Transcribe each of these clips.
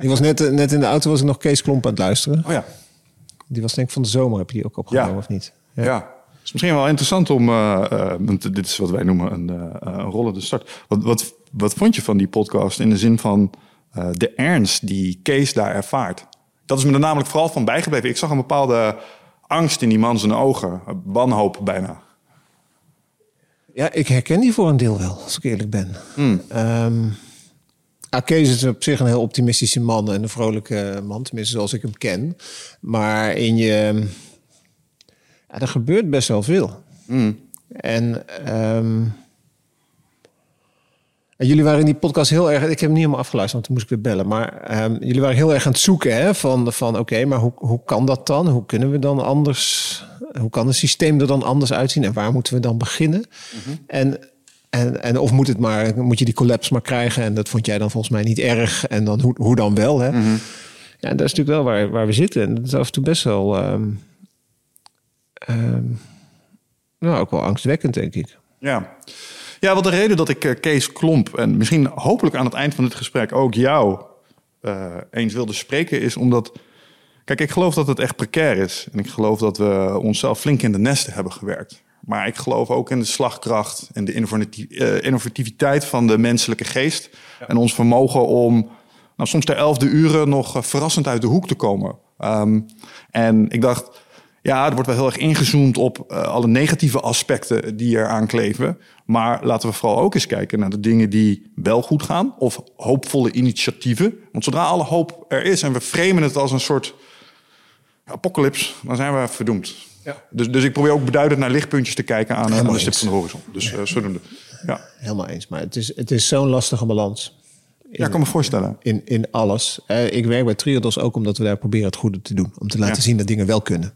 Die was net, net in de auto was ik nog Kees Klomp aan het luisteren. Oh ja. Die was denk ik van de zomer, heb je die ook opgenomen Ja. of niet? Ja. Het is misschien wel interessant om, eh, eh, want dit is wat wij noemen een, eh, een rollende start. Wat, wat, wat vond je van die podcast in de zin van eh, de ernst die Kees daar ervaart? Dat is me er namelijk vooral van bijgebleven. Ik zag een bepaalde angst in die man zijn ogen, wanhoop bijna. Ja, ik herken die voor een deel wel, als ik eerlijk ben. Ehm, ah, Kees is op zich een heel optimistische man en een vrolijke man, tenminste zoals ik hem ken. Maar in je... Ja, er gebeurt best wel veel. En, ehm, en jullie waren in die podcast heel erg... Ik heb hem niet helemaal afgeluisterd, want toen moest ik weer bellen. Maar ehm, jullie waren heel erg aan het zoeken hè, van, van oké, maar hoe, hoe kan dat dan? Hoe kunnen we dan anders... Hoe kan het systeem er dan anders uitzien? En waar moeten we dan beginnen? En, en, en of moet, het maar, moet je die collapse maar krijgen? En dat vond jij dan volgens mij niet erg. En dan hoe, hoe dan wel? Hè? Ja, en dat is natuurlijk wel waar, waar we zitten. En dat is af en toe best wel... ehm, ehm, nou, ook wel angstwekkend, denk ik. Ja. Ja, wat de reden dat ik eh, Kees Klomp en misschien hopelijk aan het eind van dit gesprek ook jou eh, eens wilde spreken, is omdat. Kijk, ik geloof dat het echt precair is. En ik geloof dat we onszelf flink in de nesten hebben gewerkt. Maar ik geloof ook in de slagkracht en de eh, innovativiteit van de menselijke geest. En ons vermogen om nou, soms ter elfde uren nog eh, verrassend uit de hoek te komen. Ehm, en ik dacht, ja, er wordt wel heel erg ingezoomd op eh, alle negatieve aspecten die er aan kleven. Maar laten we vooral ook eens kijken naar de dingen die wel goed gaan. Of hoopvolle initiatieven. Want zodra alle hoop er is en we framen het als een soort apocalyps, dan zijn we verdoemd. Ja. Dus, dus ik probeer ook beduidend naar lichtpuntjes te kijken aan, aan Helemaal de stip van de horizon. Dus eh, zodoende. Ja. Helemaal eens. Maar het is, het is zo'n lastige balans. ja, ik kan me voorstellen. In, in alles. Eh, ik werk bij Triodos ook omdat we daar proberen het goede te doen. Om te laten Ja. zien dat dingen wel kunnen.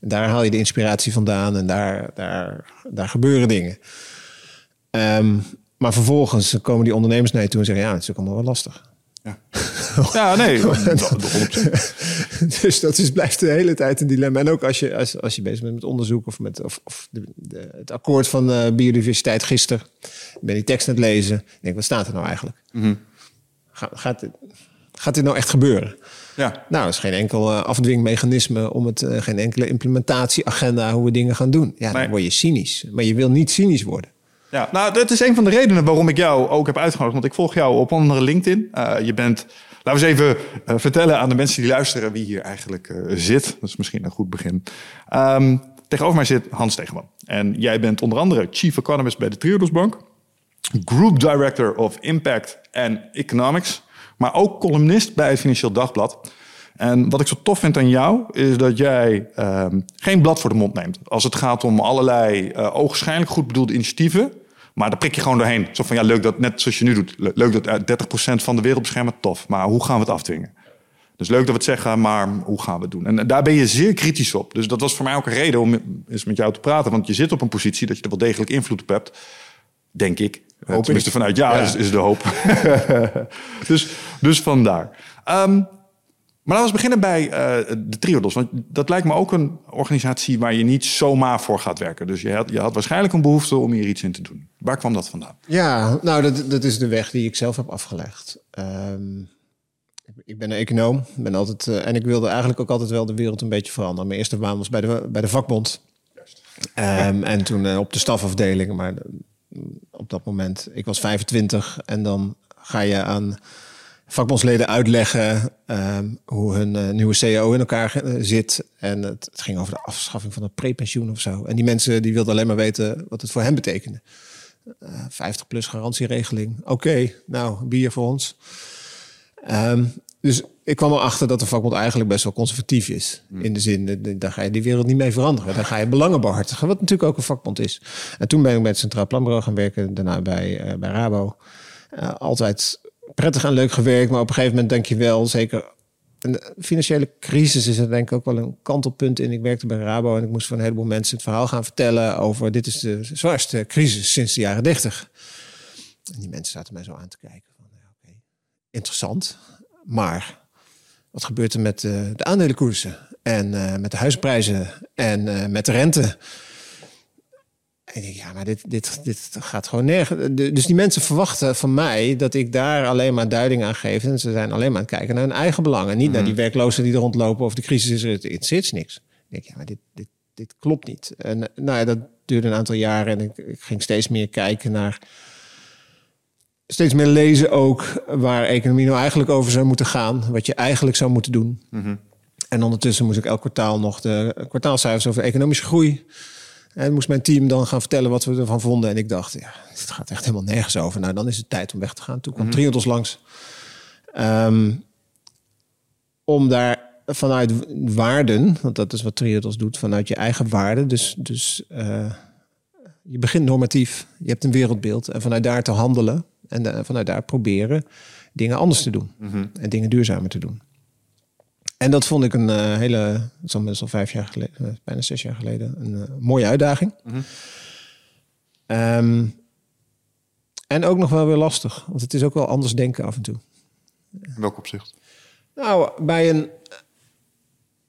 En daar haal je de inspiratie vandaan en daar, daar, daar gebeuren dingen. Ehm, maar vervolgens komen die ondernemers naar je toe en zeggen... ja, het is ook allemaal wel lastig. Ja, ja nee, dat- dat 100%. dus dat is, blijft de hele tijd een dilemma. En ook als je, als, als je bezig bent met onderzoek of met of, of de, de- het akkoord van eh, biodiversiteit gisteren. Ben die tekst aan het lezen. Ik denk, wat staat er nou eigenlijk? Ga- gaat, dit, gaat dit nou echt gebeuren? Ja. Nou, er is geen enkel eh, afdwingmechanisme om het, eh, geen enkele implementatieagenda hoe we dingen gaan doen. Ja, Nee. dan word je cynisch. Maar je wil niet cynisch worden. Ja, nou, dat is een van de redenen waarom ik jou ook heb uitgenodigd. Want ik volg jou op onder LinkedIn. Eh, je bent, laten we eens even eh, vertellen aan de mensen die luisteren wie hier eigenlijk eh, zit. Dat is misschien een goed begin. Ehm, tegenover mij zit Hans Tegenman. En jij bent onder andere Chief Economist bij de Triodos Bank. Group Director of Impact and Economics. Maar ook columnist bij het Financieel Dagblad. En wat ik zo tof vind aan jou, is dat jij ehm, geen blad voor de mond neemt. Als het gaat om allerlei eh ogenschijnlijk goed bedoelde initiatieven. Maar daar prik je gewoon doorheen. Zo van, ja, leuk dat, net zoals je nu doet. Le- Leuk dat eh, 30% van de wereld beschermen, tof. Maar hoe gaan we het afdwingen? Dus leuk dat we het zeggen, maar hoe gaan we het doen? En daar ben je zeer kritisch op. Dus dat was voor mij ook een reden om eens met jou te praten. Want je zit op een positie dat je er wel degelijk invloed op hebt. Denk ik. Eh, Hoop Tenminste, ik. vanuit ja, Ja. Is, is de hoop. dus, dus vandaar. Ehm, maar laten we beginnen bij eh, de Triodos. Want dat lijkt me ook een organisatie waar je niet zomaar voor gaat werken. Dus je had, je had waarschijnlijk een behoefte om hier iets in te doen. Waar kwam dat vandaan? Ja, nou, dat, dat is de weg die ik zelf heb afgelegd. Ehm, ik ben een econoom. Ben altijd, eh, en ik wilde eigenlijk ook altijd wel de wereld een beetje veranderen. Mijn eerste baan was bij de, bij de vakbond. Ehm, en toen eh, op de stafafdeling. Maar eh, op dat moment, ik was 25. En dan ga je aan vakbondsleden uitleggen ehm, hoe hun eh, nieuwe CEO in elkaar eh, zit. En het, het ging over de afschaffing van het prepensioen of zo. En die mensen die wilden alleen maar weten wat het voor hen betekende. 50 plus garantieregeling. Oké, nou, bier voor ons. Ehm, dus ik kwam erachter dat de vakbond eigenlijk best wel conservatief is. In de zin, daar ga je die wereld niet mee veranderen. Daar ga je belangen behartigen, wat natuurlijk ook een vakbond is. En toen ben ik bij het Centraal Planbureau gaan werken. Daarna bij, eh, bij Rabo. Eh, altijd prettig en leuk gewerkt. Maar op een gegeven moment denk je wel, zeker... Een financiële crisis is er denk ik ook wel een kantelpunt in. Ik werkte bij Rabo en ik moest van een heleboel mensen het verhaal gaan vertellen over... dit is de zwaarste crisis sinds de jaren 30. En die mensen zaten mij zo aan te kijken. Van, ja, oké, Interessant, maar wat gebeurt er met eh, de aandelenkoersen en eh, met de huisprijzen en eh, met de rente? En ik denk, ja, maar dit, dit, dit gaat gewoon nergens. Dus die mensen verwachten van mij dat ik daar alleen maar duiding aan geef. En ze zijn alleen maar aan het kijken naar hun eigen belangen. Niet naar die werklozen die er rondlopen of de crisis is. Het interesseert niks. Ik denk, ja, maar dit, dit, dit klopt niet. En nou ja, dat duurde een aantal jaren. En ik, ik ging steeds meer kijken naar steeds meer lezen ook waar economie nou eigenlijk over zou moeten gaan. Wat je eigenlijk zou moeten doen. En ondertussen moest ik elk kwartaal nog de kwartaalcijfers over economische groei. En moest mijn team dan gaan vertellen wat we ervan vonden. En ik dacht, ja, het gaat echt helemaal nergens over. Nou, dan is het tijd om weg te gaan. Toen kwam Triodos langs. Ehm, om daar vanuit waarden, want dat is wat Triodos doet, vanuit je eigen waarden. Dus, dus eh, je begint normatief, je hebt een wereldbeeld. En vanuit daar te handelen en de- vanuit daar proberen dingen anders te doen. En dingen duurzamer te doen. En dat vond ik een eh, hele, het is inmiddels al vijf jaar geleden, eh, bijna zes jaar geleden, een eh, mooie uitdaging. Ehm, en ook nog wel weer lastig, want het is ook wel anders denken af en toe. In welk opzicht? Nou, bij een,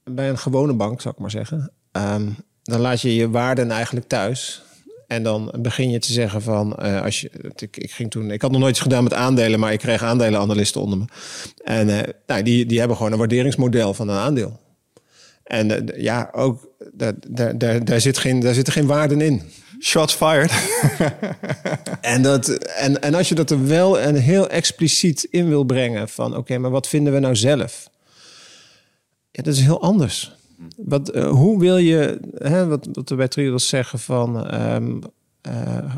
bij een gewone bank, zou ik maar zeggen, ehm, dan laat je je waarden eigenlijk thuis. En dan begin je te zeggen van, eh, als je, ik, ik ging toen, ik had nog nooit iets gedaan met aandelen, maar ik kreeg aandelenanalisten onder me. En eh, nou, die, die hebben gewoon een waarderingsmodel van een aandeel. En eh, ja, ook daar, daar, daar, daar, zit geen, daar zitten geen waarden in. Shots fired. En, dat, en, en als je dat er wel en heel expliciet in wil brengen van oké, maar wat vinden we nou zelf? Ja, dat is heel anders. Wat, eh, hoe wil je, hè, wat, wat we bij Triodos zeggen van ehm, eh,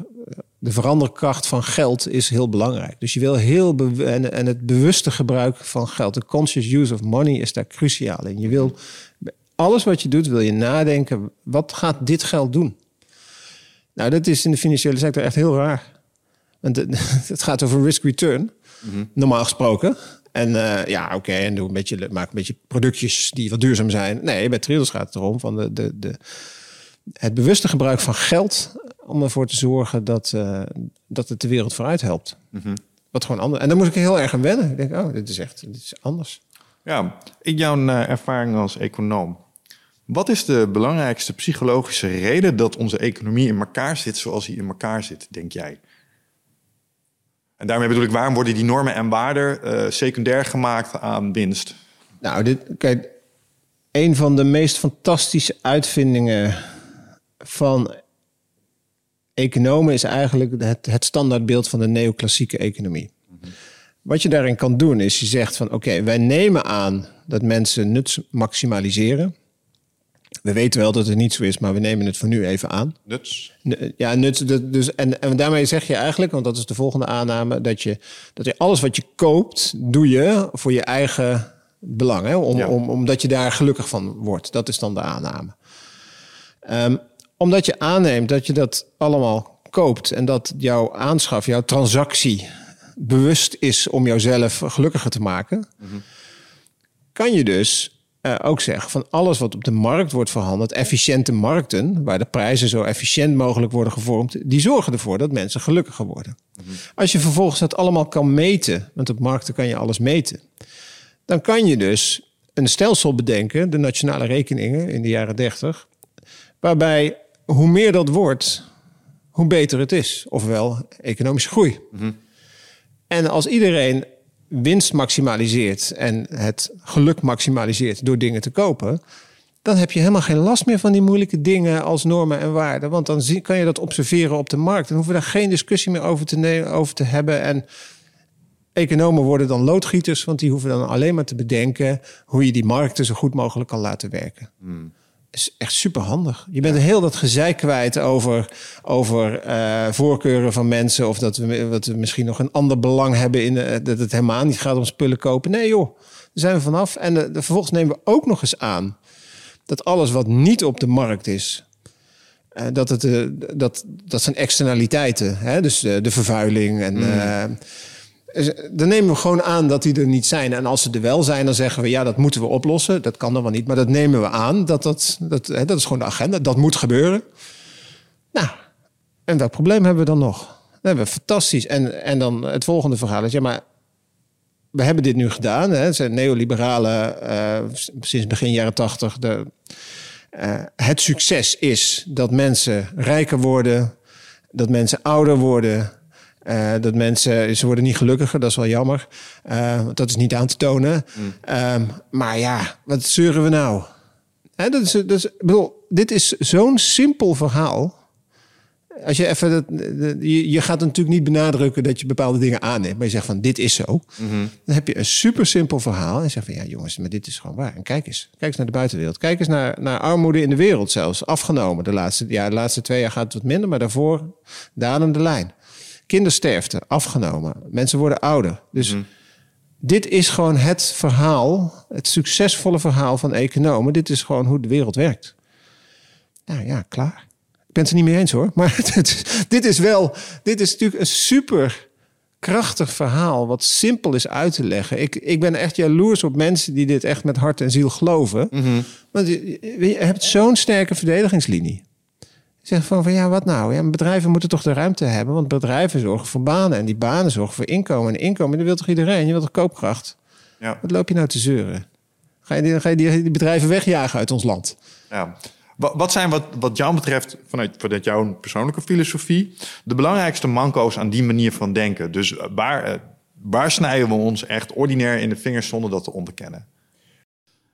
de veranderkracht van geld is heel belangrijk. Dus je wil heel en, en het bewuste gebruik van geld, de conscious use of money is daar cruciaal in. Je wil alles wat je doet, wil je nadenken, wat gaat dit geld doen? Nou, dat is in de financiële sector echt heel raar. Want het, het gaat over risk-return, normaal gesproken. En eh, ja, oké, en doe een beetje, maak een beetje productjes die wat duurzaam zijn. Nee, bij Triodos gaat het erom van de, de, de, het bewuste gebruik van geld om ervoor te zorgen dat, eh, dat het de wereld vooruit helpt. Wat gewoon anders. En daar moest ik heel erg aan wennen. Ik denk, oh, dit is echt dit is anders. Ja, in jouw eh, ervaring als econoom. Wat is de belangrijkste psychologische reden dat onze economie in elkaar zit zoals hij in elkaar zit, denk jij? En daarmee bedoel ik, waarom worden die normen en waarden eh, secundair gemaakt aan winst? Nou, dit, kijk, een van de meest fantastische uitvindingen van economen is eigenlijk het, het standaardbeeld van de neoclassieke economie. Wat je daarin kan doen is je zegt van oké, wij nemen aan dat mensen nut maximaliseren. We weten wel dat het niet zo is, maar we nemen het voor nu even aan. Nuts. Ja, nut, dat- dus, en, en daarmee zeg je eigenlijk, want dat is de volgende aanname, dat je, dat je alles wat je koopt, doe je voor je eigen belang. Hè? Om, Ja. om, omdat je daar gelukkig van wordt. Dat is dan de aanname. Ehm, omdat je aanneemt dat je dat allemaal koopt en dat jouw aanschaf, jouw transactie bewust is om jouzelf gelukkiger te maken, kan je dus eh, ook zeggen van alles wat op de markt wordt verhandeld, efficiënte markten, waar de prijzen zo efficiënt mogelijk worden gevormd, die zorgen ervoor dat mensen gelukkiger worden. Als je vervolgens dat allemaal kan meten, want op markten kan je alles meten, dan kan je dus een stelsel bedenken, de nationale rekeningen in de jaren 30, waarbij hoe meer dat wordt, hoe beter het is. Ofwel economische groei. En als iedereen winst maximaliseert en het geluk maximaliseert door dingen te kopen, dan heb je helemaal geen last meer van die moeilijke dingen als normen en waarden. Want dan zie, kan je dat observeren op de markt. Dan hoeven we daar geen discussie meer over te, ne- over te hebben. En economen worden dan loodgieters, want die hoeven dan alleen maar te bedenken hoe je die markten zo goed mogelijk kan laten werken. Is echt super handig. Je bent heel dat gezeik kwijt over, over eh, voorkeuren van mensen. Of dat we, dat we misschien nog een ander belang hebben in eh, dat het helemaal niet gaat om spullen kopen. Nee joh, daar zijn we vanaf. En eh, vervolgens nemen we ook nog eens aan dat alles wat niet op de markt is. dat, het, dat, dat zijn externaliteiten. Hè? Dus de vervuiling en. eh, dan nemen we gewoon aan dat die er niet zijn. En als ze er wel zijn, dan zeggen we ja, dat moeten we oplossen. Dat kan dan wel niet, maar dat nemen we aan. Dat, dat, dat, hè, dat is gewoon de agenda. Dat moet gebeuren. Nou, en welk probleem hebben we dan nog? Dat hebben we fantastisch. En, en dan het volgende verhaal is, ja, maar we hebben dit nu gedaan. Hè. Zijn neoliberale, eh, sinds begin jaren tachtig. De, eh, het succes is dat mensen rijker worden, dat mensen ouder worden. Uh, dat mensen, ze worden niet gelukkiger, dat is wel jammer. Uh, dat is niet aan te tonen. Mm. Um, maar ja, wat zeuren we nou? Hè, dat is, dat is, bedoel, dit is zo'n simpel verhaal. Als je even dat, je, je gaat natuurlijk niet benadrukken dat je bepaalde dingen aanneemt, maar je zegt van dit is zo. Mhm. Dan heb je een super simpel verhaal en zeg van ja jongens, maar dit is gewoon waar. En kijk eens, kijk eens naar de buitenwereld. Kijk eens naar, naar armoede in de wereld zelfs, afgenomen. De laatste, ja, de laatste twee jaar gaat het wat minder, maar daarvoor dalende lijn. Kindersterfte, afgenomen. Mensen worden ouder. Dus Mhm. dit is gewoon het verhaal, het succesvolle verhaal van economen. Dit is gewoon hoe de wereld werkt. Nou ja, klaar. Ik ben het er niet mee eens hoor. Maar dit is wel, dit is natuurlijk een super krachtig verhaal. Wat simpel is uit te leggen. Ik, ik ben echt jaloers op mensen die dit echt met hart en ziel geloven. Want je, je hebt zo'n sterke verdedigingslinie. Je zegt van, van ja, wat nou? Ja, bedrijven moeten toch de ruimte hebben. Want bedrijven zorgen voor banen. En die banen zorgen voor inkomen. En inkomen, dat wil toch iedereen? Je wilt toch koopkracht? Ja. Wat loop je nou te zeuren? Ga je die, ga je die, bedrijven wegjagen uit ons land? Ja. Wa- Wat zijn wat, wat jou betreft, vanuit, vanuit jouw persoonlijke filosofie, de belangrijkste manco's aan die manier van denken? Dus eh, waar, eh, waar snijden we ons echt ordinair in de vingers zonder dat te onderkennen?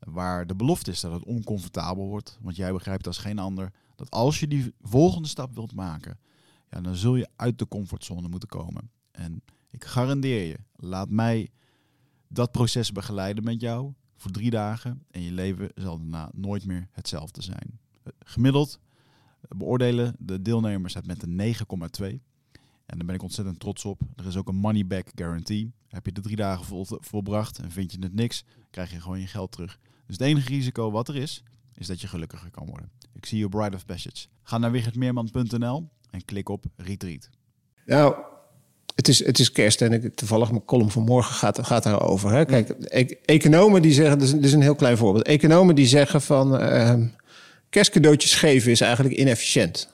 Waar de belofte is dat het oncomfortabel wordt. Want jij begrijpt als geen ander dat als je die volgende stap wilt maken, ja, dan zul je uit de comfortzone moeten komen. En ik garandeer je, laat mij dat proces begeleiden met jou voor drie dagen. En je leven zal daarna nooit meer hetzelfde zijn. Gemiddeld beoordelen de deelnemers het met een 9,2. En daar ben ik ontzettend trots op. Er is ook een money back guarantee. Heb je de drie dagen vol, volbracht en vind je het niks, krijg je gewoon je geld terug. Dus het enige risico wat er is, is dat je gelukkiger kan worden. Ik zie je Bride of Passage. Ga naar wichertmeerman.nl en klik op Retreat. Nou, het is, het is kerst en ik, toevallig mijn column van morgen gaat, gaat daarover. Hè? Kijk, e- economen die zeggen, dit is, een heel klein voorbeeld. Economen die zeggen van ehm, kerstcadeautjes geven is eigenlijk inefficiënt.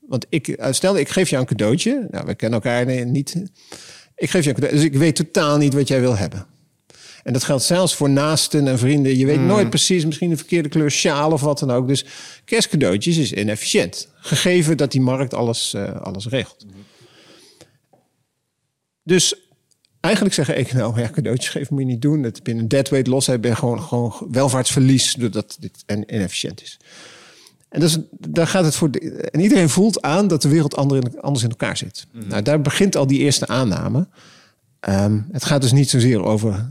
Want ik, eh, stel, ik geef jou een cadeautje. Nou, we kennen elkaar niet. Ik geef je een cadeautje, dus ik weet totaal niet wat jij wil hebben. En dat geldt zelfs voor naasten en vrienden. Je weet nooit precies, misschien de verkeerde kleur sjaal of wat dan ook. Dus kerstcadeautjes is inefficiënt. Gegeven dat die markt alles, eh, alles regelt. Dus eigenlijk zeggen economen, ja, cadeautjes geven moet je niet doen. Dat binnen deadweight los heb je gewoon, gewoon welvaartsverlies doordat dit en inefficiënt is. En dus, daar gaat het voor. De, en iedereen voelt aan dat de wereld anders in elkaar zit. Nou, daar begint al die eerste aanname. Ehm, het gaat dus niet zozeer over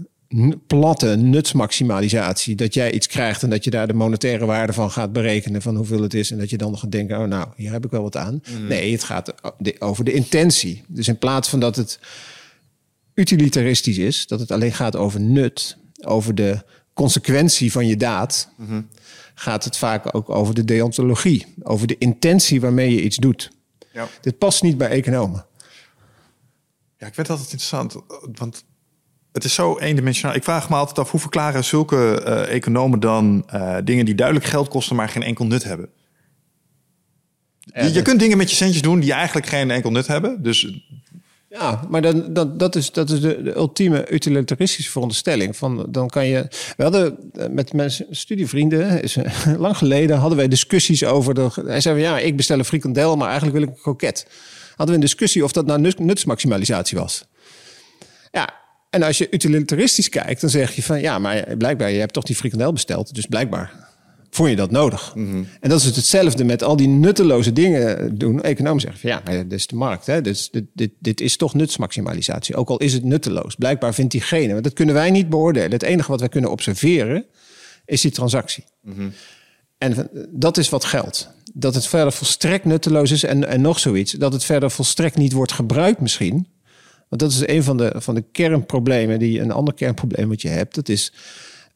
platte nutsmaximalisatie. Dat jij iets krijgt en dat je daar de monetaire waarde van gaat berekenen. van hoeveel het is. En dat je dan gaat denken: oh, nou, hier heb ik wel wat aan. Nee, het gaat over de intentie. Dus in plaats van dat het utilitaristisch is, dat het alleen gaat over nut, over de consequentie van je daad, gaat het vaak ook over de deontologie, over de intentie waarmee je iets doet. Ja. Dit past niet bij economen. Ja, ik vind dat altijd interessant, want het is zo eendimensionaal. Ik vraag me altijd af, hoe verklaren zulke eh, economen dan eh, dingen die duidelijk geld kosten, maar geen enkel nut hebben? je, je kunt dingen met je centjes doen die eigenlijk geen enkel nut hebben. Dus Ja, maar dan, dan, dat is, dat is de, de ultieme utilitaristische veronderstelling. Van, dan kan je, we hadden eh, met mijn studievrienden, is, lang geleden, hadden wij discussies over. De, hij zei van ja, ik bestel een frikandel, maar eigenlijk wil ik een kroket. Hadden we een discussie of dat nou nut- nutsmaximalisatie was. Ja, en als je utilitaristisch kijkt, dan zeg je van ja, maar blijkbaar, je hebt toch die frikandel besteld. Dus blijkbaar vond je dat nodig. En dat is het hetzelfde met al die nutteloze dingen doen. Economen zeggen van ja, maar dit is de markt. Hè? Dus dit, dit, dit is toch nutsmaximalisatie. Ook al is het nutteloos. Blijkbaar vindt diegene. Want dat kunnen wij niet beoordelen. Het enige wat wij kunnen observeren is die transactie. En dat is wat geldt. Dat het verder volstrekt nutteloos is en, en nog zoiets. Dat het verder volstrekt niet wordt gebruikt misschien. Want dat is een van de, van de kernproblemen, die een ander kernprobleem wat je hebt. Dat is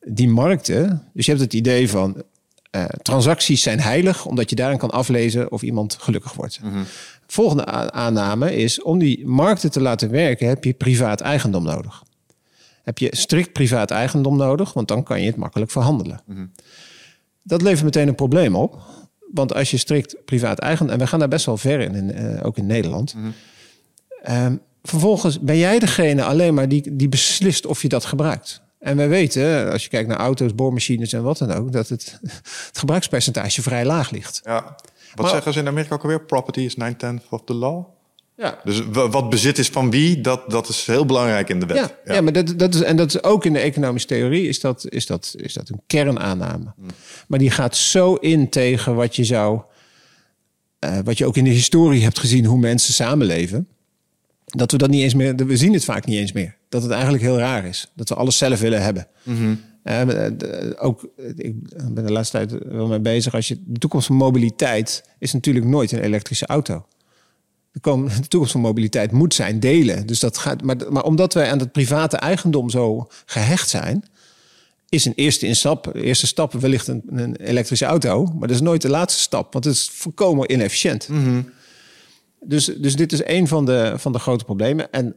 die markten. Dus je hebt het idee van uh, transacties zijn heilig, omdat je daarin kan aflezen of iemand gelukkig wordt. Volgende aanname is, om die markten te laten werken, heb je privaat eigendom nodig. Heb je strikt privaat eigendom nodig, want dan kan je het makkelijk verhandelen. Dat levert meteen een probleem op. Want als je strikt privaat eigendom... en we gaan daar best wel ver in, in uh, ook in Nederland... Um, vervolgens ben jij degene alleen maar die, die beslist of je dat gebruikt. En wij weten, als je kijkt naar auto's, boormachines en wat dan ook, dat het, het gebruikspercentage vrij laag ligt. Ja. Wat maar, zeggen ze in Amerika ook alweer? Property is 9 tenth of the law. Ja. Dus wat bezit is van wie, dat, dat is heel belangrijk in de wet. Ja, ja. ja maar dat, dat is, en dat is ook in de economische theorie is dat, is dat, is dat een kernaanname. Hmm. Maar die gaat zo in tegen wat je zou, uh, wat je ook in de historie hebt gezien, hoe mensen samenleven dat we dat niet eens meer, we zien het vaak niet eens meer. Dat het eigenlijk heel raar is. Dat we alles zelf willen hebben. Mm uh, ook, ik ben de laatste tijd wel mee bezig. Als je, de toekomst van mobiliteit is natuurlijk nooit een elektrische auto. De, de toekomst van mobiliteit moet zijn delen. Dus dat gaat, maar, maar omdat wij aan het private eigendom zo gehecht zijn, is een eerste, instap, eerste stap wellicht een, een elektrische auto. Maar dat is nooit de laatste stap, want het is volkomen inefficiënt. Mm dus, dus dit is een van de, van de grote problemen. En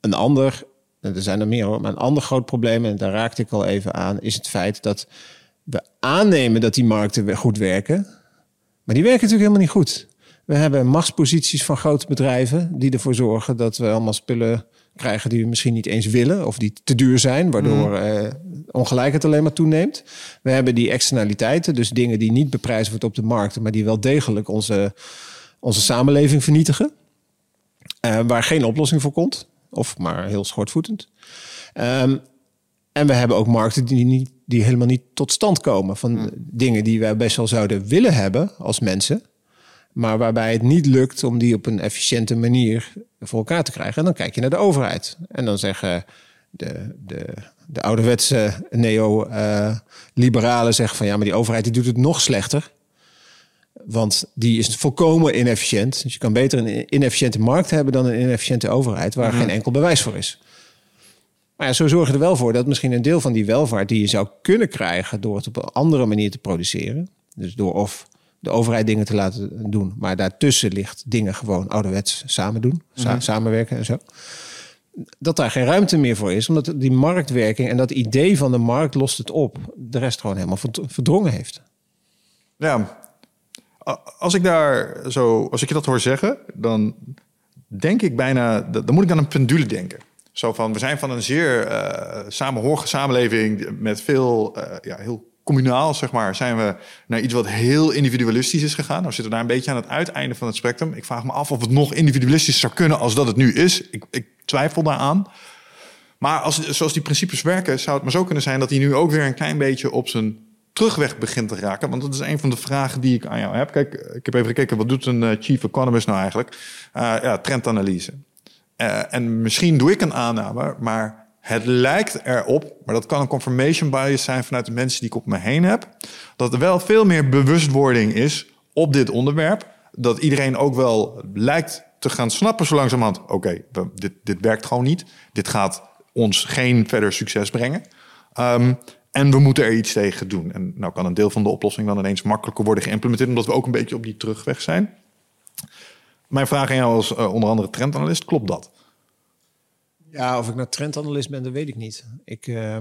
een ander, er zijn er meer hoor, maar een ander groot probleem, en daar raakte ik al even aan, is het feit dat we aannemen dat die markten goed werken. Maar die werken natuurlijk helemaal niet goed. We hebben machtsposities van grote bedrijven die ervoor zorgen dat we allemaal spullen krijgen die we misschien niet eens willen of die te duur zijn, waardoor mm. eh, ongelijkheid alleen maar toeneemt. We hebben die externaliteiten, dus dingen die niet beprijsd worden op de markten, maar die wel degelijk onze onze samenleving vernietigen. Uh, waar geen oplossing voor komt. Of maar heel schortvoetend. Um, en we hebben ook markten die, niet, die helemaal niet tot stand komen. Van hmm. dingen die wij best wel zouden willen hebben als mensen. Maar waarbij het niet lukt om die op een efficiënte manier voor elkaar te krijgen. En dan kijk je naar de overheid. En dan zeggen de, de, de ouderwetse neo-liberalen uh, zeggen van ja, maar die overheid die doet het nog slechter. Want die is volkomen inefficiënt. Dus je kan beter een inefficiënte markt hebben dan een inefficiënte overheid waar mhm. geen enkel bewijs voor is. Maar ja, zo zorgen we er wel voor dat misschien een deel van die welvaart die je zou kunnen krijgen door het op een andere manier te produceren. Dus door of de overheid dingen te laten doen, maar daartussen ligt dingen gewoon ouderwets samen doen, mhm. samenwerken en zo. Dat daar geen ruimte meer voor is, omdat die marktwerking en dat idee van de markt lost het op, de rest gewoon helemaal verdrongen heeft. Ja, als ik daar zo, als ik je dat hoor zeggen, dan denk ik bijna, dan moet ik aan een pendule denken. Zo van, we zijn van een zeer uh, samenhorige samenleving met veel, uh, ja, heel communaal, zeg maar, zijn we naar iets wat heel individualistisch is gegaan. Nou zitten we daar een beetje aan het uiteinde van het spectrum. Ik vraag me af of het nog individualistisch zou kunnen als dat het nu is. Ik, ik twijfel daaraan. Maar als, zoals die principes werken, zou het maar zo kunnen zijn dat hij nu ook weer een klein beetje op zijn terugweg begint te raken? Want dat is een van de vragen die ik aan jou heb. Kijk, ik heb even gekeken, wat doet een uh, chief economist nou eigenlijk? Uh, ja, trendanalyse. Uh, en misschien doe ik een aanname, maar het lijkt erop, maar dat kan een confirmation bias zijn vanuit de mensen die ik op me heen heb, dat er wel veel meer bewustwording is op dit onderwerp. Dat iedereen ook wel lijkt te gaan snappen zo langzamerhand. Oké, dit, dit werkt gewoon niet. Dit gaat ons geen verder succes brengen. Um, en we moeten er iets tegen doen. En nou kan een deel van de oplossing dan ineens makkelijker worden geïmplementeerd, omdat we ook een beetje op die terugweg zijn. Mijn vraag aan jou als uh, onder andere trendanalist, klopt dat? Ja, of ik nou trendanalist ben, dat weet ik niet. Ik, uh,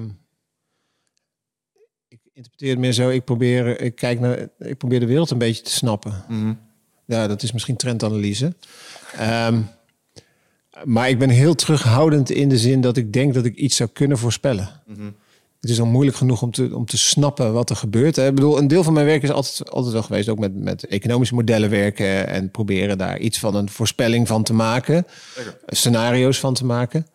ik interpreteer het meer zo. Ik probeer, ik kijk naar, ik probeer de wereld een beetje te snappen. Mm Ja, dat is misschien trendanalyse. Um, maar ik ben heel terughoudend in de zin dat ik denk dat ik iets zou kunnen voorspellen. Mm het is al moeilijk genoeg om te, om te snappen wat er gebeurt. Ik bedoel, een deel van mijn werk is altijd, altijd wel geweest, ook met, met economische modellen werken en proberen daar iets van een voorspelling van te maken, scenario's van te maken.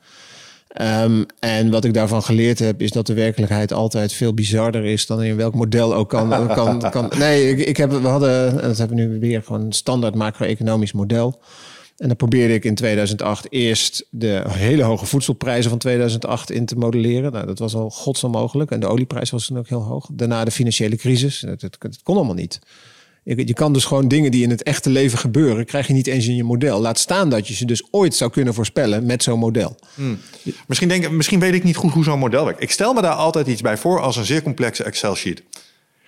Ehm, en wat ik daarvan geleerd heb, is dat de werkelijkheid altijd veel bizarder is dan in welk model ook kan. kan, kan nee, ik, ik heb, we hadden, dat hebben we nu weer gewoon een standaard macro-economisch model. En dan probeerde ik in 2008 eerst de hele hoge voedselprijzen van 2008 in te modelleren. Nou, dat was al godsonmogelijk. En de olieprijs was toen ook heel hoog. Daarna de financiële crisis. Dat, kon allemaal niet. Je, je, kan dus gewoon dingen die in het echte leven gebeuren, krijg je niet eens in je model. Laat staan dat je ze dus ooit zou kunnen voorspellen met zo'n model. Hmm. Misschien, denk, misschien weet ik niet goed hoe zo'n model werkt. Ik stel me daar altijd iets bij voor als een zeer complexe Excel-sheet.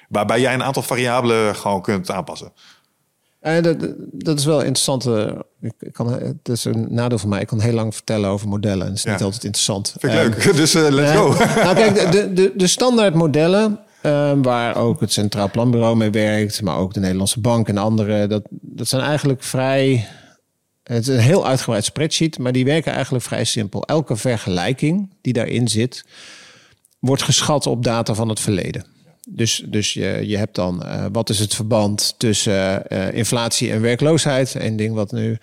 Waarbij jij een aantal variabelen gewoon kunt aanpassen. Uh, dat, dat, is wel interessant. ik kan, het is een nadeel van mij. Ik kan heel lang vertellen over modellen. En het is niet altijd interessant. Vind ik leuk. Dus uh, let's go. nou, kijk, de, de, de standaard modellen Ehm, waar ook het Centraal Planbureau mee werkt, maar ook de Nederlandse Bank en andere. Dat, dat zijn eigenlijk vrij. Het is een heel uitgebreid spreadsheet, maar die werken eigenlijk vrij simpel. Elke vergelijking die daarin zit, wordt geschat op data van het verleden. Dus, dus je, je hebt dan uh, wat is het verband tussen uh, inflatie en werkloosheid. Een ding wat nu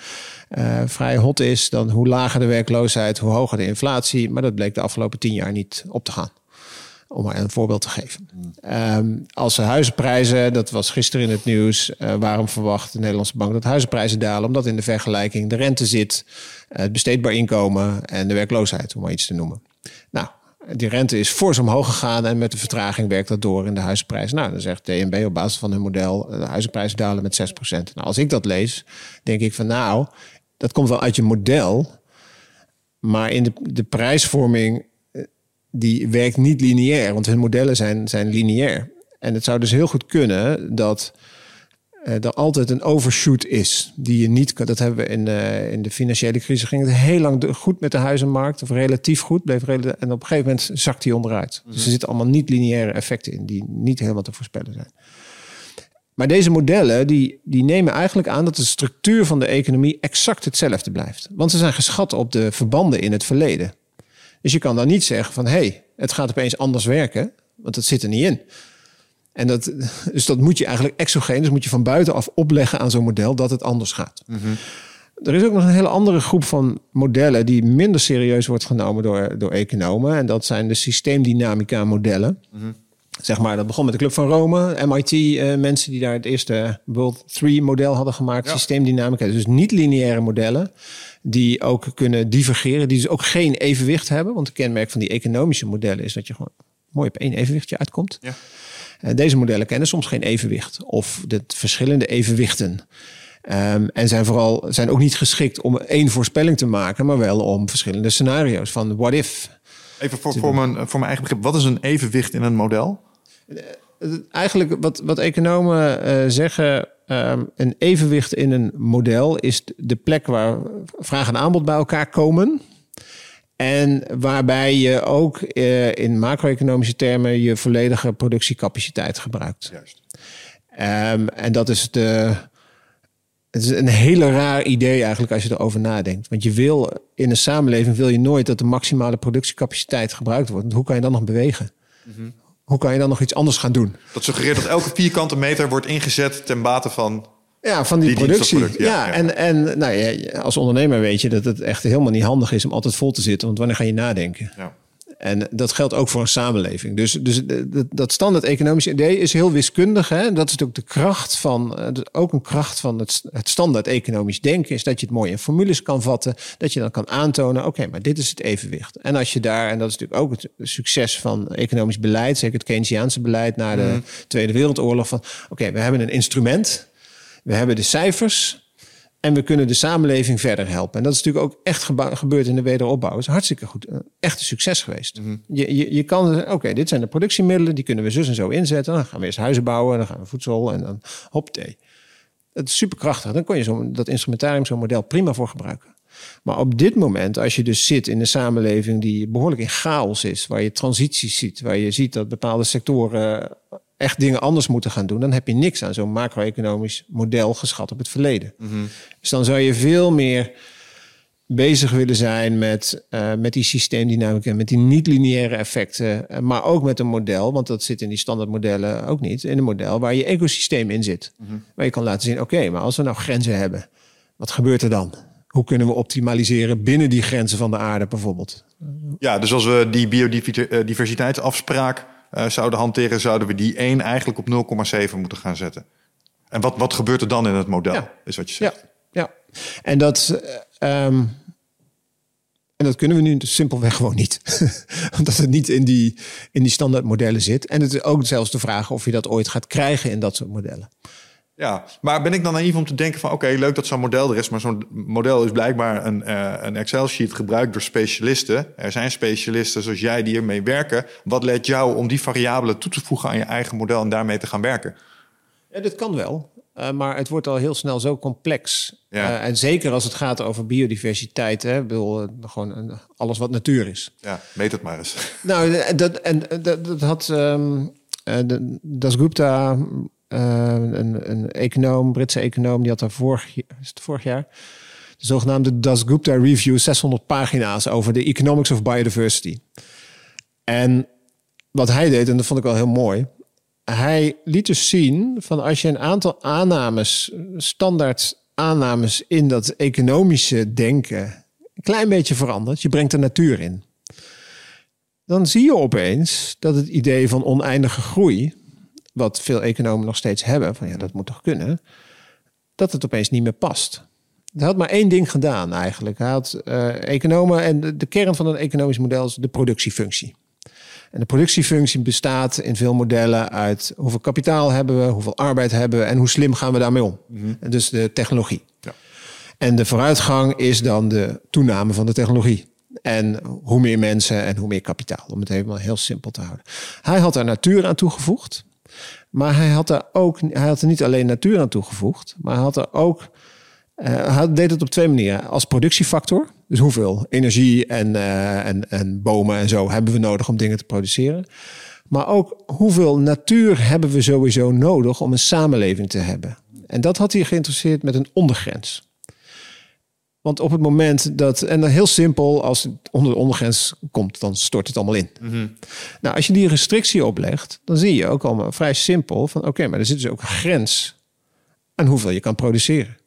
uh, vrij hot is. Dan hoe lager de werkloosheid, hoe hoger de inflatie. Maar dat bleek de afgelopen tien jaar niet op te gaan. Om maar een voorbeeld te geven. Um, als de huizenprijzen, dat was gisteren in het nieuws, waarom verwacht de Nederlandse bank dat huizenprijzen dalen? Omdat in de vergelijking de rente zit, het besteedbaar inkomen en de werkloosheid, om maar iets te noemen. Nou, die rente is fors omhoog gegaan en met de vertraging werkt dat door in de huizenprijzen. Nou, dan zegt DNB op basis van hun model, de huizenprijzen dalen met 6%. Nou, als ik dat lees, denk ik van nou, dat komt wel uit je model, maar in de, de prijsvorming die werkt niet lineair, want hun modellen zijn, zijn lineair. En het zou dus heel goed kunnen dat er altijd een overshoot is. Die je niet kan. Dat hebben we in, uh, in de financiële crisis. Ging het heel lang goed met de huizenmarkt, of relatief goed. Bleef relatief, en op een gegeven moment zakt die onderuit. Dus er zitten allemaal niet lineaire effecten in, die niet helemaal te voorspellen zijn. Maar deze modellen die, die nemen eigenlijk aan dat de structuur van de economie exact hetzelfde blijft. Want ze zijn geschat op de verbanden in het verleden. Dus je kan dan niet zeggen van hé, hey, het gaat opeens anders werken, want dat zit er niet in. En dat, dus dat moet je eigenlijk exogeen, dus moet je van buitenaf opleggen aan zo'n model dat het anders gaat. Mhm. Er is ook nog een hele andere groep van modellen die minder serieus wordt genomen door, door economen. En dat zijn de systeemdynamica modellen. Mhm. Zeg maar, dat begon met de Club van Rome, MIT, uh, mensen die daar het eerste World 3 model hadden gemaakt, systeemdynamica. Dus niet lineaire modellen die ook kunnen divergeren, die dus ook geen evenwicht hebben. Want het kenmerk van die economische modellen is dat je gewoon mooi op één evenwichtje uitkomt. Ja. Uh, deze modellen kennen soms geen evenwicht of de verschillende evenwichten. Um, en zijn vooral zijn ook niet geschikt om één voorspelling te maken, maar wel om verschillende scenario's van what if. Even voor, voor, mijn, voor mijn eigen begrip, wat is een evenwicht in een model? Uh, eigenlijk wat, wat economen uh, zeggen Um, een evenwicht in een model is de plek waar vraag en aanbod bij elkaar komen. En waarbij je ook uh, in macro-economische termen je volledige productiecapaciteit gebruikt. Juist. Um, en dat is de. Het is een hele raar idee eigenlijk als je erover nadenkt. Want je wil in een samenleving wil je nooit dat de maximale productiecapaciteit gebruikt wordt. Want hoe kan je dan nog bewegen? Mm -hmm hoe kan je dan nog iets anders gaan doen? Dat suggereert dat elke vierkante meter wordt ingezet ten bate van. Ja, van die, productie. Ja, ja, en, en nou, ja, als ondernemer weet je dat het echt helemaal niet handig is om altijd vol te zitten. Want wanneer ga je nadenken? Ja. En dat geldt ook voor een samenleving. Dus, dus dat standaard economische idee is heel wiskundig. Hè? Dat is ook de kracht van, eh, ook een kracht van het, het standaard economisch denken, is dat je het mooi in formules kan vatten. Dat je dan kan aantonen, oké, maar dit is het evenwicht. En als je daar, en dat is natuurlijk ook het succes van economisch beleid, zeker het Keynesiaanse beleid na de mhm. Tweede Wereldoorlog, van oké, we hebben een instrument, we hebben de cijfers, en we kunnen de samenleving verder helpen. En dat is natuurlijk ook echt gebeurd in de wederopbouw. Het is hartstikke goed. Echt een succes geweest. Mhm. je, je, je kan oké, dit zijn de productiemiddelen. Die kunnen we zus en zo inzetten. Dan gaan we eerst huizen bouwen. Dan gaan we voedsel en dan hop thee. Het is superkrachtig. Dan kon je zo, dat instrumentarium, zo'n model prima voor gebruiken. Maar op dit moment, als je dus zit in een samenleving die behoorlijk in chaos is, waar je transities ziet, waar je ziet dat bepaalde sectoren echt dingen anders moeten gaan doen, dan heb je niks aan zo'n macro-economisch model geschat op het verleden. Mhm. Dus dan zou je veel meer bezig willen zijn met, uh, met die systeemdynamica, met die niet-lineaire effecten, uh, maar ook met een model, want dat zit in die standaardmodellen ook niet, in een model waar je ecosysteem in zit. Mhm. Waar je kan laten zien, oké, maar als we nou grenzen hebben, wat gebeurt er dan? hoe kunnen we optimaliseren binnen die grenzen van de aarde bijvoorbeeld. Ja, dus als we die biodiversiteitsafspraak uh, zouden hanteren, zouden we die 1 eigenlijk op 0,7 moeten gaan zetten. En wat, wat gebeurt er dan in het model, ja. is wat je zegt. Ja, ja. en dat... Um, en dat kunnen we nu dus simpelweg gewoon niet. Omdat het niet in die, in die standaardmodellen zit. En het is ook zelfs de vraag of je dat ooit gaat krijgen in dat soort modellen. Ja, maar ben ik dan naïef om te denken van... oké, leuk dat zo'n model er is... maar zo'n model is blijkbaar een, uh, een Excel-sheet gebruikt door specialisten. Er zijn specialisten zoals jij die ermee werken. Wat leidt jou om die variabelen toe te voegen aan je eigen model... en daarmee te gaan werken? Ja, dit kan wel. Uh, maar het wordt al heel snel zo complex. Ja. Uh, en zeker als het gaat over biodiversiteit. Hè, bedoel, gewoon alles wat natuur is. Ja, meet het maar eens. Nou, dat, en, dat, dat had um, Das Gupta uh, een, een econoom, Britse econoom, die had daar vorig, is het vorig jaar de zogenaamde Das Gupta Review, 600 pagina's over de economics of biodiversity. En wat hij deed, en dat vond ik wel heel mooi, hij liet dus zien van als je een aantal aannames, standaard aannames in dat economische denken, een klein beetje verandert, je brengt de natuur in. Dan zie je opeens dat het idee van oneindige groei, wat veel economen nog steeds hebben, van ja, dat moet toch kunnen, dat het opeens niet meer past. Hij had maar één ding gedaan eigenlijk. Hij had uh, economen en de, de, kern van een economisch model is de productiefunctie. En de productiefunctie bestaat in veel modellen uit hoeveel kapitaal hebben we, hoeveel arbeid hebben we en hoe slim gaan we daarmee om. Mm Dus de technologie. Ja. En de vooruitgang is dan de toename van de technologie. En hoe meer mensen en hoe meer kapitaal, om het helemaal heel simpel te houden. Hij had daar natuur aan toegevoegd. Maar hij had er ook, hij had er niet alleen natuur aan toegevoegd, maar hij had er ook, uh, hij deed het op twee manieren. Als productiefactor, dus hoeveel energie en, uh, en, en bomen en zo hebben we nodig om dingen te produceren. Maar ook hoeveel natuur hebben we sowieso nodig om een samenleving te hebben. En dat had hij geïnteresseerd met een ondergrens. Want op het moment dat, en dan heel simpel, als het onder de ondergrens komt, dan stort het allemaal in. Mhm. Nou, als je die restrictie oplegt, dan zie je ook allemaal vrij simpel van oké, maar er zit dus ook een grens aan hoeveel je kan produceren.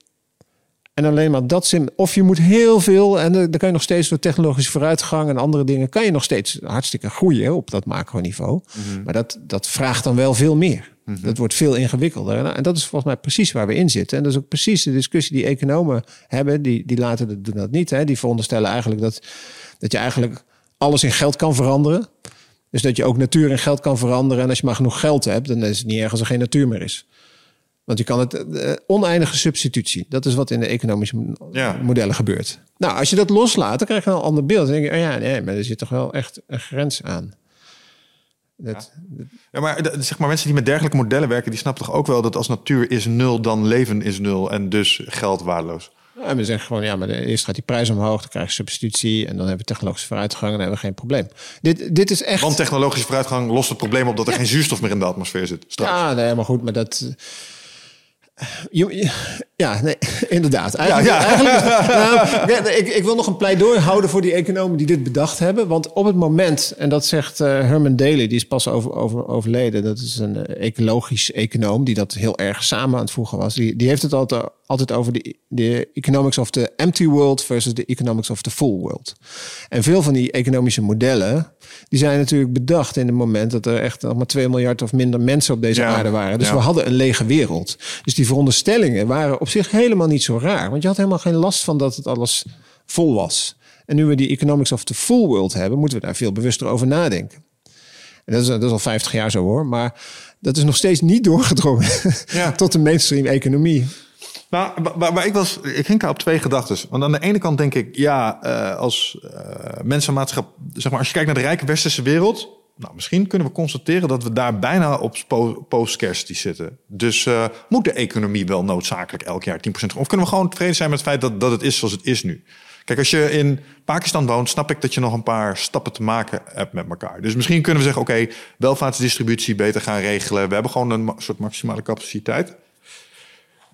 En alleen maar dat sim. Of je moet heel veel. En dan kan je nog steeds door technologische vooruitgang en andere dingen. kan je nog steeds hartstikke groeien op dat macroniveau. Mm Maar dat, dat vraagt dan wel veel meer. Mhm. Dat wordt veel ingewikkelder. En dat is volgens mij precies waar we in zitten. En dat is ook precies de discussie die economen hebben. Die, die laten dat, doen dat niet. Hè. Die veronderstellen eigenlijk dat, dat je eigenlijk alles in geld kan veranderen. Dus dat je ook natuur in geld kan veranderen. En als je maar genoeg geld hebt, dan is het niet erg als er geen natuur meer is. Want je kan het uh, oneindige substitutie. Dat is wat in de economische modellen gebeurt. Nou, als je dat loslaat, dan krijg je een ander beeld. Dan denk je, oh ja, nee, maar er zit toch wel echt een grens aan. Dat, ja. ja. maar zeg maar mensen die met dergelijke modellen werken, die snappen toch ook wel dat als natuur is nul, dan leven is nul en dus geld waardeloos. Ja, en we zeggen gewoon, ja, maar eerst gaat die prijs omhoog, dan krijg je substitutie en dan hebben we technologische vooruitgang en dan hebben we geen probleem. Dit, dit is echt. Want technologische vooruitgang lost het probleem op dat er geen zuurstof meer in de atmosfeer zit. Straks. Ja, nee, maar goed, maar dat. Ja, nee, inderdaad. Eigenlijk, ja, Eigenlijk, nou, ik, ik, wil nog een pleidooi houden voor die economen die dit bedacht hebben. Want op het moment, en dat zegt uh, Herman Daly, die is pas over, over, overleden. Dat is een uh, ecologisch econoom die dat heel erg samen aan het voegen was. Die, die heeft het altijd, altijd over de, de economics of the empty world versus de economics of the full world. En veel van die economische modellen, die zijn natuurlijk bedacht in het moment dat er echt nog maar 2 miljard of minder mensen op deze aarde waren. Dus we hadden een lege wereld. Dus die veronderstellingen waren op zich helemaal niet zo raar. Want je had helemaal geen last van dat het alles vol was. En nu we die economics of the full world hebben, moeten we daar veel bewuster over nadenken. En dat is, dat is al 50 jaar zo hoor. Maar dat is nog steeds niet doorgedrongen ja. tot de mainstream economie. Nou, maar, ik was, ik ging op twee gedachten. Want aan de ene kant denk ik, ja, uh, als uh, mensenmaatschap, zeg maar, als je kijkt naar de rijke westerse wereld, nou, misschien kunnen we constateren dat we daar bijna op post-scarcity zitten. Dus uh, moet de economie wel noodzakelijk elk jaar 10% Of kunnen we gewoon tevreden zijn met het feit dat, dat het is zoals het is nu? Kijk, als je in Pakistan woont, snap ik dat je nog een paar stappen te maken hebt met elkaar. Dus misschien kunnen we zeggen, oké, welvaartsdistributie beter gaan regelen. We hebben gewoon een soort maximale capaciteit.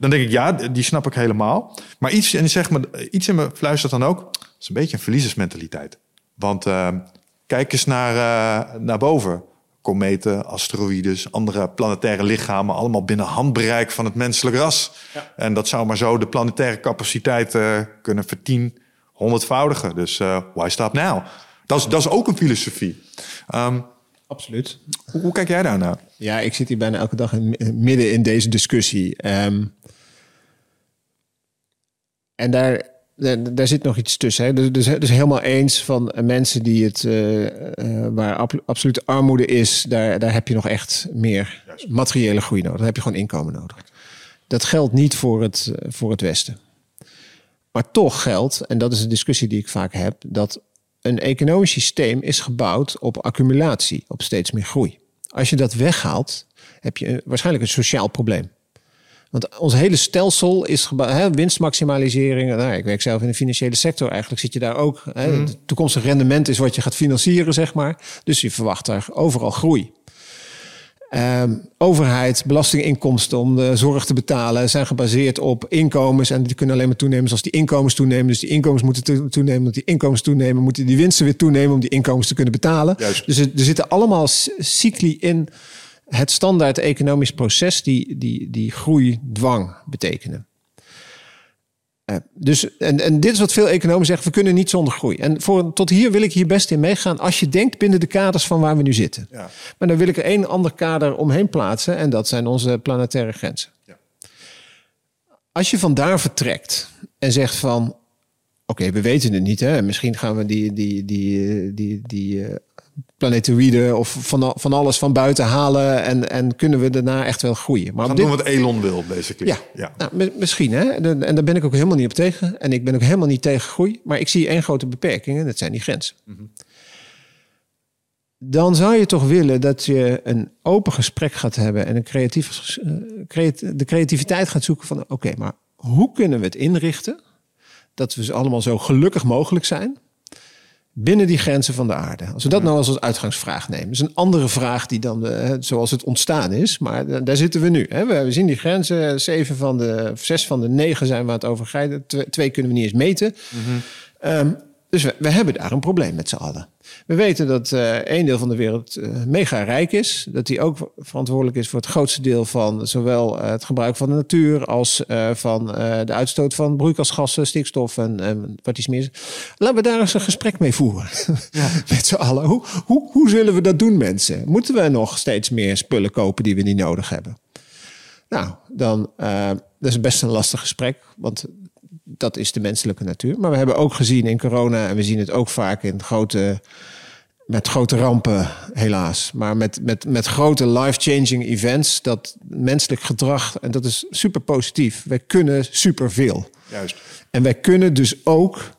Dan denk ik, ja, die snap ik helemaal. Maar iets, en zeg me, iets in me fluistert dan ook, is een beetje een verliezersmentaliteit. Want uh, Kijk eens naar, uh, naar boven. kometen, asteroïdes, andere planetaire lichamen, allemaal binnen handbereik van het menselijk ras. En dat zou maar zo de planetaire capaciteit uh, kunnen vertien, honderdvoudigen. Dus why stop now? Dat is, dat is ook een filosofie. Um, Absoluut. Hoe, hoe, kijk jij daarnaar? Ja, ik zit hier bijna elke dag in, midden in deze discussie. Um, en daar, daar, daar, zit nog iets tussen. Hè. Dus, dus, dus helemaal eens van mensen die het, uh, uh, waar ab, absolute armoede is, daar, daar heb je nog echt meer Juist. materiële groei nodig. Daar heb je gewoon inkomen nodig. Dat geldt niet voor het, voor het Westen. Maar toch geldt, en dat is een discussie die ik vaak heb, dat een economisch systeem is gebouwd op accumulatie, op steeds meer groei. Als je dat weghaalt, heb je waarschijnlijk een sociaal probleem. Want ons hele stelsel is gebouwd, winstmaximalisering. Nou, ik werk zelf in de financiële sector. Eigenlijk zit je daar ook. Hè, mm. Het toekomstig rendement is wat je gaat financieren, zeg maar. Dus je verwacht daar overal groei. Um, overheid, belastinginkomsten om de zorg te betalen zijn gebaseerd op inkomens. En die kunnen alleen maar toenemen als die inkomens toenemen. Dus die inkomens moeten toenemen. Omdat die inkomens toenemen, moeten die winsten weer toenemen om die inkomens te kunnen betalen. Juist. Dus er, er zitten allemaal cycli in het standaard economisch proces die, die, die groei dwang betekenen. Uh, dus, en, en dit is wat veel economen zeggen, we kunnen niet zonder groei. En voor, tot hier wil ik hier best in meegaan als je denkt binnen de kaders van waar we nu zitten. Ja. Maar dan wil ik er één ander kader omheen plaatsen en dat zijn onze planetaire grenzen. Ja. Als je vandaar vertrekt en zegt van, oké, we weten het niet, hè? misschien gaan we die, die, die, die, die uh, planetoïden of van, van alles van buiten halen en, en kunnen we daarna echt wel groeien. Maar gaan dit... doen wat Elon wil, basically. Ja, ja. Nou, misschien. Hè? En daar ben ik ook helemaal niet op tegen. En ik ben ook helemaal niet tegen groei. Maar ik zie één grote beperking en dat zijn die grenzen. Mm -hmm. Dan zou je toch willen dat je een open gesprek gaat hebben en een creatief, uh, de creativiteit gaat zoeken van oké, maar hoe kunnen we het inrichten dat we allemaal zo gelukkig mogelijk zijn binnen die grenzen van de aarde. Als we dat nou als uitgangsvraag nemen, is een andere vraag die dan uh, zoals het ontstaan is, maar daar zitten we nu. Hè. We, zien die grenzen, zeven van de, zes van de negen zijn we aan het overgrijden, twee, kunnen we niet eens meten. Mm um, dus we, we, hebben daar een probleem met z'n allen. We weten dat uh, een deel van de wereld uh, mega rijk is. Dat die ook verantwoordelijk is voor het grootste deel van zowel uh, het gebruik van de natuur als van de uitstoot van broeikasgassen, stikstof en, en wat iets meer. Laten we daar eens een gesprek mee voeren. Ja. met z'n allen. Hoe, hoe, hoe zullen we dat doen, mensen? Moeten we nog steeds meer spullen kopen die we niet nodig hebben? Nou, dan dat is best een lastig gesprek. Want dat is de menselijke natuur. Maar we hebben ook gezien in corona, en we zien het ook vaak in grote, met grote rampen, helaas. Maar met, met, met grote life-changing events, dat menselijk gedrag, en dat is super positief. Wij kunnen superveel. Juist. En wij kunnen dus ook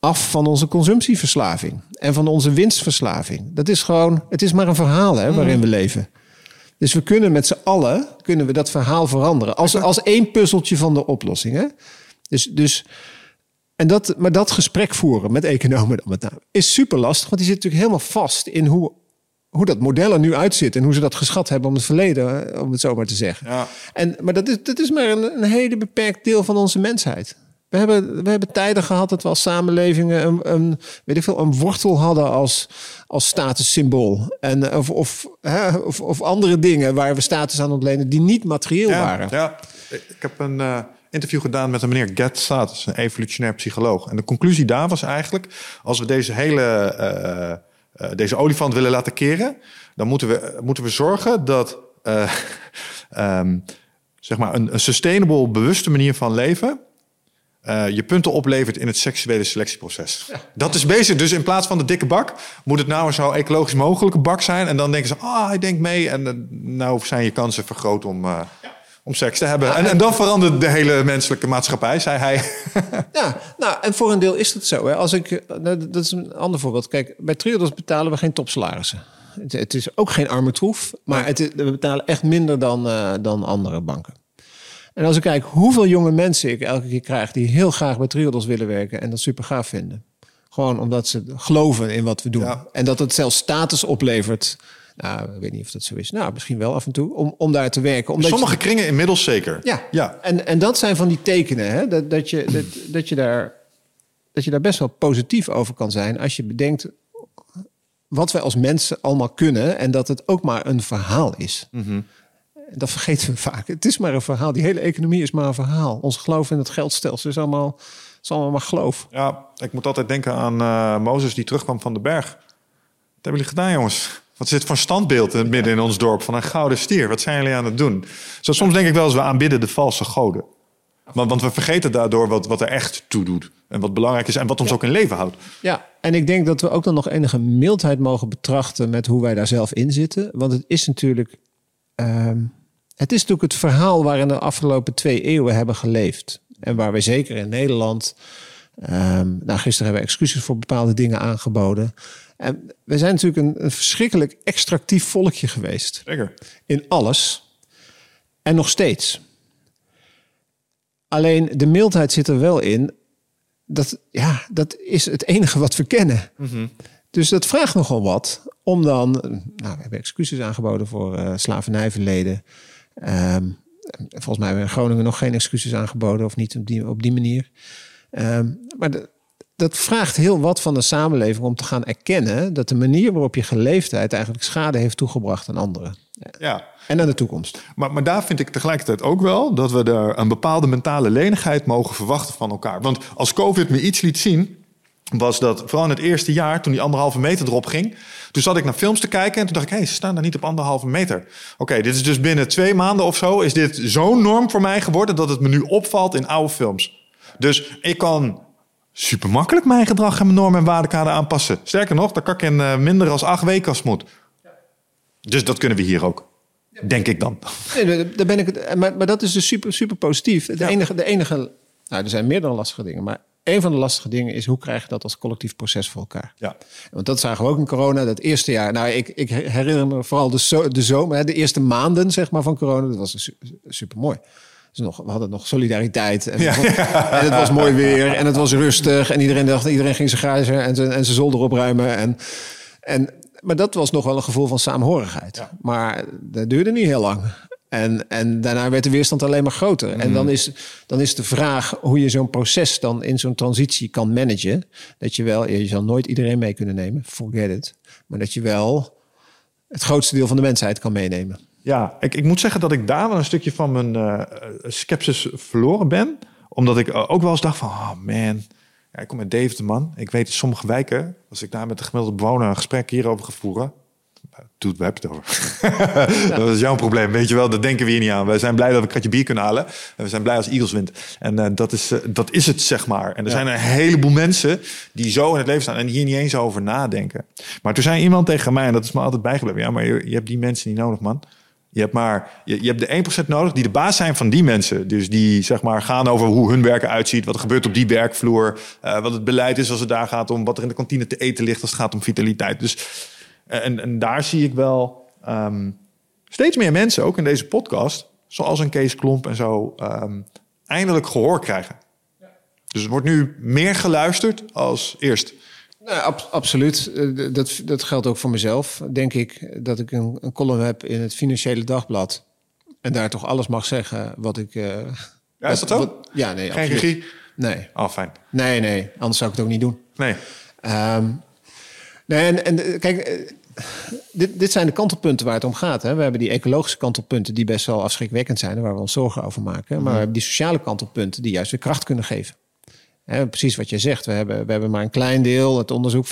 af van onze consumptieverslaving en van onze winstverslaving. Dat is gewoon, het is maar een verhaal hè, waarin we leven. Dus we kunnen met z'n allen kunnen we dat verhaal veranderen. Als, als één puzzeltje van de oplossing. Hè? Dus, dus en dat, maar dat gesprek voeren met economen dan met name, is super lastig. Want die zit natuurlijk helemaal vast in hoe, hoe dat model er nu uitziet. En hoe ze dat geschat hebben om het verleden, om het zo maar te zeggen. Ja. En, maar dat is, dat is maar een, een hele beperkt deel van onze mensheid. We hebben, we hebben tijden gehad dat we als samenlevingen een, een, weet ik veel, een wortel hadden als, als statussymbool. En, of, of, hè, of, of andere dingen waar we status aan ontlenen die niet materieel waren. Ja, ik heb een... Uh interview gedaan met een meneer Gert Status, een evolutionair psycholoog. En de conclusie daar was eigenlijk, als we deze hele uh, uh, deze olifant willen laten keren, dan moeten we, moeten we zorgen dat uh, um, zeg maar een, een sustainable, bewuste manier van leven uh, je punten oplevert in het seksuele selectieproces. Ja. Dat is bezig. Dus in plaats van de dikke bak, moet het nou een zo ecologisch mogelijke bak zijn. En dan denken ze, ah, oh, hij denkt mee. En uh, nou zijn je kansen vergroot om, uh, ja om seks te hebben. En, en dan verandert de hele menselijke maatschappij, zei hij. ja, nou, en voor een deel is dat zo. Hè. Als ik, eh, nou, dat is een ander voorbeeld. Kijk, bij Triodos betalen we geen topsalarissen. Het, het is ook geen arme troef, maar het, we betalen echt minder dan, uh, dan andere banken. En als ik kijk hoeveel jonge mensen ik elke keer krijg die heel graag bij Triodos willen werken en dat super gaaf vinden. Gewoon omdat ze geloven in wat we doen. Ja. En dat het zelfs status oplevert nou, ik weet niet of dat zo is. Nou, misschien wel af en toe, om, om daar te werken. Omdat Sommige kringen inmiddels zeker. Ja, ja. En, en dat zijn van die tekenen, hè, dat, dat, je, dat, dat, je daar, dat je daar best wel positief over kan zijn als je bedenkt wat wij als mensen allemaal kunnen en dat het ook maar een verhaal is. Mhm. Dat vergeten we vaak. Het is maar een verhaal. Die hele economie is maar een verhaal. Ons geloof in het geldstelsel is allemaal, is allemaal maar geloof. Ja, ik moet altijd denken aan uh, Mozes die terugkwam van de berg. Wat hebben jullie gedaan, jongens? Wat is dit voor standbeeld midden in ons dorp van een gouden stier? Wat zijn jullie aan het doen? Zo, soms denk ik wel eens, we aanbidden de valse goden. Want, want we vergeten daardoor wat, wat er echt toe doet. En wat belangrijk is en wat ons ook in leven houdt. Ja, en ik denk dat we ook dan nog enige mildheid mogen betrachten met hoe wij daar zelf in zitten. Want het is natuurlijk. Um, het is natuurlijk het verhaal waarin de afgelopen twee eeuwen hebben geleefd. En waar wij zeker in Nederland. Um, nou, gisteren hebben we excuses voor bepaalde dingen aangeboden. En we zijn natuurlijk een, een verschrikkelijk extractief volkje geweest. Zeker. In alles. En nog steeds. Alleen de mildheid zit er wel in. Dat, ja, dat is het enige wat we kennen. Mhm. Dus dat vraagt nogal wat. Om dan. Nou, we hebben excuses aangeboden voor uh, slavernijverleden. Um, volgens mij hebben we in Groningen nog geen excuses aangeboden. Of niet op die, op die manier. Um, maar de, dat vraagt heel wat van de samenleving om te gaan erkennen dat de manier waarop je geleefdheid eigenlijk schade heeft toegebracht aan anderen. Ja. En aan de toekomst. Maar, maar daar vind ik tegelijkertijd ook wel dat we er een bepaalde mentale lenigheid mogen verwachten van elkaar. Want als COVID me iets liet zien, was dat vooral in het eerste jaar, toen die anderhalve meter erop ging, toen zat ik naar films te kijken en toen dacht ik, hé, hey, ze staan daar niet op anderhalve meter. Oké, dit is dus binnen twee maanden of zo, is dit zo'n norm voor mij geworden dat het me nu opvalt in oude films. Dus ik kan super makkelijk mijn gedrag en mijn normen en waardekader aanpassen. Sterker nog, dat kan ik in uh, minder dan acht weken als het moet. Dus dat kunnen we hier ook. Denk ik dan. Nee, daar ben ik, maar, maar dat is dus super, super positief. De, ja. enige, de enige, nou, er zijn meerdere lastige dingen, maar een van de lastige dingen is hoe krijg je dat als collectief proces voor elkaar? Ja. Want dat zagen we ook in corona, dat eerste jaar. Nou, ik, ik herinner me vooral de, zo, de zomer, de eerste maanden zeg maar, van corona. Dat was super mooi. Dus nog, we hadden nog solidariteit. En, ja, ja. en, het was mooi weer en het was rustig. En iedereen dacht, iedereen ging zijn garage en zijn, en zijn zolder opruimen. En, en, maar dat was nog wel een gevoel van saamhorigheid. Ja. Maar dat duurde niet heel lang. En, en daarna werd de weerstand alleen maar groter. Mm. En dan is, dan is de vraag hoe je zo'n proces dan in zo'n transitie kan managen. Dat je wel, je zal nooit iedereen mee kunnen nemen, forget it. Maar dat je wel het grootste deel van de mensheid kan meenemen. Ja, ik, ik moet zeggen dat ik daar wel een stukje van mijn uh, sceptisch verloren ben. Omdat ik ook wel eens dacht van, oh man, ja, ik kom met David de man. Ik weet in sommige wijken, als ik daar met de gemiddelde bewoner een gesprek hierover ga voeren, doet we het over. Ja. dat is jouw probleem, weet je wel. Dat denken we hier niet aan. We zijn blij dat we een kratje bier kunnen halen. En we zijn blij als Eagles wint. En uh, dat, is, uh, dat is het, zeg maar. En er ja. zijn een heleboel mensen die zo in het leven staan en hier niet eens over nadenken. Maar toen zei iemand tegen mij, en dat is me altijd bijgebleven. Ja, maar je, je hebt die mensen niet nodig, man. Je hebt maar je, je hebt de 1% nodig die de baas zijn van die mensen. Dus die zeg maar gaan over hoe hun werk eruit ziet, wat er gebeurt op die werkvloer, uh, wat het beleid is als het daar gaat om, wat er in de kantine te eten ligt als het gaat om vitaliteit. Dus en, en daar zie ik wel um, steeds meer mensen, ook in deze podcast, zoals een Kees Klomp en zo, um, eindelijk gehoor krijgen. Dus er wordt nu meer geluisterd als eerst. Nou, ab absoluut. Dat, dat geldt ook voor mezelf. Denk ik dat ik een, een column heb in het Financiële Dagblad. En daar toch alles mag zeggen wat ik. Uh, ja, is dat zo? Wat, ja, nee. Geen regie? Nee. Oh, fijn. Nee, nee. Anders zou ik het ook niet doen. Nee. Um, nee, en, en kijk, dit, dit zijn de kantelpunten waar het om gaat. Hè. We hebben die ecologische kantelpunten die best wel afschrikwekkend zijn... en waar we ons zorgen over maken. Maar we hebben die sociale kantelpunten die juist weer kracht kunnen geven. Hè, precies wat je zegt. We hebben, we hebben maar een klein deel, het onderzoek... 25%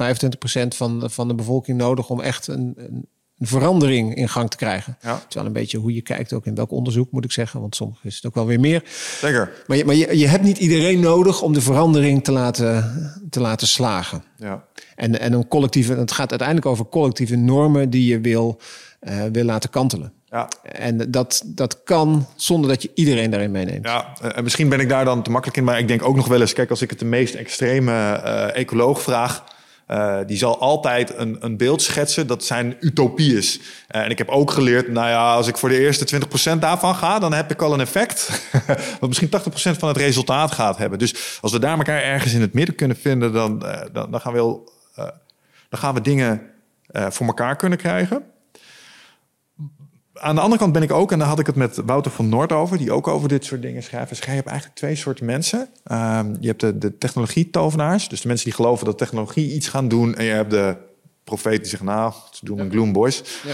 van, van de bevolking nodig om echt een, een een verandering in gang te krijgen. Ja. Het is wel een beetje hoe je kijkt, ook in welk onderzoek moet ik zeggen, want soms is het ook wel weer meer. Zeker. Maar je, maar je, je hebt niet iedereen nodig om de verandering te laten, te laten slagen. Ja. En, en een collectieve, het gaat uiteindelijk over collectieve normen die je wil, uh, wil laten kantelen. Ja. En dat, dat kan zonder dat je iedereen daarin meeneemt. Ja, en misschien ben ik daar dan te makkelijk in, maar ik denk ook nog wel eens, kijk, als ik het de meest extreme uh, ecoloog vraag, Uh, die zal altijd een, een beeld schetsen dat zijn utopie is. Uh, en ik heb ook geleerd, nou ja, als ik voor de eerste 20% daarvan ga, dan heb ik al een effect. wat misschien 80% van het resultaat gaat hebben. Dus als we daar elkaar ergens in het midden kunnen vinden, dan, uh, dan, dan, gaan, we heel, dan gaan we dingen voor elkaar kunnen krijgen. Aan de andere kant ben ik ook, en daar had ik het met Wouter van Noord over, die ook over dit soort dingen schrijft. Dus je hebt eigenlijk twee soorten mensen. Um, je hebt de, de technologie-tovenaars, dus de mensen die geloven dat technologie iets gaan doen. En je hebt de profeet die zegt, nou, ze doen een gloom boys. Ja.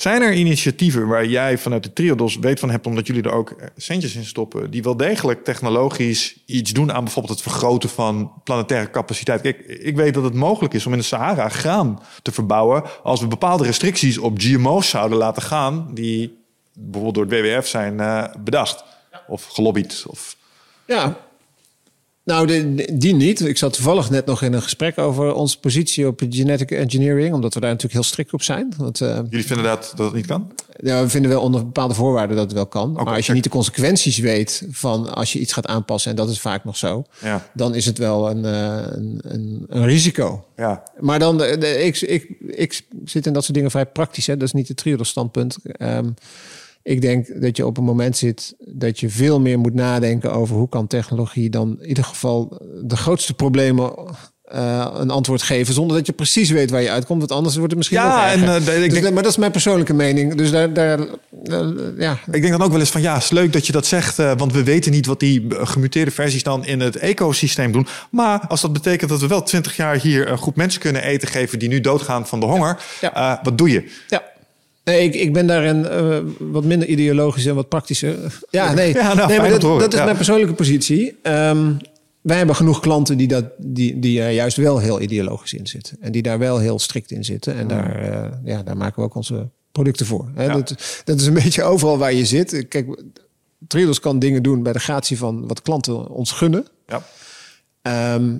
Zijn er initiatieven waar jij vanuit de Triodos weet van hebt, omdat jullie er ook centjes in stoppen, die wel degelijk technologisch iets doen aan bijvoorbeeld het vergroten van planetaire capaciteit? Kijk, ik weet dat het mogelijk is om in de Sahara graan te verbouwen als we bepaalde restricties op GMO's zouden laten gaan, die bijvoorbeeld door het WWF zijn uh, bedacht of gelobbyd. Of... Ja, nou, de, die niet. Ik zat toevallig net nog in een gesprek over onze positie op genetic engineering, omdat we daar natuurlijk heel strikt op zijn. Want, uh, Jullie vinden dat, dat het niet kan? Ja, we vinden wel onder bepaalde voorwaarden dat het wel kan. Okay, maar als je niet de consequenties weet van als je iets gaat aanpassen, en dat is vaak nog zo, ja. dan is het wel een, een, een, een risico. Ja. Maar dan, de, de, ik, ik, ik zit in dat soort dingen vrij praktisch. Hè? Dat is niet het trio standpunt. Um, ik denk dat je op een moment zit dat je veel meer moet nadenken over hoe kan technologie dan in ieder geval de grootste problemen uh, een antwoord geven zonder dat je precies weet waar je uitkomt. Want anders wordt het misschien ja, nog en, uh, ik dus, denk, maar dat is mijn persoonlijke mening. Dus daar, daar uh, ja. Ik denk dan ook wel eens van ja, is leuk dat je dat zegt, want we weten niet wat die gemuteerde versies dan in het ecosysteem doen. Maar als dat betekent dat we wel twintig jaar hier een groep mensen kunnen eten geven die nu doodgaan van de honger, Ja. Ja. wat doe je? Ja. Nee, ik, ik ben daarin uh, wat minder ideologisch en wat praktischer. Ja, nee, Ja, nou, nee maar dat, is ja. mijn persoonlijke positie. Ehm, wij hebben genoeg klanten die, dat, die, die er juist wel heel ideologisch in zitten. En die daar wel heel strikt in zitten. En daar, eh, ja, daar maken we ook onze producten voor. Hè? Ja. Dat, dat is een beetje overal waar je zit. Kijk, Triodos kan dingen doen bij de gratie van wat klanten ons gunnen. Ja. Ehm,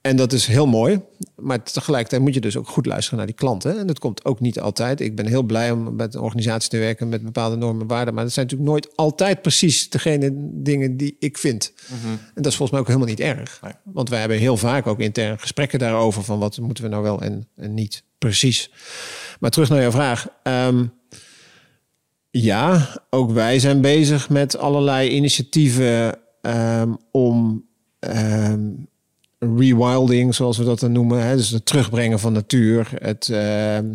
en dat is heel mooi. Maar tegelijkertijd moet je dus ook goed luisteren naar die klanten. En dat komt ook niet altijd. Ik ben heel blij om met een organisatie te werken met bepaalde normen en waarden. Maar dat zijn natuurlijk nooit altijd precies degene dingen die ik vind. En dat is volgens mij ook helemaal niet erg. Nee. Want wij hebben heel vaak ook intern gesprekken daarover. Van wat moeten we nou wel en, en niet precies. Maar terug naar jouw vraag. Ehm, ja, ook wij zijn bezig met allerlei initiatieven ehm, om ehm, rewilding, zoals we dat dan noemen. Hè? Dus het terugbrengen van natuur, het, ehm,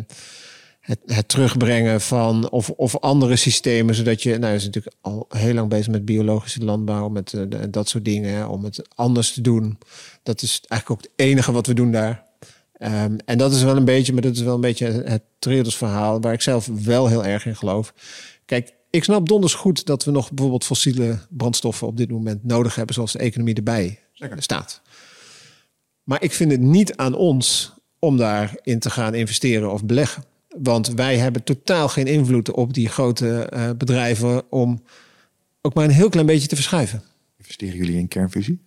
het, het terugbrengen van of, of andere systemen, zodat je, nou, zijn natuurlijk al heel lang bezig met biologische landbouw, met eh, dat soort dingen, hè, om het anders te doen. Dat is eigenlijk ook het enige wat we doen daar. Ehm, en dat is wel een beetje, maar dat is wel een beetje het Triodos verhaal, waar ik zelf wel heel erg in geloof. Kijk, ik snap donders goed dat we nog bijvoorbeeld fossiele brandstoffen op dit moment nodig hebben, zoals de economie erbij Zeker. staat. Maar ik vind het niet aan ons om daarin te gaan investeren of beleggen. Want wij hebben totaal geen invloed op die grote eh, bedrijven om ook maar een heel klein beetje te verschuiven. Investeren jullie in kernfusie?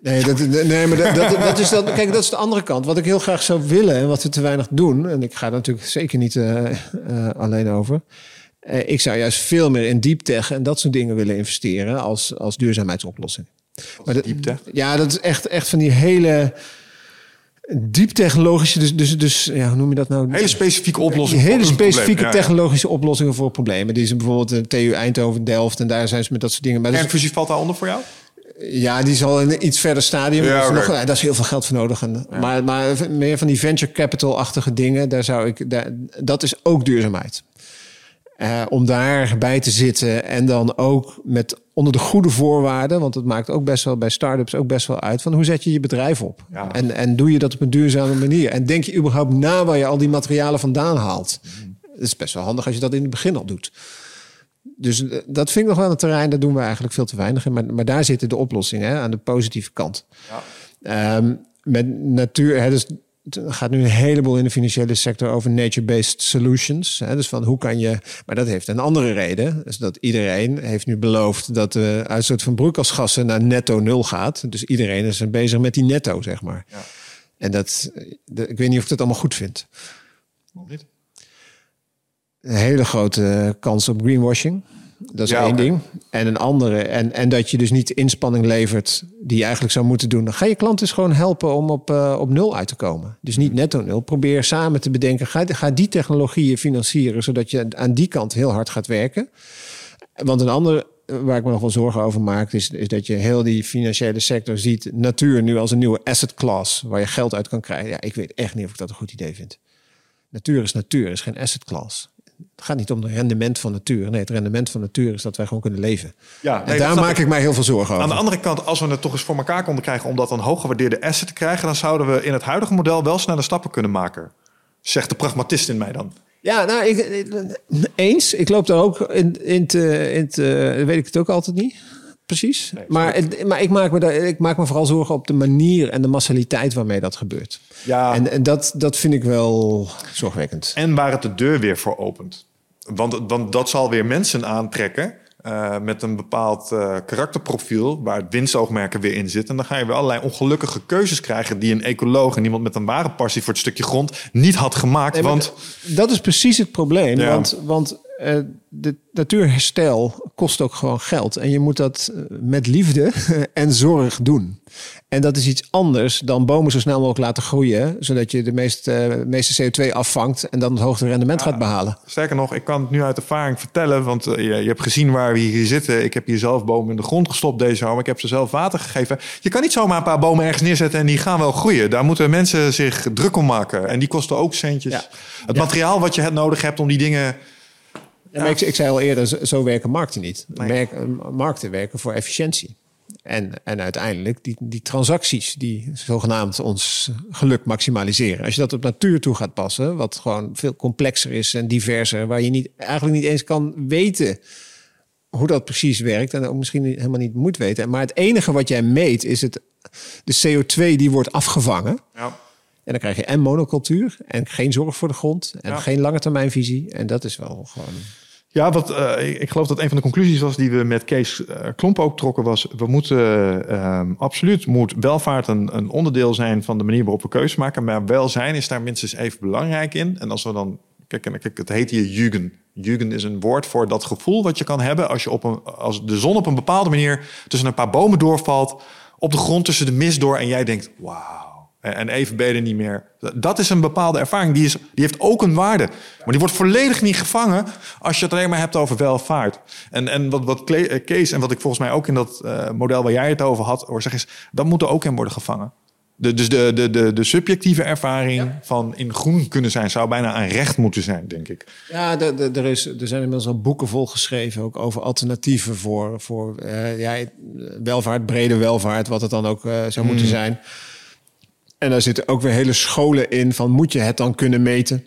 Nee, dat, nee maar dat, dat, dat is dan, kijk, dat is de andere kant. Wat ik heel graag zou willen en wat we te weinig doen, en ik ga daar natuurlijk zeker niet eh, eh, alleen over. Ik zou juist veel meer in deep tech en dat soort dingen willen investeren als, als duurzaamheidsoplossing. Maar? Ja, dat is echt, echt van die hele diep technologische, dus, dus, dus ja, hoe noem je dat nou? Hele specifieke Die oplossing. hele specifieke Ja, ja. technologische oplossingen voor problemen. Die zijn bijvoorbeeld de TU Eindhoven, Delft en daar zijn ze met dat soort dingen. Maar is- Kernfusie valt daaronder voor jou? ja, die zal in een iets verder stadium. Ja, nog, ja, daar is heel veel geld voor nodig. En, maar, maar meer van die venture capital-achtige dingen, daar zou ik, daar, dat is ook duurzaamheid. Eh, om daarbij te zitten en dan ook met onder de goede voorwaarden, want het maakt ook best wel bij start-ups ook best wel uit van hoe zet je je bedrijf op Ja. en, en doe je dat op een duurzame manier en denk je überhaupt na waar je al die materialen vandaan haalt. Het is best wel handig als je dat in het begin al doet. Dus eh, dat vind ik nog wel een terrein, daar doen we eigenlijk veel te weinig in. Maar, maar daar zitten de oplossingen hè, aan de positieve kant. Ehm, met natuur, hè, dus het gaat nu een heleboel in de financiële sector over nature-based solutions. Hè, dus van hoe kan je, maar dat heeft een andere reden. Dus dat iedereen heeft nu beloofd dat de uitstoot van broeikasgassen naar netto nul gaat. Dus iedereen is bezig met die netto, zeg maar. Ja. En dat, eh, de- ik weet niet of ik dat allemaal goed vind. Een hele grote kans op greenwashing. Dat is Ja, één ding. En een andere. En, en dat je dus niet inspanning levert die je eigenlijk zou moeten doen. Dan ga je klant dus gewoon helpen om op, eh, op nul uit te komen. Dus niet netto nul. Probeer samen te bedenken. Ga, ga die technologieën financieren. Zodat je aan die kant heel hard gaat werken. Want een andere eh, waar ik me nog wel zorgen over maak, is, is dat je heel die financiële sector ziet natuur nu als een nieuwe asset class waar je geld uit kan krijgen. Ja, ik weet echt niet of ik dat een goed idee vind. Natuur is natuur, is geen asset class. Het gaat niet om het rendement van natuur. Nee, het rendement van natuur is dat wij gewoon kunnen leven. Ja, en daar maak ik mij heel veel zorgen over. Aan de andere kant, als we het toch eens voor elkaar konden krijgen om dat een hooggewaardeerde asset te krijgen, dan zouden we in het huidige model wel snelle stappen kunnen maken. Zegt de pragmatist in mij dan. Ja, nou, ik, ik- eens. Ik loop daar ook in, in, te, in te, weet ik het ook altijd niet. Precies. Nee, maar het- maar ik, maak me daar, ik maak me vooral zorgen op de manier en de massaliteit waarmee dat gebeurt. Ja. En, en dat, dat vind ik wel zorgwekkend. En waar het de deur weer voor opent. Want, want dat zal weer mensen aantrekken eh, met een bepaald eh, karakterprofiel waar het winstoogmerken weer in zit. En dan ga je weer allerlei ongelukkige keuzes krijgen die een ecoloog en iemand met een ware passie voor het stukje grond niet had gemaakt. Nee, want dat is precies het probleem. Ja. Want, want eh, de natuurherstel kost ook gewoon geld. En je moet dat eh, met liefde en zorg doen. En dat is iets anders dan bomen zo snel mogelijk laten groeien. Zodat je de meeste, meeste CO2 afvangt en dan het hoogste rendement gaat behalen. Sterker nog, ik kan het nu uit ervaring vertellen, want eh, je, je hebt gezien waar we hier zitten. Ik heb hier zelf bomen in de grond gestopt deze zomer. Ik heb ze zelf water gegeven. Je kan niet zomaar een paar bomen ergens neerzetten en die gaan wel groeien. Daar moeten mensen zich druk om maken. En die kosten ook centjes. Ja. Het materiaal wat je het nodig hebt om die dingen... Ja, maar ik, ik zei al eerder, zo, werken markten niet. Nee. Merk- markten werken voor efficiëntie. En, en uiteindelijk die, die transacties die zogenaamd ons geluk maximaliseren. Als je dat op natuur toe gaat passen, wat gewoon veel complexer is en diverser, waar je niet, eigenlijk niet eens kan weten hoe dat precies werkt en ook misschien helemaal niet moet weten. Maar het enige wat jij meet is het, de CO2 die wordt afgevangen. Ja. En dan krijg je en monocultuur en geen zorg voor de grond en Ja. geen lange termijnvisie. En dat is wel gewoon... Ja, wat, eh, ik- geloof dat een van de conclusies was die we met Kees eh, Klomp ook trokken was... we moeten ehm, absoluut moet welvaart een, een onderdeel zijn van de manier waarop we keuzes maken. Maar welzijn is daar minstens even belangrijk in. En als we dan... Kijk, kijk het heet hier Jugend. Jugend is een woord voor dat gevoel wat je kan hebben... als, je op een, als de zon op een bepaalde manier tussen een paar bomen doorvalt... op de grond tussen de mist door en jij denkt... wauw. En en even ben je er niet meer. Dat is een bepaalde ervaring. Die, is, die heeft ook een waarde. Maar die wordt volledig niet gevangen als je het alleen maar hebt over welvaart. En, en wat, wat eh, Kees en wat ik volgens mij ook in dat eh, model waar jij het over had, hoor zeg is, dat moet er ook in worden gevangen. De, dus de, de, de, de subjectieve ervaring van in groen kunnen zijn, zou bijna een recht moeten zijn, denk ik. Ja, de, de- er, is, er zijn inmiddels al boeken volgeschreven ook over alternatieven voor, voor eh, ja, welvaart, brede welvaart, wat het dan ook eh, zou moeten zijn. En daar zitten ook weer hele scholen in van moet je het dan kunnen meten?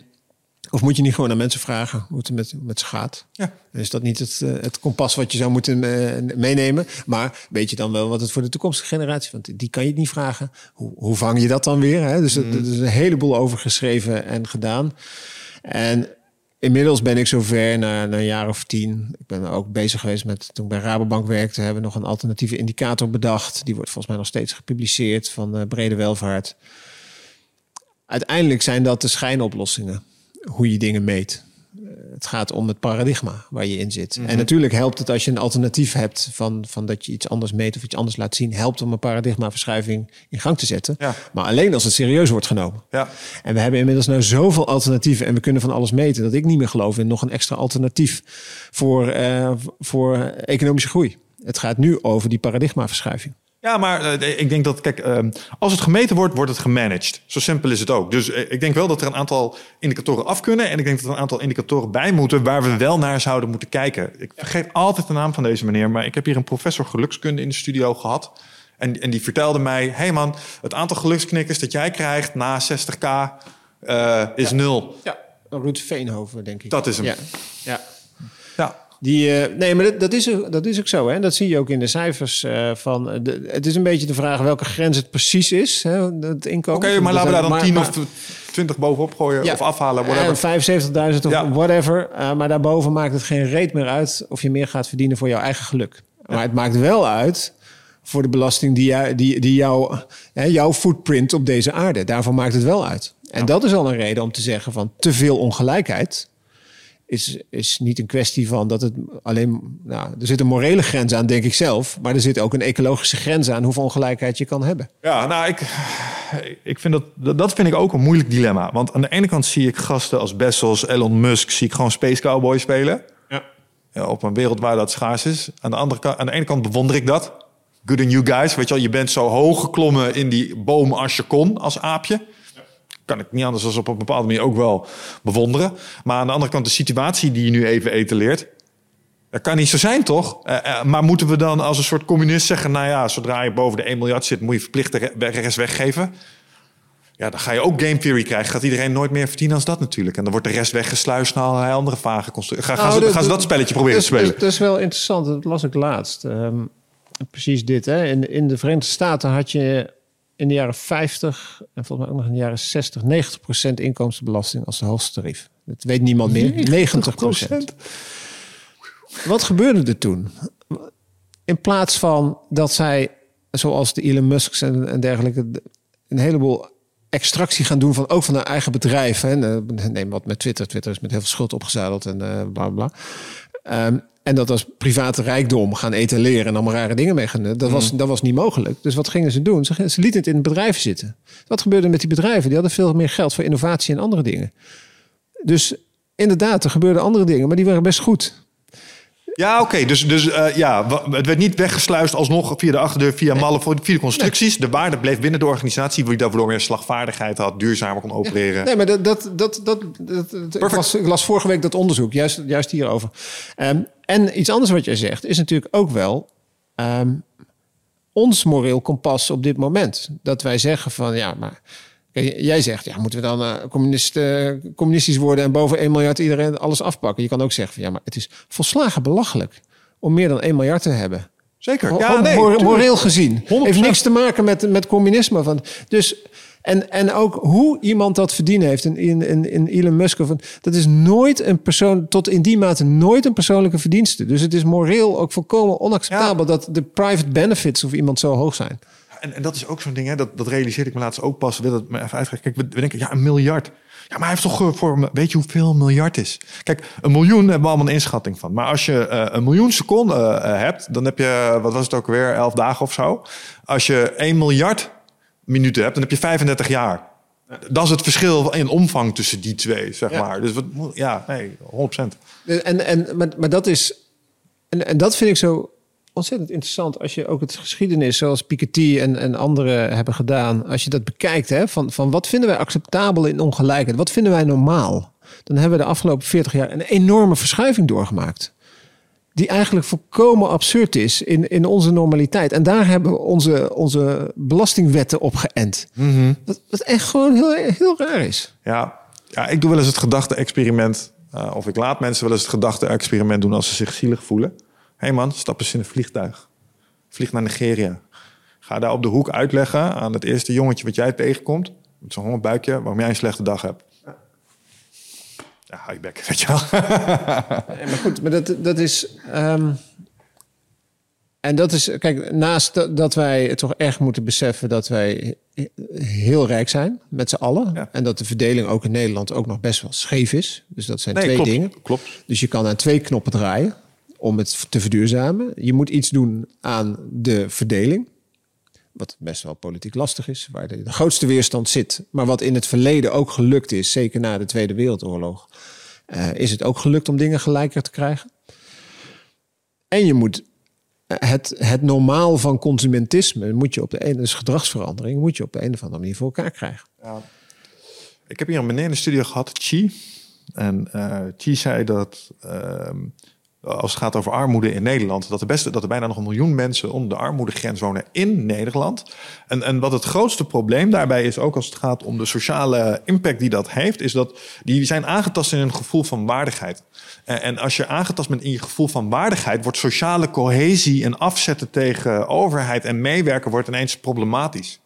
Of moet je niet gewoon aan mensen vragen hoe het met, met ze gaat? Ja. Is dat niet het, eh, het kompas wat je zou moeten eh, meenemen? Maar weet je dan wel wat het voor de toekomstige generatie... want die kan je het niet vragen. Hoe, hoe vang je dat dan weer? Hè? Dus er er is een heleboel over geschreven en gedaan. En inmiddels ben ik zover, na, na een jaar of tien... ik ben ook bezig geweest met... toen ik bij Rabobank werkte... hebben we nog een alternatieve indicator bedacht. Die wordt volgens mij nog steeds gepubliceerd... van brede welvaart. Uiteindelijk zijn dat de schijnoplossingen. Hoe je dingen meet. Het gaat om het paradigma waar je in zit. Mhm. En natuurlijk helpt het als je een alternatief hebt van, van dat je iets anders meet of iets anders laat zien, helpt om een paradigmaverschuiving in gang te zetten. Ja. Maar alleen als het serieus wordt genomen. Ja. En we hebben inmiddels nou zoveel alternatieven en we kunnen van alles meten dat ik niet meer geloof in nog een extra alternatief voor, eh, voor economische groei. Het gaat nu over die paradigmaverschuiving. Ja, maar eh, ik denk dat, kijk, ehm, als het gemeten wordt, wordt het gemanaged. Zo simpel is het ook. Dus eh, ik denk wel dat er een aantal indicatoren af kunnen. En ik denk dat er een aantal indicatoren bij moeten waar we wel naar zouden moeten kijken. Ik vergeet altijd de naam van deze meneer, maar ik heb hier een professor gelukskunde in de studio gehad. En, en die vertelde mij: hé hey man, het aantal geluksknikkers dat jij krijgt na 60k eh, is nul. Ja, Ruud Veenhoven, denk ik. Dat is hem. Ja, ja. Die, eh, nee, maar dat, dat, is, ook- dat is ook zo. Hè? Dat zie je ook in de cijfers. eh, van, eh, de, het is een beetje de vraag welke grens het precies is. Hè, het inkomen. Oké, maar laten we daar dan Maar- 10 maar- of 20 bovenop gooien Ja. of afhalen, whatever. En 75.000 of Ja. whatever. Maar daarboven maakt het geen reet meer uit of je meer gaat verdienen voor jouw eigen geluk. Maar het maakt wel uit voor de belasting die, jou, die, die jou, hè, jouw footprint op deze aarde. Daarvoor maakt het wel uit. En dat is al een reden om te zeggen van te veel ongelijkheid is, is niet een kwestie van dat het alleen. Nou, er zit een morele grens aan, denk ik zelf. Maar er zit ook een ecologische grens aan hoeveel ongelijkheid je kan hebben. Ja, nou, ik, ik vind dat, dat- vind ik ook een moeilijk dilemma. Want aan de ene kant zie ik gasten als Bezos, Elon Musk, zie ik gewoon Space Cowboy spelen. Ja. Ja, op een wereld waar dat schaars is. Aan de, andere kant, aan de ene kant bewonder ik dat. Good on you guys. Weet je wel, je bent zo hoog geklommen in die boom als je kon als aapje. Kan ik niet anders dan op een bepaalde manier ook wel bewonderen. Maar aan de andere kant, de situatie die je nu even etaleert, dat kan niet zo zijn, toch? Uh, uh, maar moeten we dan als een soort communist zeggen... nou ja, zodra je boven de 1 miljard zit... moet je verplicht de rest weggeven? Ja, dan ga je ook game theory krijgen. Gaat iedereen nooit meer verdienen als dat natuurlijk. En dan wordt de rest weggesluist naar allerlei andere vage constructies. Ga, gaan, nou, gaan, ze, dat spelletje proberen te spelen? Dat is wel interessant. Dat las ik laatst. Um, precies dit. Hè. In, in de Verenigde Staten had je in de jaren 50... en volgens mij ook nog in de jaren 60... 90% inkomstenbelasting als de hoogste tarief. Dat weet niemand meer. 90% Wat gebeurde er toen? In plaats van dat zij, zoals de Elon Musk's en, en dergelijke... een heleboel extractie gaan doen van ook van hun eigen bedrijf. Hè. Neem wat met Twitter. Twitter is met heel veel schuld opgezadeld en uh, bla bla. Um, en dat als private rijkdom gaan etaleren en allemaal rare dingen mee gaan. Dat was, mm. dat was niet mogelijk. Dus wat gingen ze doen? Ze, ze lieten het in het bedrijf zitten. Wat gebeurde met die bedrijven? Die hadden veel meer geld voor innovatie en andere dingen. Dus inderdaad, er gebeurden andere dingen, maar die waren best goed. Ja, oké. Dus, dus uh, ja, het werd niet weggesluist alsnog via de achterdeur, via mallen, via de constructies. De waarde bleef binnen de organisatie, die daarvoor meer slagvaardigheid had, duurzamer kon opereren. Nee, maar dat, dat, dat, dat, dat ik, las, ik las vorige week dat onderzoek, juist, juist hierover. Um, en iets anders wat jij zegt, is natuurlijk ook wel um, ons moreel kompas op dit moment. Dat wij zeggen van ja, maar Jij zegt, ja, moeten we dan uh, communist, uh, communistisch worden en boven 1 miljard iedereen alles afpakken? Je kan ook zeggen, van, ja, maar het is volslagen belachelijk om meer dan 1 miljard te hebben. Zeker. Ja, nee, moreel gezien. 100%. Heeft niks te maken met, met communisme. Van, dus, en, en ook hoe iemand dat verdienen heeft in, in, in Elon Musk. Van, dat is nooit een persoon, tot in die mate nooit een persoonlijke verdienste. Dus het is moreel ook volkomen onacceptabel ja. dat de private benefits of iemand zo hoog zijn en, en dat is ook zo'n ding, hè, dat, dat realiseerde ik me laatst ook pas. Wil dat me even uitgaan. Kijk, we, we, denken, ja, een miljard. Ja, maar hij heeft toch voor, weet je hoeveel een miljard is? Kijk, een miljoen hebben we allemaal een inschatting van. Maar als je uh, een miljoen seconden uh, hebt, dan heb je, wat was het ook weer, elf dagen of zo. Als je 1 miljard minuten hebt, dan heb je 35 jaar. Dat is het verschil in omvang tussen die twee, zeg ja. maar. Dus wat, ja, nee, 100%. En, en, maar, maar dat is, en, en dat vind ik zo ontzettend interessant als je ook het geschiedenis zoals Piketty en, en anderen hebben gedaan. Als je dat bekijkt, hè, van, van wat vinden wij acceptabel in ongelijkheid? Wat vinden wij normaal? Dan hebben we de afgelopen 40 jaar een enorme verschuiving doorgemaakt. Die eigenlijk volkomen absurd is in, in onze normaliteit. En daar hebben we onze, onze belastingwetten op geënt. Mm wat, wat echt gewoon heel, heel raar is. Ja, ja, ik doe wel eens het gedachte-experiment. Uh, of ik laat mensen wel eens het gedachte-experiment doen als ze zich zielig voelen hey man, stap eens in een vliegtuig. Vlieg naar Nigeria. Ga daar op de hoek uitleggen aan het eerste jongetje wat jij tegenkomt. Met zo'n hongerbuikje, waarom jij een slechte dag hebt. Ja, hou je bek, weet je wel. maar goed, maar dat, dat is... Um... En dat is, kijk, naast dat wij toch echt moeten beseffen dat wij heel rijk zijn met z'n allen. Ja. En dat de verdeling ook in Nederland ook nog best wel scheef is. Dus dat zijn nee, twee klopt, dingen. Klopt. Dus je kan aan twee knoppen draaien om het te verduurzamen. Je moet iets doen aan de verdeling. Wat best wel politiek lastig is, waar de, grootste weerstand zit. Maar wat in het verleden ook gelukt is, zeker na de Tweede Wereldoorlog, uh, is het ook gelukt om dingen gelijker te krijgen. En je moet het, het normaal van consumentisme, moet je op de ene, dus gedragsverandering, moet je op de een of andere manier voor elkaar krijgen. Ja. Ik heb hier een meneer in de studio gehad, Chi. En uh, Chi zei dat uh, als het gaat over armoede in Nederland, dat er, best, dat er bijna nog een miljoen mensen onder de armoedegrens wonen in Nederland. En, en wat het grootste probleem daarbij is, ook als het gaat om de sociale impact die dat heeft, is dat die zijn aangetast in een gevoel van waardigheid. En, en als je aangetast bent in je gevoel van waardigheid, wordt sociale cohesie en afzetten tegen overheid en meewerken wordt ineens problematisch.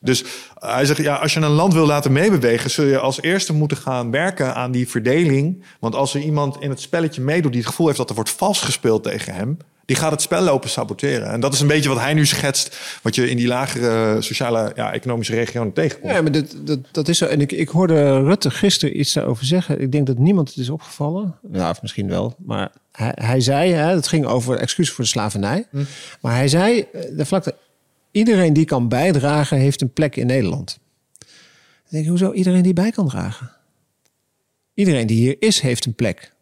Dus hij zegt, ja, als je een land wil laten meebewegen, zul je als eerste moeten gaan werken aan die verdeling. Want als er iemand in het spelletje meedoet die het gevoel heeft dat er wordt vals gespeeld tegen hem, die gaat het spel lopen saboteren. En dat is een beetje wat hij nu schetst, wat je in die lagere sociale, ja, economische regionen tegenkomt. Ja, maar dat, dat, dat is zo. En ik, ik hoorde Rutte gisteren iets daarover zeggen. Ik denk dat niemand het is opgevallen. Ja, of misschien wel. Maar hij, hij zei, hè, het ging over excuses voor de slavernij. Hm. Maar hij zei, eh, de vlakte, iedereen die kan bijdragen, heeft een plek in Nederland. Dan denk ik, hoezo iedereen die bij kan dragen? Iedereen die hier is, heeft een plek.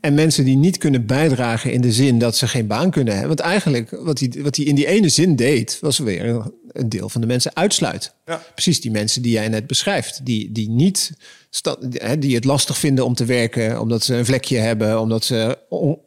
En mensen die niet kunnen bijdragen in de zin dat ze geen baan kunnen hebben. Want eigenlijk wat hij, wat hij in die ene zin deed, was weer een, deel van de mensen uitsluiten. Ja. Precies die mensen die jij net beschrijft. Die, die niet die het lastig vinden om te werken, omdat ze een vlekje hebben, omdat ze. on-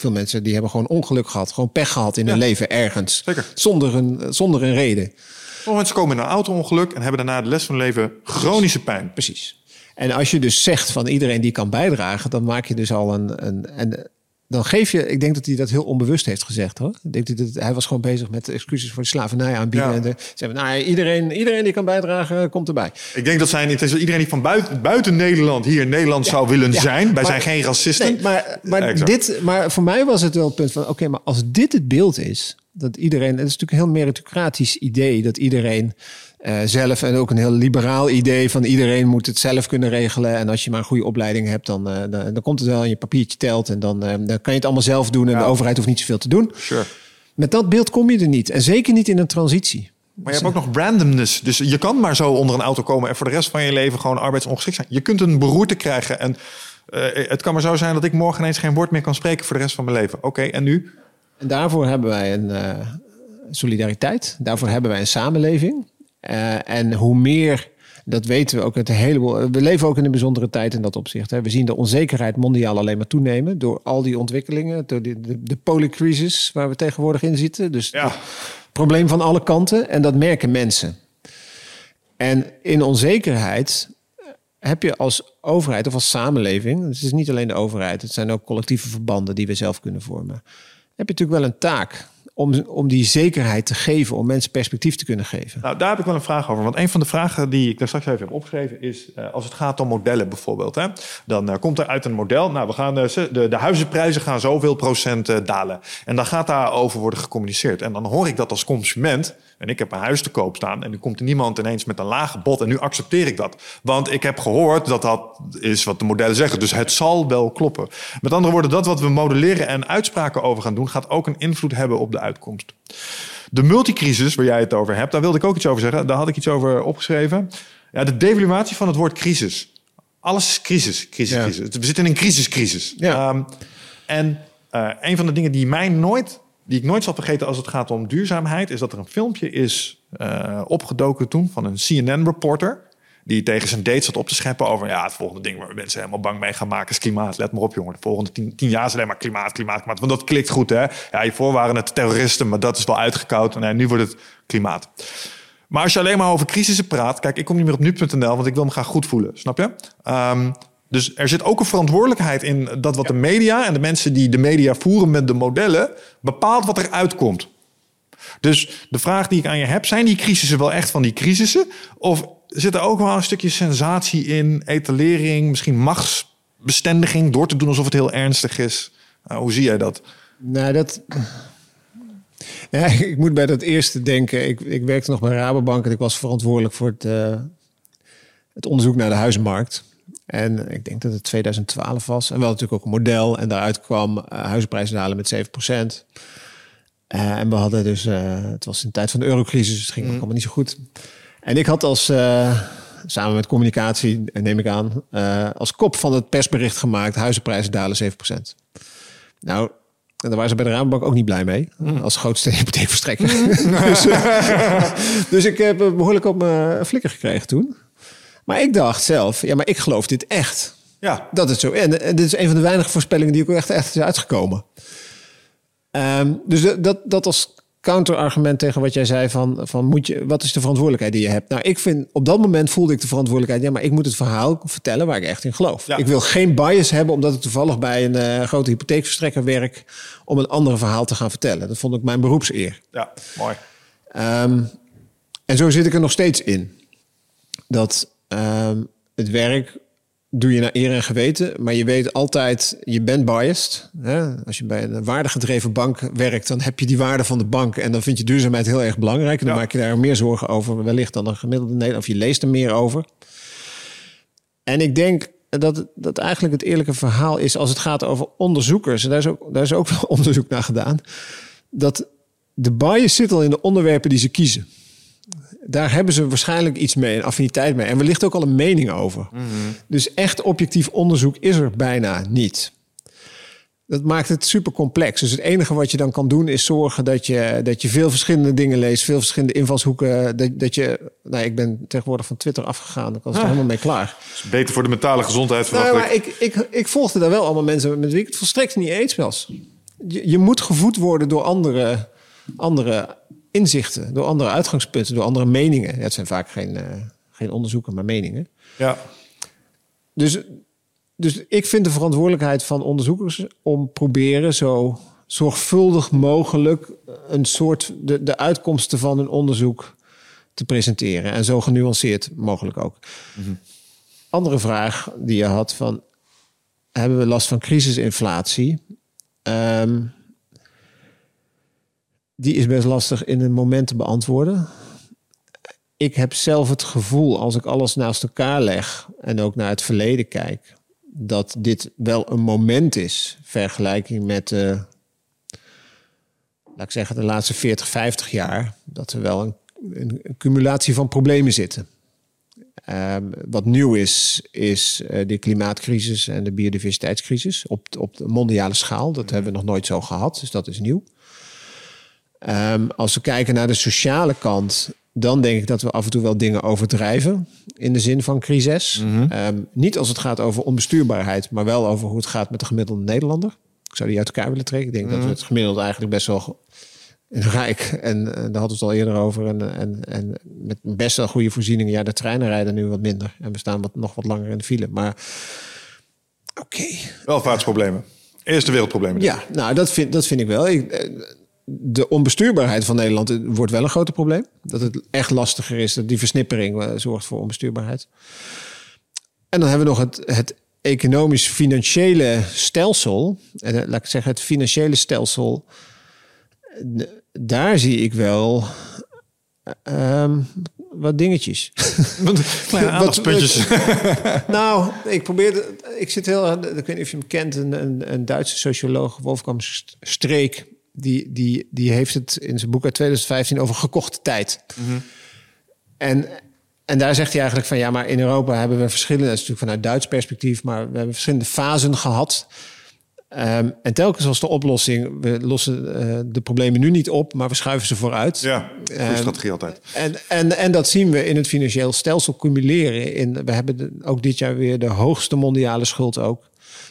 veel mensen die hebben gewoon ongeluk gehad, gewoon pech gehad in hun leven ergens. Zeker. Zonder een, zonder een reden. Sommige mensen komen in een auto-ongeluk en hebben daarna de rest van hun leven chronische pijn. Precies. En als je dus zegt van iedereen die kan bijdragen, dan maak je dus al een. een en dan geef je, ik denk dat hij dat heel onbewust heeft gezegd hoor. Ik denk dat het- hij was gewoon bezig met excuses voor de slavernij aanbieden. Ja. En de, zeggen, nou, ja, iedereen, iedereen die kan bijdragen, komt erbij. Ik denk dat zijn, het is iedereen die van buiten, buiten Nederland hier in Nederland zou willen ja. zijn. Wij Maar- zijn geen racisten. Nee, maar, maar, dit, maar voor mij was het wel het punt van: oké, maar als dit het beeld is, dat iedereen, het is natuurlijk een heel meritocratisch idee, dat iedereen eh, zelf en ook een heel liberaal idee van iedereen moet het zelf kunnen regelen. En als je maar een goede opleiding hebt, dan, eh, dan, dan komt het wel en je papiertje telt en dan, eh, dan kan je het allemaal zelf doen en Ja. de overheid hoeft niet zoveel te doen. Sure. Met dat beeld kom je er niet en zeker niet in een transitie. Maar je hebt ook nog randomness. Dus je kan maar zo onder een auto komen en voor de rest van je leven gewoon arbeidsongeschikt zijn. Je kunt een beroerte krijgen en het kan maar zo zijn dat ik morgen ineens geen woord meer kan spreken voor de rest van mijn leven. Oké, en nu? En daarvoor hebben wij een solidariteit. Daarvoor hebben wij een samenleving. Eh, en hoe meer, dat weten we ook uit een heleboel. We leven ook in een bijzondere tijd in dat opzicht. Hè. We zien de onzekerheid mondiaal alleen maar toenemen door al die ontwikkelingen, door de, de, de polycrisis waar we tegenwoordig in zitten. Dus Ja. het probleem van alle kanten. En dat merken mensen. En in onzekerheid heb je als overheid of als samenleving, het is niet alleen de overheid, het zijn ook collectieve verbanden die we zelf kunnen vormen, heb je natuurlijk wel een taak om, om die zekerheid te geven, om mensen perspectief te kunnen geven. Nou, daar heb ik wel een vraag over. Want een van de vragen die ik daar straks even heb opgeschreven is... eh, als het gaat om modellen bijvoorbeeld. Hè, dan eh, komt er uit een model... Nou, we gaan, eh, de, de huizenprijzen gaan zoveel procent dalen. En dan gaat daarover worden gecommuniceerd. En dan hoor ik dat als consument... en ik heb een huis te koop staan... en nu komt er niemand ineens met een lage bod... en nu accepteer ik dat. Want ik heb gehoord dat dat is wat de modellen zeggen. Dus het zal wel kloppen. Met andere woorden, dat wat we modelleren en uitspraken over gaan doen... gaat ook een invloed hebben op de uitkomst. De multicrisis, waar jij het over hebt, daar wilde ik ook iets over zeggen. Daar had ik iets over opgeschreven. Ja, de devaluatie van het woord crisis. Alles is crisis, crisis, Ja. crisis. We zitten in een crisiscrisis. Ja. Ehm, en eh, een van de dingen die mij nooit, die ik nooit zal vergeten als het gaat om duurzaamheid, is dat er een filmpje is eh, opgedoken toen van een CNN-reporter. Die tegen zijn date zat op te scheppen over ja, het volgende ding waar mensen helemaal bang mee gaan maken is klimaat. Let maar op, jongen. De volgende tien, tien jaar is alleen maar klimaat, klimaat, klimaat. Want dat klikt goed, hè? Ja, hiervoor waren het terroristen, maar dat is wel uitgekoud. En nu wordt het klimaat. Maar als je alleen maar over crisissen praat, kijk, ik kom niet meer op nu.nl, want ik wil me graag goed voelen, snap je? Ehm, dus er zit ook een verantwoordelijkheid in dat wat de media en de mensen die de media voeren met de modellen, bepaalt wat er uitkomt. Dus de vraag die ik aan je heb, zijn die crisissen wel echt van die crisissen? Of zit er ook wel een stukje sensatie in, etalering, misschien machtsbestendiging, door te doen alsof het heel ernstig is? Uh, hoe zie jij dat? Nou, dat. Ja, ik moet bij dat eerste denken. Ik, ik werkte nog bij Rabobank en ik was verantwoordelijk voor het, eh, het onderzoek naar de huizenmarkt. En ik denk dat het 2012 was. En wel natuurlijk ook een model. En daaruit kwam uh, huizenprijzen dalen met 7%. Uh, en we hadden dus, uh, het was in de tijd van de eurocrisis, dus het ging mm. ook allemaal niet zo goed. En ik had als, samen met communicatie, neem ik aan, als kop van het persbericht gemaakt, huizenprijzen dalen 7%. Nou, en daar waren ze bij de Rabobank ook niet blij mee. Mm. Als grootste hypotheekverstrekker. Mm. dus, dus ik heb behoorlijk op mijn flikker gekregen toen. Maar ik dacht zelf, ja, maar ik geloof dit echt. Ja. Dat het zo. En, en dit is een van de weinige voorspellingen die ook echt, echt is uitgekomen. Um, dus dat, dat als counterargument tegen wat jij zei van, van moet je, wat is de verantwoordelijkheid die je hebt? Nou, ik vind op dat moment voelde ik de verantwoordelijkheid. Ja, maar ik moet het verhaal vertellen waar ik echt in geloof. Ja. Ik wil geen bias hebben omdat ik toevallig bij een uh, grote hypotheekverstrekker werk om een ander verhaal te gaan vertellen. Dat vond ik mijn beroepseer. Ja, mooi. Um, en zo zit ik er nog steeds in. Dat um, het werk doe je naar eer en geweten, maar je weet altijd, je bent biased. Hè? Als je bij een waardegedreven bank werkt, dan heb je die waarde van de bank en dan vind je duurzaamheid heel erg belangrijk. En dan ja. maak je daar meer zorgen over, wellicht dan een gemiddelde Nederlander, of je leest er meer over. En ik denk dat, dat eigenlijk het eerlijke verhaal is als het gaat over onderzoekers, en daar is ook, daar is ook wel onderzoek naar gedaan, dat de bias zit al in de onderwerpen die ze kiezen. Daar hebben ze waarschijnlijk iets mee, een affiniteit mee. En wellicht ook al een mening over. Dus echt objectief onderzoek is er bijna niet. Dat maakt het super complex. Dus het enige wat je dan kan doen is zorgen dat je, dat je veel verschillende dingen leest, veel verschillende invalshoeken. Dat, dat je, nou, ik ben tegenwoordig van Twitter afgegaan, ik was er helemaal mee klaar. is beter voor de mentale gezondheid. Nou, maar ik, ik, ik volgde daar wel allemaal mensen met wie ik het volstrekt niet eens was. Je, je moet gevoed worden door andere, andere inzichten, door andere uitgangspunten, door andere meningen. Ja, het zijn vaak geen, uh, geen onderzoeken, maar meningen. Ja. Dus, dus ik vind de verantwoordelijkheid van onderzoekers om proberen zo zorgvuldig mogelijk een soort de, de uitkomsten van een onderzoek te presenteren. En zo genuanceerd mogelijk ook. Mm -hmm. Andere vraag die je had van hebben we last van crisisinflatie? Um, die is best lastig in een moment te beantwoorden. Ik heb zelf het gevoel, als ik alles naast elkaar leg en ook naar het verleden kijk, dat dit wel een moment is, vergelijking met laat ik zeggen, de laatste 40, 50 jaar, dat er wel een, een, cumulatie van problemen zitten. Um, wat nieuw is, is uh, de klimaatcrisis en de biodiversiteitscrisis op, op de mondiale schaal. Dat hebben we nog nooit zo gehad, dus dat is nieuw. Um, als we kijken naar de sociale kant, dan denk ik dat we af en toe wel dingen overdrijven in de zin van crisis. Mm -hmm. um, niet als het gaat over onbestuurbaarheid, maar wel over hoe het gaat met de gemiddelde Nederlander. Ik zou die uit elkaar willen trekken. Ik denk mm -hmm. dat we het gemiddelde eigenlijk best wel rijk en, en daar hadden we het al eerder over. En, en, en met best wel goede voorzieningen. Ja, de treinen rijden nu wat minder en we staan wat, nog wat langer in de file. Maar oké. Okay. Welvaartsproblemen. Eerste wereldproblemen. Ja, nou dat vind, dat vind ik wel. Ik, de onbestuurbaarheid van Nederland wordt wel een groot probleem. Dat het echt lastiger is. Dat die versnippering zorgt voor onbestuurbaarheid. En dan hebben we nog het, het economisch-financiële stelsel. En laat ik zeggen, het financiële stelsel. Daar zie ik wel um, wat dingetjes. wat puntjes. nou, ik probeerde. Ik zit heel. Ik weet niet of je hem kent. Een, een, een Duitse socioloog, Wolfgang Streek die, die, die heeft het in zijn boek uit 2015 over gekochte tijd. Mm -hmm. En, en daar zegt hij eigenlijk van ja, maar in Europa hebben we verschillende, dat is natuurlijk vanuit Duits perspectief, maar we hebben verschillende fasen gehad. Um, en telkens was de oplossing, we lossen uh, de problemen nu niet op, maar we schuiven ze vooruit. Ja, goede um, strategie altijd. En, en, en dat zien we in het financieel stelsel cumuleren. In, we hebben de, ook dit jaar weer de hoogste mondiale schuld ook.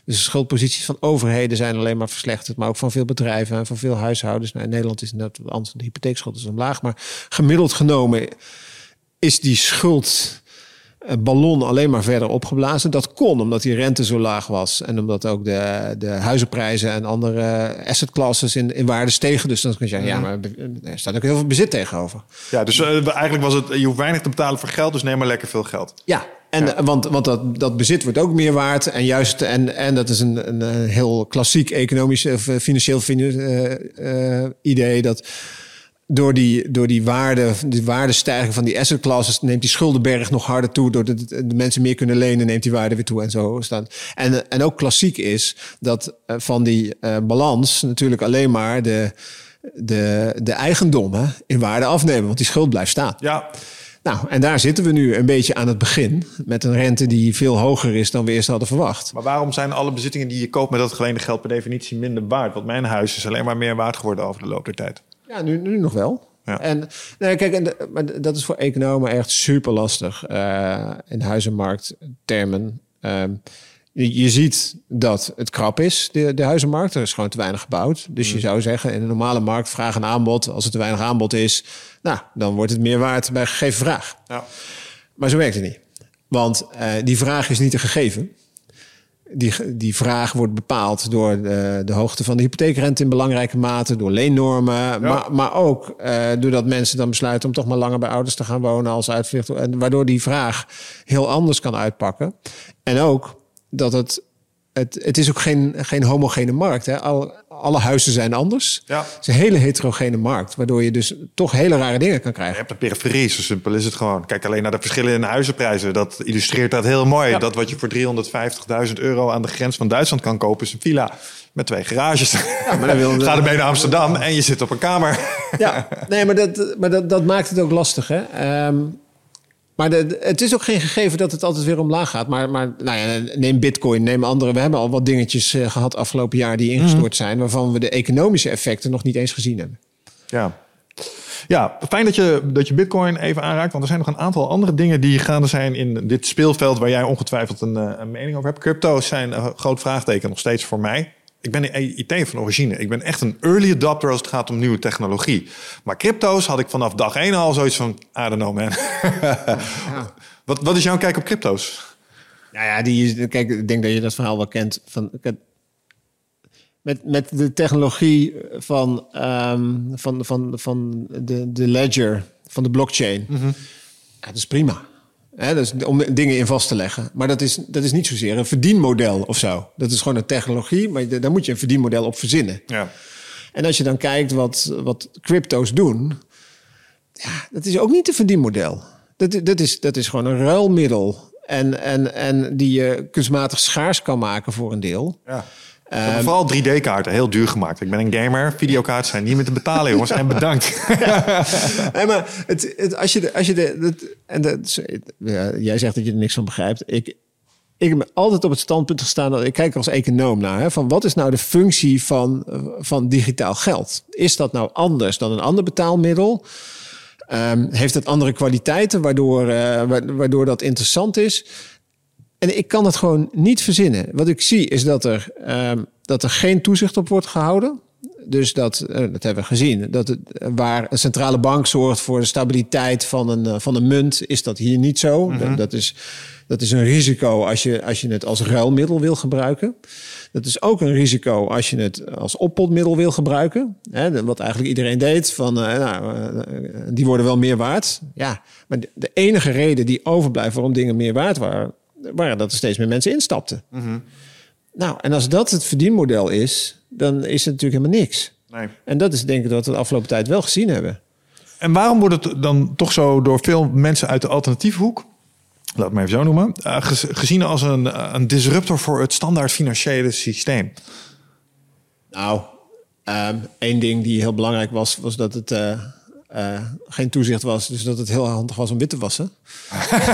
Dus de schuldposities van overheden zijn alleen maar verslechterd, maar ook van veel bedrijven en van veel huishoudens. Nou, in Nederland is net anders, de hypotheekschuld is omlaag, maar gemiddeld genomen is die schuld ballon alleen maar verder opgeblazen. Dat kon omdat die rente zo laag was. En omdat ook de, de huizenprijzen en andere asset classes in, in waarde stegen. Dus dan kun je zeggen, ja, maar er staat ook heel veel bezit tegenover. Ja, dus uh, eigenlijk was het, je hoeft weinig te betalen voor geld, dus neem maar lekker veel geld. Ja, en, ja. Want, want dat, dat bezit wordt ook meer waard. En juist, en, en dat is een, een heel klassiek economisch of financieel uh, uh, idee dat door die, door die, waarde, die waardestijging van die asset classes neemt die schuldenberg nog harder toe. Doordat de, de mensen meer kunnen lenen, neemt die waarde weer toe en zo staan. En, en ook klassiek is dat van die uh, balans natuurlijk alleen maar de, de, de eigendommen in waarde afnemen. Want die schuld blijft staan. Ja. Nou, en daar zitten we nu een beetje aan het begin. Met een rente die veel hoger is dan we eerst hadden verwacht. Maar waarom zijn alle bezittingen die je koopt met dat geleende geld per definitie minder waard? Want mijn huis is alleen maar meer waard geworden over de loop der tijd. Ja, nu, nu nog wel. Ja. En nee, kijk, en de, maar dat is voor economen echt super lastig uh, in huizenmarkttermen. Um, je, je, ziet dat het krap is, de, de huizenmarkt. Er is gewoon te weinig gebouwd. Dus mm. je zou zeggen, in een normale markt, vraag en aanbod. Als er te weinig aanbod is, nou, dan wordt het meer waard bij gegeven vraag. Ja. Maar zo werkt het niet. Want uh, die vraag is niet een gegeven die, die vraag wordt bepaald door de, de, hoogte van de hypotheekrente in belangrijke mate, door leennormen, ja. maar, maar ook uh, doordat mensen dan besluiten om toch maar langer bij ouders te gaan wonen als uitvlucht. En waardoor die vraag heel anders kan uitpakken. En ook dat het. Het, het is ook geen, geen homogene markt. Hè. Al, alle huizen zijn anders. Ja. Het is een hele heterogene markt, waardoor je dus toch hele rare dingen kan Je krijgen. hebt een periferie, zo simpel is het gewoon. Kijk alleen naar de verschillen in huizenprijzen. Dat illustreert dat heel mooi. Dat wat je voor 350.000 euro aan de grens van Duitsland kan kopen... is een villa met twee garages. maar dan wil- Ga ermee naar Amsterdam en je zit op een kamer. Ja, nee, maar dat, maar dat, dat maakt het ook lastig. Hè? Ehm, maar de, het is ook geen gegeven dat het altijd weer omlaag gaat. Maar, maar nou ja, neem Bitcoin, neem andere. We hebben al wat dingetjes eh, gehad afgelopen jaar die ingestort zijn, waarvan we de economische effecten nog niet eens gezien hebben. Ja. Ja, fijn dat je, dat je Bitcoin even aanraakt. Want er zijn nog een aantal andere dingen die gaande zijn in dit speelveld waar jij ongetwijfeld een, eh, een mening over hebt. Crypto's zijn een groot vraagteken nog steeds voor mij. Ik ben een IT van origine. Ik ben echt een early adopter als het gaat om nieuwe technologie. Maar crypto's had ik vanaf dag één al zoiets van, I don't know man. wat, wat is jouw kijk op crypto's? Nou ja, die, kijk, ik denk dat je dat verhaal wel kent. Van, met, met de technologie van, ehm, van, van, van de, de ledger, van de blockchain. Ja, dat is prima. Hè, is om dingen in vast te leggen. Maar dat is, dat is niet zozeer een verdienmodel of zo. Dat is gewoon een technologie, maar daar moet je een verdienmodel op verzinnen. Ja. En als je dan kijkt wat, wat crypto's doen, ja, dat is ook niet een verdienmodel. Dat, dat, is, dat is gewoon een ruilmiddel. En, en, en die je kunstmatig schaars kan maken voor een deel. Ja. Vooral 3D-kaarten heel duur gemaakt. Ik ben een gamer. Videokaarten zijn niet meer te betalen, jongens. En bedankt. Nee, maar het, het, als je de, als je de, en dat, ja, jij zegt dat je er niks van begrijpt. Ik, ik heb altijd op het standpunt gestaan dat ik kijk als econoom naar. Hè, van wat is nou de functie van, van digitaal geld? Is dat nou anders dan een ander betaalmiddel? Ehm, heeft het andere kwaliteiten waardoor, eh, wa- waardoor dat interessant is? En ik kan het gewoon niet verzinnen. Wat ik zie is dat er, ehm, dat er geen toezicht op wordt gehouden. Dus dat, eh, dat hebben we gezien. Dat het, eh, waar een centrale bank zorgt voor de stabiliteit van een, eh, van een munt, is dat hier niet zo. Dat- Dat, is, dat is een risico als je, als je het als ruilmiddel wil gebruiken. Dat is ook een risico als je het als oppotmiddel wil gebruiken. Hè, wat eigenlijk iedereen deed, van nou, die worden wel meer waard. Ja, maar de, de enige reden die overblijft waarom dingen meer waard waren, waren dat er steeds meer mensen instapten. Nou, en als dat het verdienmodel is, dan is het natuurlijk helemaal niks. Nee. En dat is denk ik wat we de afgelopen tijd wel gezien hebben. En waarom wordt het dan toch zo door veel mensen uit de alternatieve hoek, laat maar even zo noemen, eh, gez- gezien als een, een disruptor voor het standaard financiële systeem? Nou, ehm, één ding die heel belangrijk was, was dat het eh, eh, geen toezicht was. Dus dat het heel handig was om wit te wassen.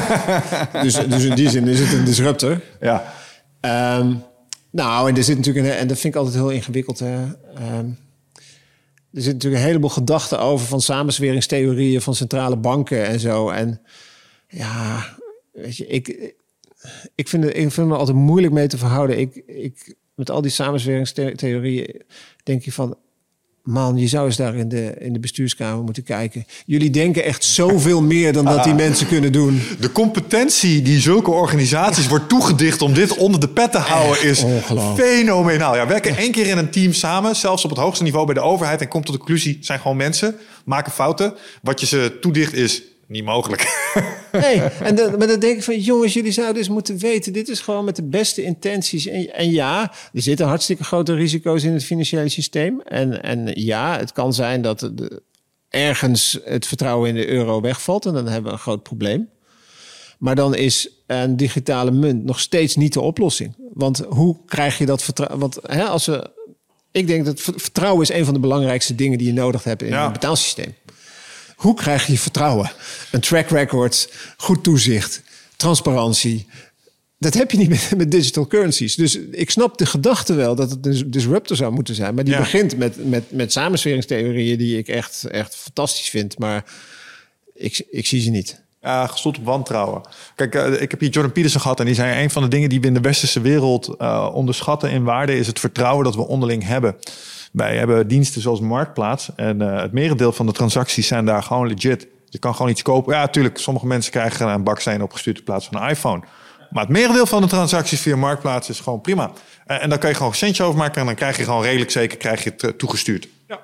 dus, dus in die zin is het een disruptor. Ja. Ehm, nou, en er zit natuurlijk, een, en dat vind ik altijd heel ingewikkeld. Hè. Ehm, er zit natuurlijk een heleboel gedachten over van samenzweringstheorieën van centrale banken en zo. En ja, weet je, ik, ik, vind, het, ik vind me altijd moeilijk mee te verhouden. Ik, ik, met al die samenzweringstheorieën denk je van... Man, je zou eens daar in de, in de bestuurskamer moeten kijken. Jullie denken echt zoveel meer dan dat die mensen kunnen doen. De competentie die zulke organisaties wordt toegedicht om dit onder de pet te houden is fenomenaal. Ja, werken één keer in een team samen, zelfs op het hoogste niveau bij de overheid en komt tot de conclusie, zijn gewoon mensen, maken fouten. Wat je ze toedicht is niet mogelijk. Nee, en dan, maar dan denk ik van... jongens, jullie zouden eens moeten weten... dit is gewoon met de beste intenties. En, en ja, er zitten hartstikke grote risico's in het financiële systeem. En, en ja, het kan zijn dat de, ergens het vertrouwen in de euro wegvalt... en dan hebben we een groot probleem. Maar dan is een digitale munt nog steeds niet de oplossing. Want hoe krijg je dat vertrouwen? Want hè, als we... Ik denk dat vertrouwen is een van de belangrijkste dingen... die je nodig hebt in Ja. een betaalsysteem. Hoe krijg je vertrouwen? Een track record, goed toezicht, transparantie. Dat heb je niet met, met digital currencies. Dus ik snap de gedachte wel dat het een disruptor zou moeten zijn. Maar die Ja. begint met, met, met samensweringstheorieën die ik echt, echt fantastisch vind. Maar ik, ik zie ze niet. Ja, gestoeld op wantrouwen. Kijk, eh, ik heb hier Jordan Peterson gehad en die zei... een van de dingen die we in de westerse wereld eh, onderschatten in waarde... is het vertrouwen dat we onderling hebben. Wij hebben diensten zoals Marktplaats... en eh, het merendeel van de transacties zijn daar gewoon legit. Je kan gewoon iets kopen. Ja, natuurlijk, sommige mensen krijgen een baksteen opgestuurd... in plaats van een iPhone. Maar het merendeel van de transacties via Marktplaats is gewoon prima. Eh, en dan kan je gewoon een centje overmaken... en dan krijg je gewoon redelijk zeker krijg je het eh, toegestuurd. Ja.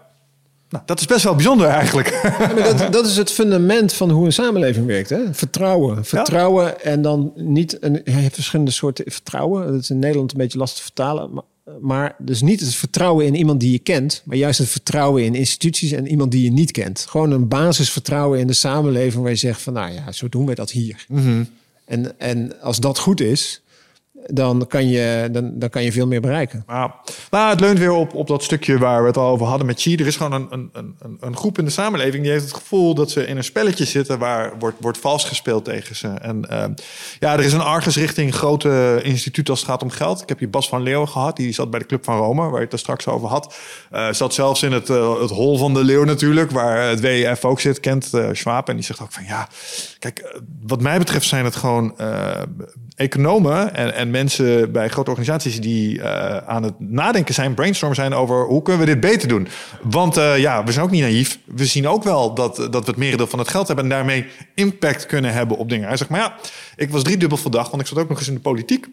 Nou, dat is best wel bijzonder eigenlijk. Ja, maar dat, dat is het fundament van hoe een samenleving werkt. Hè? Vertrouwen. Vertrouwen en dan niet een, je hebt verschillende soorten vertrouwen. Dat is in Nederland een beetje lastig te vertalen. Maar Maar dus niet het vertrouwen in iemand die je kent, maar juist het vertrouwen in instituties en iemand die je niet kent. Gewoon een basisvertrouwen in de samenleving waar je zegt van, nou ja, zo doen we dat hier. En, en als dat goed is, dan kan je, dan, dan kan je veel meer bereiken. Maar, nou, het leunt weer op, op dat stukje waar we het al over hadden met Chi. Er is gewoon een, een, een, een groep in de samenleving die heeft het gevoel dat ze in een spelletje zitten waar wordt, wordt vals gespeeld tegen ze. En uh, ja, er is een argus richting grote instituut als het gaat om geld. Ik heb hier Bas van Leeuwen gehad, die zat bij de Club van Rome, waar je het er straks over had. Uh, zat zelfs in het, uh, het hol van de leeuw natuurlijk, waar het WEF ook zit, kent Schwab. En die zegt ook van ja, kijk, wat mij betreft zijn het gewoon economen en, en mensen bij grote organisaties die uh, aan het nadenken zijn, brainstormen zijn over hoe kunnen we dit beter doen. Want uh, ja, we zijn ook niet naïef. We zien ook wel dat, dat we het merendeel van het geld hebben en daarmee impact kunnen hebben op dingen. Hij zegt, maar ja, ik was driedubbel verdacht, want ik zat ook nog eens in de politiek.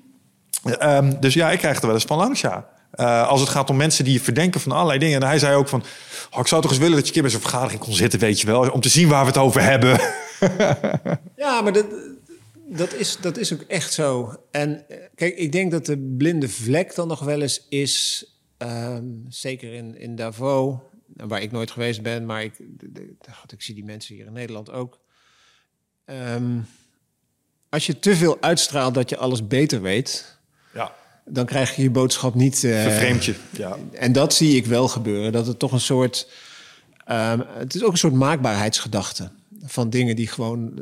Um, dus ja, ik krijg er wel eens van langs, ja. Uh, als het gaat om mensen die verdenken van allerlei dingen. En hij zei ook van, oh, ik zou toch eens willen dat je een keer bij zo'n vergadering kon zitten, weet je wel. Om te zien waar we het over hebben. ja, maar dat, dat is, dat is ook echt zo. En eh, kijk, ik denk dat de blinde vlek dan nog wel eens is, um, zeker in, in Davos, waar ik nooit geweest ben, maar ik, de, de, ik zie die mensen hier in Nederland ook. Um, als je te veel uitstraalt dat je alles beter weet, ja. dan krijg je je boodschap niet. Uh, Vervreemd je. Ja. En dat zie ik wel gebeuren. Dat het toch een soort. Um, het is ook een soort maakbaarheidsgedachte van dingen die gewoon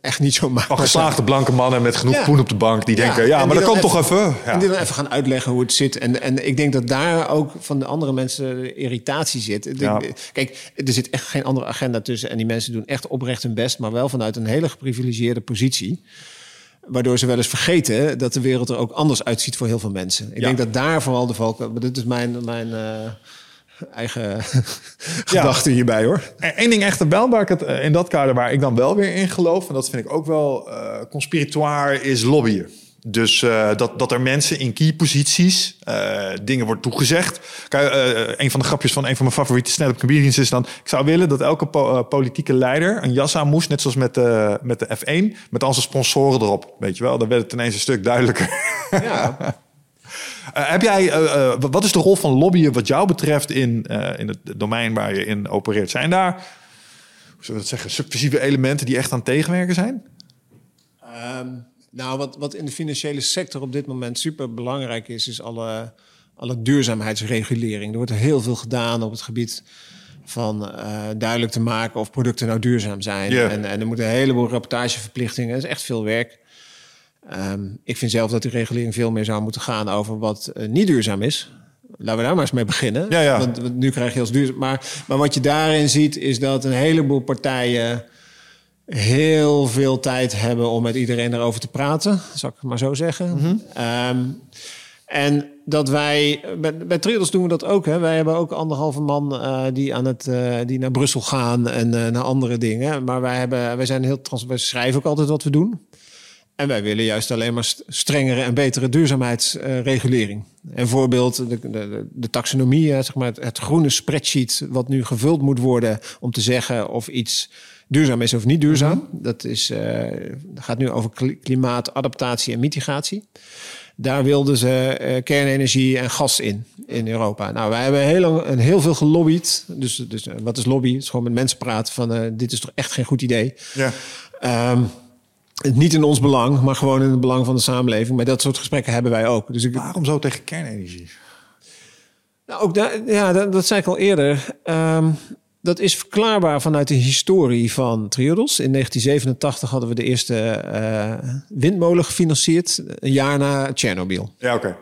echt niet zo makkelijk zijn. geslaagde blanke mannen met genoeg ja. poen op de bank die denken, ja, maar dat kan toch even. Ja. En die dan even gaan uitleggen hoe het zit. En, en ik denk dat daar ook van de andere mensen irritatie zit. Kijk, er zit echt geen andere agenda tussen en die mensen doen echt oprecht hun best, maar wel vanuit een hele geprivilegeerde positie. Waardoor ze wel eens vergeten dat de wereld er ook anders uitziet voor heel veel mensen. Ik denk dat daar vooral de valken. Dit is mijn, mijn uh, eigen gedachten ja. hierbij hoor. Eén ding echter wel, waar ik het eh, in dat kader waar ik dan wel weer in geloof, en dat vind ik ook wel uh, conspiratoire, is lobbyen. Dus uh, dat, dat er mensen in key posities uh, dingen wordt toegezegd. Kijk, uh, een van de grapjes van een van mijn favoriete stand-up comedians is dan... ik zou willen dat elke po politieke leider een jas aan moest... net zoals met de, met de F1, met al zijn sponsoren erop. Weet je wel, dan werd het ineens een stuk duidelijker. Ja. Uh, heb jij, uh, uh, wat is de rol van lobbyen wat jou betreft in, in het domein waar je in opereert? Zijn daar, hoe zullen we dat zeggen, subversieve elementen die echt aan tegenwerken zijn? Um, nou, wat, wat in de financiële sector op dit moment super belangrijk is, is alle, alle duurzaamheidsregulering. Er wordt heel veel gedaan op het gebied van duidelijk te maken of producten nou duurzaam zijn. Yeah. En, en er moeten een heleboel rapportageverplichtingen. Dat is echt veel werk. Um, ik vind zelf dat die regulering veel meer zou moeten gaan over wat uh, niet duurzaam is. Laten we daar maar eens mee beginnen. Ja, ja. Want, want, nu krijg je als duurzaam. Maar, maar wat je daarin ziet, is dat een heleboel partijen heel veel tijd hebben om met iedereen erover te praten. Zal ik het maar zo zeggen. Mm -hmm. um, en dat wij, bij, bij Triodos doen we dat ook. Hè. Wij hebben ook anderhalve man uh, die, aan het, uh, die naar Brussel gaan en uh, naar andere dingen. Maar wij, hebben, wij zijn heel trans. Wij schrijven ook altijd wat we doen. En wij willen juist alleen maar strengere en betere duurzaamheidsregulering. Een voorbeeld, de, de, de taxonomie, zeg maar, het, het, groene spreadsheet... wat nu gevuld moet worden om te zeggen of iets duurzaam is of niet duurzaam. Mm -hmm. Dat is, uh, gaat nu over klimaat, adaptatie en mitigatie. Daar wilden ze uh, kernenergie en gas in, in Europa. Nou, wij hebben heel, lang, heel veel gelobbyd. Dus, dus uh, wat is lobby? Het is gewoon met mensen praten van... dit is toch echt geen goed idee. Ja. Um, niet in ons belang, maar gewoon in het belang van de samenleving. Maar dat soort gesprekken hebben wij ook. Dus ik... Waarom zo tegen kernenergie? Nou, ook daar, ja, dat, dat, zei ik al eerder. Um, dat is verklaarbaar vanuit de historie van Triodos. In 1987 hadden we de eerste uh, windmolen gefinancierd, een jaar na Tsjernobyl. Ja, oké. Okay.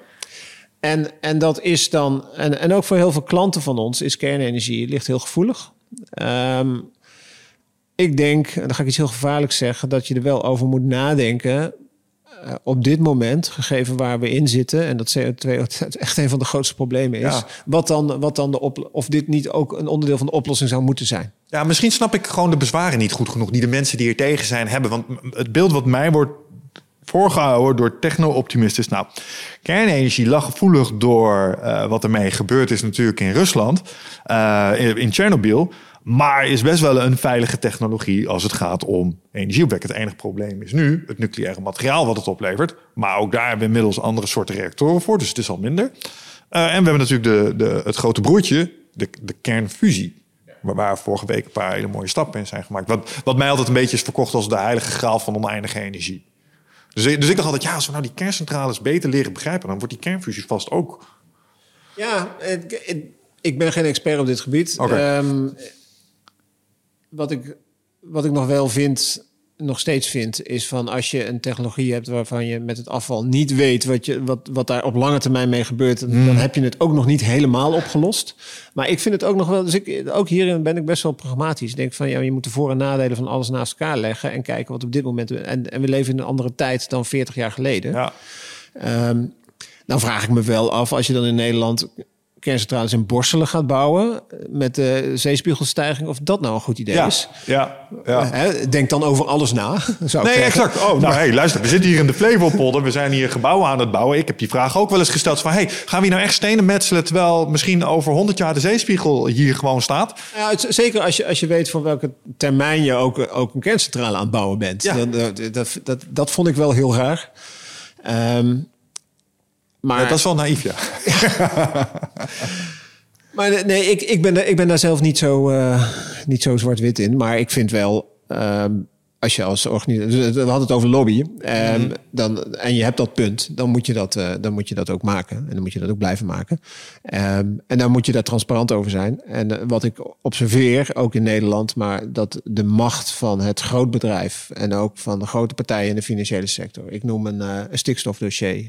En, en dat is dan, en, en ook voor heel veel klanten van ons is kernenergie ligt heel gevoelig. Um, ik denk, en dan ga ik iets heel gevaarlijks zeggen, dat je er wel over moet nadenken. Uh, op dit moment, gegeven waar we in zitten, en dat CO2 echt een van de grootste problemen is, ja. wat dan, wat dan de op, of dit niet ook een onderdeel van de oplossing zou moeten zijn. Ja, misschien snap ik gewoon de bezwaren niet goed genoeg die de mensen die er tegen zijn hebben. Want het beeld wat mij wordt voorgehouden door techno-optimisten is, nou, kernenergie lag gevoelig door uh, wat ermee gebeurd is natuurlijk in Rusland, uh, in, in Tsjernobyl. Maar is best wel een veilige technologie als het gaat om energieopwek. Het enige probleem is nu het nucleaire materiaal wat het oplevert. Maar ook daar hebben we inmiddels andere soorten reactoren voor, dus het is al minder. Uh, en we hebben natuurlijk de, de, het grote broertje, de, de kernfusie. Waar, waar vorige week een paar hele mooie stappen in zijn gemaakt. Wat, wat mij altijd een beetje is verkocht als de heilige graal van oneindige energie. Dus, dus ik dacht altijd, ja, als we nou die kerncentrales beter leren begrijpen, dan wordt die kernfusie vast ook. Ja, ik, ik ben geen expert op dit gebied. Okay. Um, wat, ik, wat ik nog wel vind, nog steeds vind, is van als je een technologie hebt waarvan je met het afval niet weet wat, je, wat, wat daar op lange termijn mee gebeurt, Hmm. dan heb je het ook nog niet helemaal opgelost. Maar ik vind het ook nog wel, dus ik, ook hierin ben ik best wel pragmatisch. Ik denk van ja, je moet de voor- en nadelen van alles naast elkaar leggen en kijken wat op dit moment. En, en we leven in een andere tijd dan 40 jaar geleden. Ja. Um, dan vraag ik me wel af, als je dan in Nederland kerncentrales in Borselen gaat bouwen met de zeespiegelstijging, of dat nou een goed idee ja. is. Ja, ja. He, denk dan over alles na. Zou nee, exact. Oh, nou, hey, luister, we zitten hier in de Flevopolder. We zijn hier gebouwen aan het bouwen. Ik heb die vraag ook wel eens gesteld. Van, hey, gaan we hier nou echt stenen metselen... terwijl misschien over 100 jaar de zeespiegel hier gewoon staat? Ja, het, zeker als je, als je weet van welke termijn je ook, ook een kerncentrale aan het bouwen bent. Ja. Dat, dat, dat, dat vond ik wel heel raar. Um, maar, ja, dat is wel naïef, ja. maar nee, ik, ik, ben, ik ben daar zelf niet zo, uh, niet zo zwart-wit in. Maar ik vind wel, um, als je als organisatie... We hadden het over lobby. Um, mm. dan, en je hebt dat punt, dan moet, je dat, uh, dan moet je dat ook maken. En dan moet je dat ook blijven maken. Um, en dan moet je daar transparant over zijn. En uh, wat ik observeer, ook in Nederland... maar dat de macht van het grootbedrijf... en ook van de grote partijen in de financiële sector... ik noem een, uh, een stikstofdossier...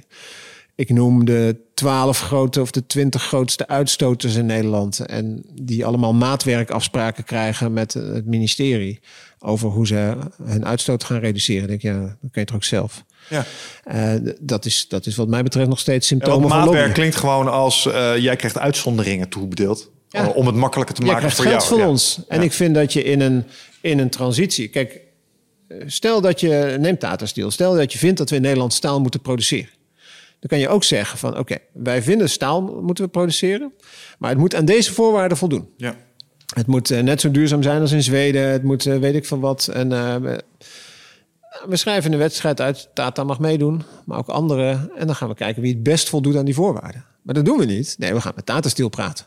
Ik noem de twaalf grote of de twintig grootste uitstoters in Nederland. En die allemaal maatwerkafspraken krijgen met het ministerie. Over hoe ze hun uitstoot gaan reduceren. Denk, ja, dat kun je toch ook zelf. Ja. Uh, dat, is, dat is wat mij betreft nog steeds symptomen ja, van maatwerk klinkt gewoon als uh, jij krijgt uitzonderingen toebedeeld. Ja. om het makkelijker te maken voor jou. geld van ons. En ik vind dat je in een, in een transitie... Kijk, stel dat je... Neem Tata Steel. Stel dat je vindt dat we in Nederland staal moeten produceren. Dan kan je ook zeggen van oké, okay, wij vinden staal moeten we produceren, maar het moet aan deze voorwaarden voldoen. Ja. Het moet uh, net zo duurzaam zijn als in Zweden. Het moet uh, weet ik van wat. En we, we, schrijven een wedstrijd uit. Tata mag meedoen, maar ook anderen. En dan gaan we kijken wie het best voldoet aan die voorwaarden. Maar dat doen we niet. Nee, we gaan met Tata Steel praten.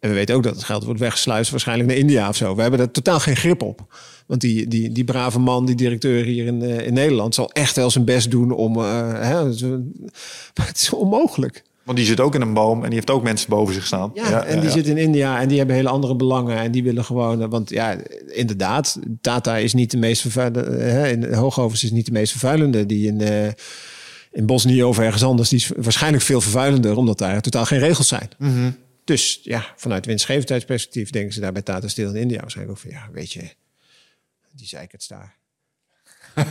En we weten ook dat het geld wordt weggesluist waarschijnlijk naar India of zo. We hebben er totaal geen grip op. Want die, die, die brave man, die directeur hier in, uh, in Nederland... zal echt wel zijn best doen om... Uh, hè, het is onmogelijk. Want die zit ook in een boom en die heeft ook mensen boven zich staan. Ja, ja en die ja, zit in India en die hebben hele andere belangen. En die willen gewoon... Want ja, inderdaad, Tata is niet de meest vervuilende... Hè, in Hoogovens is niet de meest vervuilende. Die in, uh, in Bosnië of ergens anders... die is waarschijnlijk veel vervuilender... omdat daar totaal geen regels zijn. Mm -hmm. Dus ja, vanuit winstgevendheidsperspectief... denken ze daar bij Tata Steel in India waarschijnlijk ook van... ja, weet je die zei ik het daar.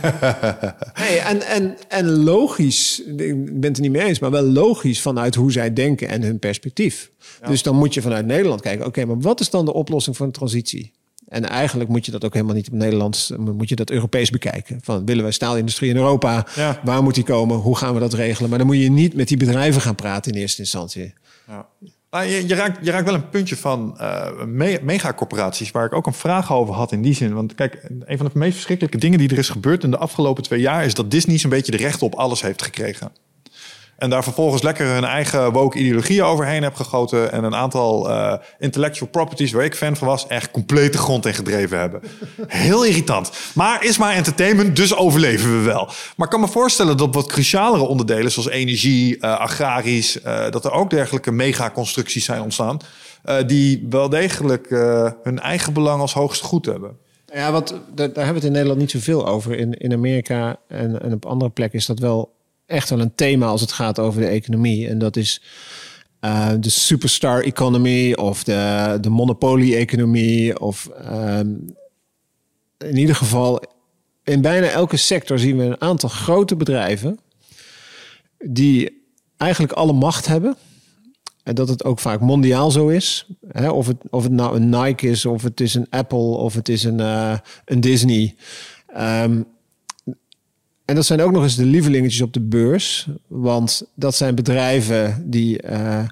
hey, en, en, en logisch, ik ben het er niet mee eens, maar wel logisch vanuit hoe zij denken en hun perspectief. Ja. Dus dan moet je vanuit Nederland kijken, oké, okay, maar wat is dan de oplossing voor een transitie? En eigenlijk moet je dat ook helemaal niet op Nederlands, moet je dat Europees bekijken. Van willen wij staalindustrie in Europa? Ja. Waar moet die komen? Hoe gaan we dat regelen? Maar dan moet je niet met die bedrijven gaan praten in eerste instantie. Ja. Nou, je, je, raakt, je raakt wel een puntje van uh, me megacorporaties, waar ik ook een vraag over had in die zin. Want kijk, een van de meest verschrikkelijke dingen die er is gebeurd in de afgelopen twee jaar, is dat Disney zo'n beetje de rechten op alles heeft gekregen. En daar vervolgens lekker hun eigen woke ideologieën overheen heb gegoten. En een aantal uh, intellectual properties waar ik fan van was, echt compleet de grond in gedreven hebben. Heel irritant. Maar is maar entertainment, dus overleven we wel. Maar ik kan me voorstellen dat wat crucialere onderdelen, zoals energie, uh, agrarisch, uh, dat er ook dergelijke megaconstructies zijn ontstaan. die wel degelijk hun eigen belang als hoogste goed hebben. Ja, wat, daar, daar hebben we het in Nederland niet zoveel over. In, in Amerika en, en op andere plekken is dat wel echt wel een thema als het gaat over de economie. En dat is uh, de superstar economy of de, de monopolie-economie. Of um, in ieder geval, in bijna elke sector zien we een aantal grote bedrijven die eigenlijk alle macht hebben. En dat het ook vaak mondiaal zo is. Hè? Of, het, of het nou een Nike is, of het is een Apple, of het is een, uh, een Disney. Um, en dat zijn ook nog eens de lievelingetjes op de beurs. Want dat zijn bedrijven die, uh,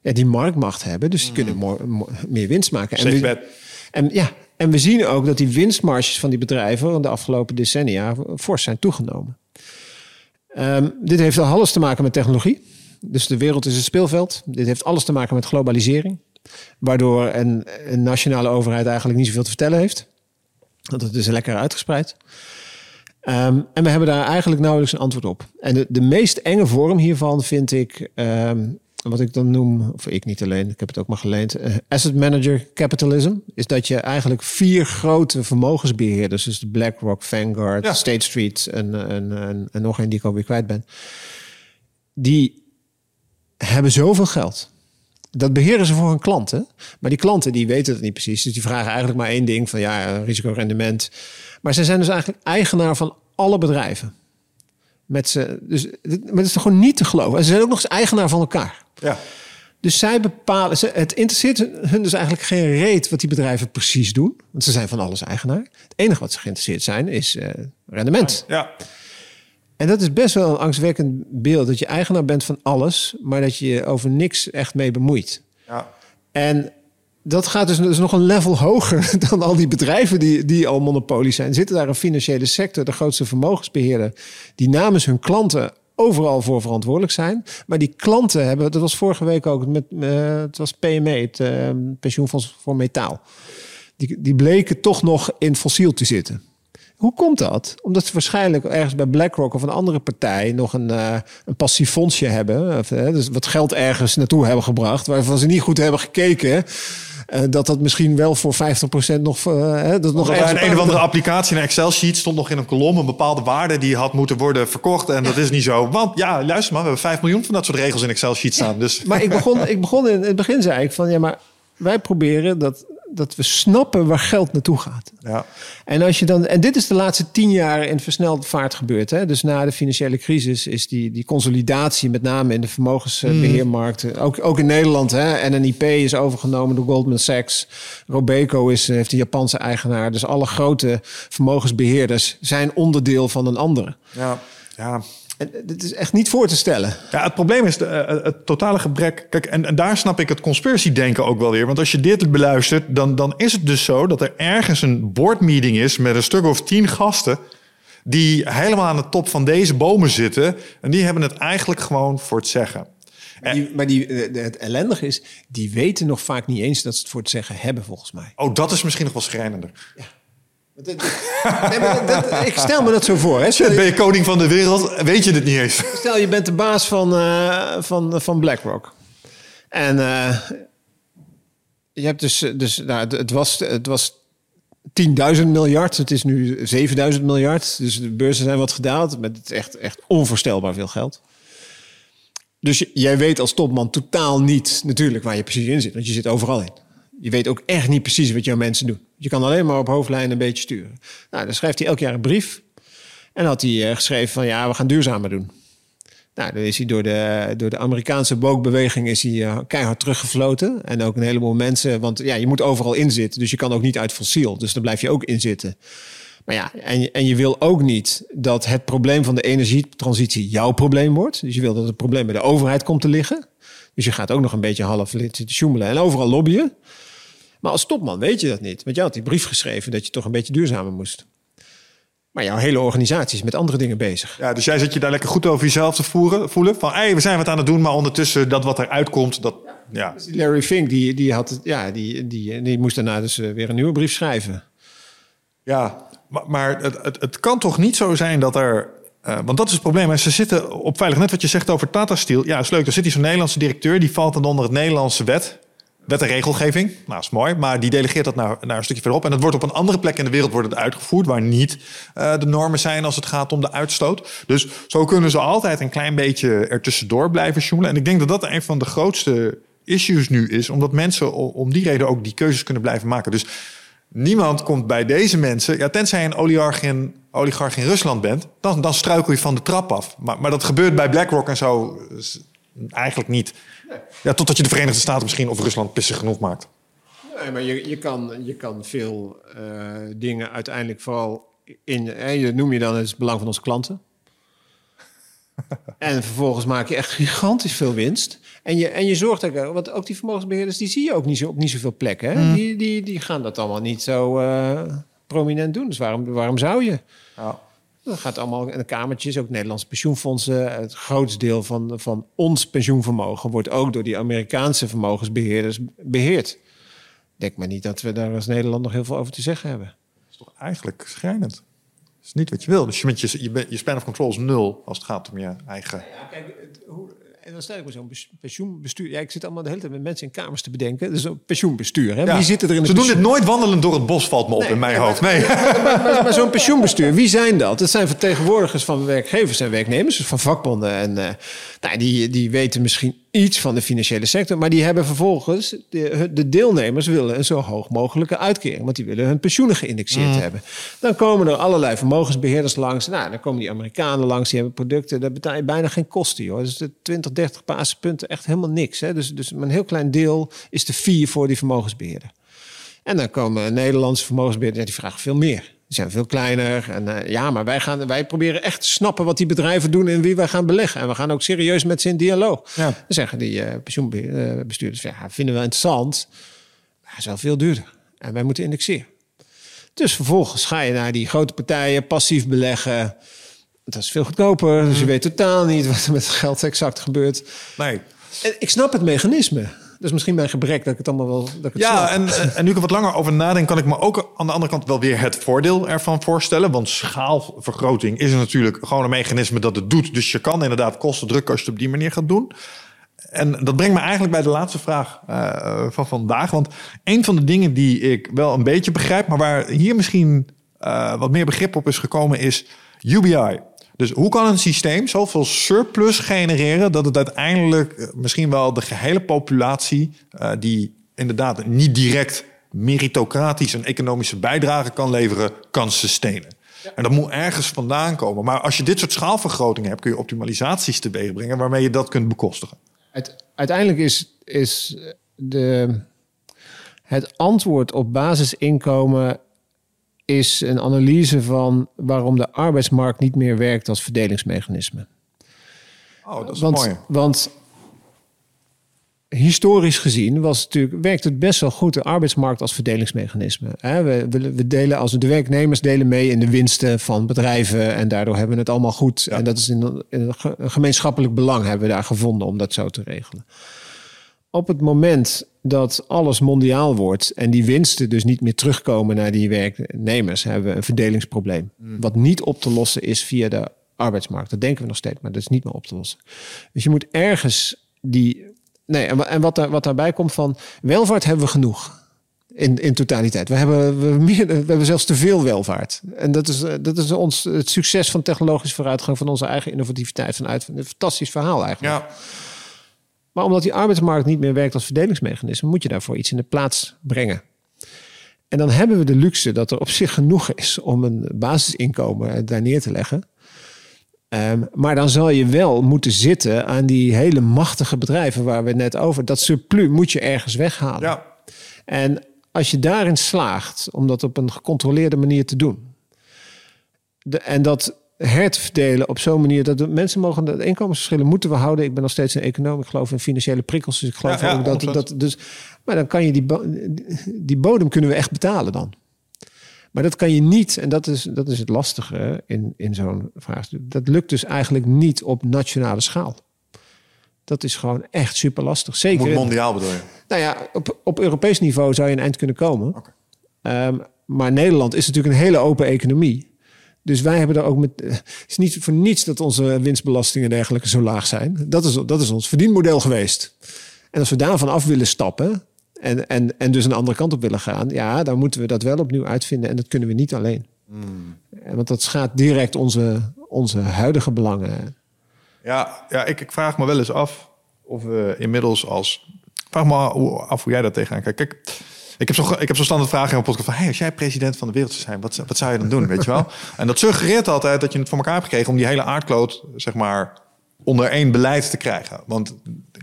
ja, die marktmacht hebben. Dus die kunnen mo- meer winst maken. En we, en, ja, en we zien ook dat die winstmarges van die bedrijven... de afgelopen decennia fors zijn toegenomen. Um, dit heeft al alles te maken met technologie. Dus de wereld is een speelveld. Dit heeft alles te maken met globalisering. Waardoor een, een nationale overheid eigenlijk niet zoveel te vertellen heeft. Want het is lekker uitgespreid. Ehm, en we hebben daar eigenlijk nauwelijks een antwoord op. En de, de meest enge vorm hiervan vind ik, ehm, wat ik dan noem, of ik niet alleen, ik heb het ook maar geleend, eh, asset manager capitalism. Is dat je eigenlijk vier grote vermogensbeheerders, dus de BlackRock, Vanguard, Ja. State Street en, en, en, en nog een die ik alweer kwijt ben. Die hebben zoveel geld. Dat beheren ze voor hun klanten. Maar die klanten die weten het niet precies. Dus die vragen eigenlijk maar één ding van ja, risicorendement. Maar ze zijn dus eigenlijk eigenaar van alle bedrijven. Met ze, dus, maar dat is toch gewoon niet te geloven. En ze zijn ook nog eens eigenaar van elkaar. Ja. Dus zij bepalen, ze, het interesseert hun dus eigenlijk geen reet wat die bedrijven precies doen. Want ze zijn van alles eigenaar. Het enige wat ze geïnteresseerd zijn is eh, rendement. Ja. En dat is best wel een angstwekkend beeld. Dat je eigenaar bent van alles, maar dat je je over niks echt mee bemoeit. Ja. En dat gaat dus, dus nog een level hoger dan al die bedrijven die, die al monopolies zijn. Zitten daar een financiële sector, de grootste vermogensbeheerder, die namens hun klanten overal voor verantwoordelijk zijn. Maar die klanten hebben, dat was vorige week ook met, eh, het was PME, het eh, pensioenfonds voor metaal. Die, die bleken toch nog in fossiel te zitten. Hoe komt dat? Omdat ze waarschijnlijk ergens bij BlackRock of een andere partij nog een, eh, een passief fondsje hebben. Of, dus wat geld ergens naartoe hebben gebracht. Waarvan ze niet goed hebben gekeken. Eh, dat dat misschien wel voor 50% nog. eh, hè, dat nog een, of andere applicatie, een Excel-sheet, stond nog in een kolom een bepaalde waarde die had moeten worden verkocht. En dat is niet zo. Want ja, luister maar, we hebben 5 miljoen van dat soort regels in Excel-sheet staan. Dus Maar ik begon, ik begon in het begin zei ik van ja, maar wij proberen dat, dat we snappen waar geld naartoe gaat. ja. En als je dan, en dit is de laatste tien jaar in versnelde vaart gebeurd. Hè? Dus na de financiële crisis is die, die consolidatie, met name in de vermogensbeheermarkten, ook, ook in Nederland. Hè? NNIP is overgenomen door Goldman Sachs. Robeco is, heeft een Japanse eigenaar. Dus alle grote vermogensbeheerders zijn onderdeel van een andere. Ja. Ja. En dit is echt niet voor te stellen. Ja, het probleem is de, eh, het totale gebrek. Kijk, en, en daar snap ik het conspiracy-denken ook wel weer. Want als je dit beluistert, dan, dan is het dus zo dat er ergens een boardmeeting is met een stuk of tien gasten. die helemaal aan de top van deze bomen zitten. En die hebben het eigenlijk gewoon voor het zeggen. Die, maar die, eh, het ellendige is, die weten nog vaak niet eens dat ze het voor het zeggen hebben, volgens mij. Oh, dat is misschien nog wel schrijnender. Nee, maar dat- dat- ik stel me dat zo voor. Hè? Stel, Ben je, koning van de wereld, weet je dit niet eens. stel je bent de baas van, eh, van, van BlackRock. En eh, je hebt dus, dus nou, het, het was, het was 10.000 miljard. Het is nu 7.000 miljard. Dus de beurzen zijn wat gedaald. Met het echt, echt onvoorstelbaar veel geld. Dus jij weet als topman totaal niet natuurlijk waar je precies in zit. Want je zit overal in. Je weet ook echt niet precies wat jouw mensen doen. Je kan alleen maar op hoofdlijnen een beetje sturen. Nou, dan schrijft hij elk jaar een brief. En had hij eh, geschreven van ja, we gaan duurzamer doen. Nou, dan is hij door de, door de Amerikaanse woke-beweging is hij eh, keihard teruggefloten. En ook een heleboel mensen, want ja, je moet overal in zitten. Dus je kan ook niet uit fossiel. Dus daar blijf je ook in zitten. Maar ja, en, en je wil ook niet dat het probleem van de energietransitie jouw probleem wordt. Dus je wil dat het probleem bij de overheid komt te liggen. Dus je gaat ook nog een beetje half zitten sjoemelen en overal lobbyen. Maar als topman weet je dat niet. Want jij had die brief geschreven dat je toch een beetje duurzamer moest. Maar jouw hele organisatie is met andere dingen bezig. Ja, dus jij zit je daar lekker goed over jezelf te voeren, voelen. Van, hey, we zijn wat aan het doen, maar ondertussen dat wat eruit komt, dat... Ja. Larry Fink, die, die, had ja, die, die, die moest daarna dus eh, weer een nieuwe brief schrijven. Ja, maar, maar het, het, het kan toch niet zo zijn dat er... eh, want dat is het probleem. hè. Ze zitten op veilig net wat je zegt over Tata Steel. Ja, is leuk. Dan zit hier zo'n Nederlandse directeur. Die valt dan onder het Nederlandse wet. Wet en regelgeving. Nou, is mooi. Maar die delegeert dat naar, naar een stukje verderop. En dat wordt op een andere plek in de wereld wordt het uitgevoerd... waar niet eh, de normen zijn als het gaat om de uitstoot. Dus zo kunnen ze altijd een klein beetje ertussendoor blijven sjoemelen. En ik denk dat dat een van de grootste issues nu is. Omdat mensen om die reden ook die keuzes kunnen blijven maken. Dus Niemand komt bij deze mensen, ja, tenzij een oligarch in, oligarch in Rusland bent, dan, dan struikel je van de trap af. Maar, maar dat gebeurt bij BlackRock en zo is eigenlijk niet. Ja, totdat je de Verenigde Staten misschien of Rusland pissig genoeg maakt. Nee, maar je, je, kan, je kan veel eh, dingen uiteindelijk vooral in... eh, je noem je dan het belang van onze klanten. en vervolgens maak je echt gigantisch veel winst. En je, en je zorgt ook... Want ook die vermogensbeheerders, die zie je ook niet zo, op niet zoveel plekken. Hè? Die, die, die gaan dat allemaal niet zo eh, prominent doen. Dus waarom, waarom zou je? Ja. Dat gaat allemaal in de kamertjes, ook Nederlandse pensioenfondsen. Het grootste deel van, van ons pensioenvermogen wordt ook door die Amerikaanse vermogensbeheerders beheerd. Denk maar niet dat we daar als Nederland nog heel veel over te zeggen hebben. Dat is toch eigenlijk schrijnend. Dat is niet wat je wil. Dus je, je, je span of control is nul als het gaat om je eigen... Ja, kijk, het, hoe, en dan stel ik me zo'n pensioenbestuur. Ja, ik zit allemaal de hele tijd met mensen in kamers te bedenken. Dus een pensioenbestuur. Hè? Ja. Wie zitten er in Ze doen dit nooit wandelend door het bos, valt me op in mijn hoofd. Nee. Maar, maar- maar zo'n pensioenbestuur, wie zijn dat? Dat zijn vertegenwoordigers van werkgevers en werknemers, dus van vakbonden. En eh, nou, die, die weten misschien iets van de financiële sector, maar die hebben vervolgens, de, de deelnemers willen een zo hoog mogelijke uitkering, want die willen hun pensioenen geïndexeerd hebben. Dan komen er allerlei vermogensbeheerders langs. Nou, dan komen die Amerikanen langs, die hebben producten, daar betaal je bijna geen kosten, joh. Dus de 20, 30 basispunten, echt helemaal niks. Hè? Dus, dus maar een heel klein deel is de fee voor die vermogensbeheerder. En dan komen Nederlandse vermogensbeheerders, die vragen veel meer. Die zijn veel kleiner. En eh, ja, maar wij, gaan, wij proberen echt te snappen wat die bedrijven doen en wie wij gaan beleggen. En we gaan ook serieus met ze in dialoog. Ja. Dan zeggen die eh pensioenbestuurders, ja, vinden we interessant. Maar het is wel veel duurder. En wij moeten indexeren. Dus vervolgens ga je naar die grote partijen, passief beleggen. Dat is veel goedkoper. Dus je weet totaal niet wat er met het geld exact gebeurt. nee. En ik snap het mechanisme. Is misschien mijn gebrek dat ik het allemaal wel. Dat ik het Ja, snap. en, en nu ik er wat langer over nadenk, kan ik me ook aan de andere kant wel weer het voordeel ervan voorstellen. Want schaalvergroting is natuurlijk gewoon een mechanisme dat het doet. Dus je kan inderdaad kosten drukken als je het op die manier gaat doen. En dat brengt me eigenlijk bij de laatste vraag eh, van vandaag. Want een van de dingen die ik wel een beetje begrijp, maar waar hier misschien eh, wat meer begrip op is gekomen, is UBI. Dus hoe kan een systeem zoveel surplus genereren dat het uiteindelijk eh, misschien wel de gehele populatie, eh, die inderdaad niet direct meritocratisch een economische bijdrage kan leveren, kan sustainen? En dat moet ergens vandaan komen. Maar als je dit soort schaalvergrotingen hebt, kun je optimalisaties teweeg brengen waarmee je dat kunt bekostigen. Uite- uiteindelijk is, is de, het antwoord op basisinkomen is een analyse van waarom de arbeidsmarkt niet meer werkt als verdelingsmechanisme. Oh, dat is want, mooi. Want historisch gezien was natuurlijk, werkt het best wel goed, de arbeidsmarkt als verdelingsmechanisme. We, we, delen als de werknemers delen mee in de winsten van bedrijven en daardoor hebben we het allemaal goed. En dat is in, een gemeenschappelijk belang hebben we daar gevonden om dat zo te regelen. Op het moment dat alles mondiaal wordt en die winsten dus niet meer terugkomen naar die werknemers, hebben we een verdelingsprobleem. Wat niet op te lossen is via de arbeidsmarkt. Dat denken we nog steeds, maar dat is niet meer op te lossen. Dus je moet ergens die. Nee, en wa- en wat, daar, wat daarbij komt van welvaart hebben we genoeg. In, in totaliteit. We hebben, we, meer, we hebben zelfs te veel welvaart. En dat is, dat is ons, het succes van technologische vooruitgang, van onze eigen innovativiteit. Vanuit een fantastisch verhaal eigenlijk. Ja, Maar omdat die arbeidsmarkt niet meer werkt als verdelingsmechanisme, moet je daarvoor iets in de plaats brengen. En dan hebben we de luxe dat er op zich genoeg is om een basisinkomen daar neer te leggen. Ehm, maar dan zal je wel moeten zitten aan die hele machtige bedrijven waar we het net over. Dat surplus moet je ergens weghalen. ja. En als je daarin slaagt om dat op een gecontroleerde manier te doen. De, en dat her te verdelen op zo'n manier dat de mensen mogen de inkomensverschillen moeten we houden. Ik ben nog steeds een econoom. Ik geloof in financiële prikkels. Dus ik geloof Ja, ja, ook dat, 100%. dat dus. Maar dan kan je die, die bodem kunnen we echt betalen dan. Maar dat kan je niet, en dat is, dat is het lastige in, in zo'n vraagstuk. Dat lukt dus eigenlijk niet op nationale schaal. Dat is gewoon echt super lastig. Zeker Moet mondiaal bedoel je? nou ja, op, op Europees niveau zou je een eind kunnen komen. Ehm, maar Nederland is natuurlijk een hele open economie. Dus wij hebben er ook met. Het is niet voor niets dat onze winstbelastingen en dergelijke zo laag zijn. Dat is, dat is ons verdienmodel geweest. En als we daarvan af willen stappen. En, en, en dus een andere kant op willen gaan. Ja, dan moeten we dat wel opnieuw uitvinden. En dat kunnen we niet alleen. En Want dat schaadt direct onze, onze huidige belangen. Ja, ja ik, ik vraag me wel eens af of we inmiddels als... Vraag me af hoe jij daar tegenaan kijkt. Kijk, ik heb zo, ik heb zo standaard vragen in een podcast van... Hey, als jij president van de wereld zou zijn, wat, wat zou je dan doen, weet je wel? En dat suggereert altijd dat je het voor elkaar hebt gekregen... om die hele aardkloot, zeg maar, onder één beleid te krijgen. Want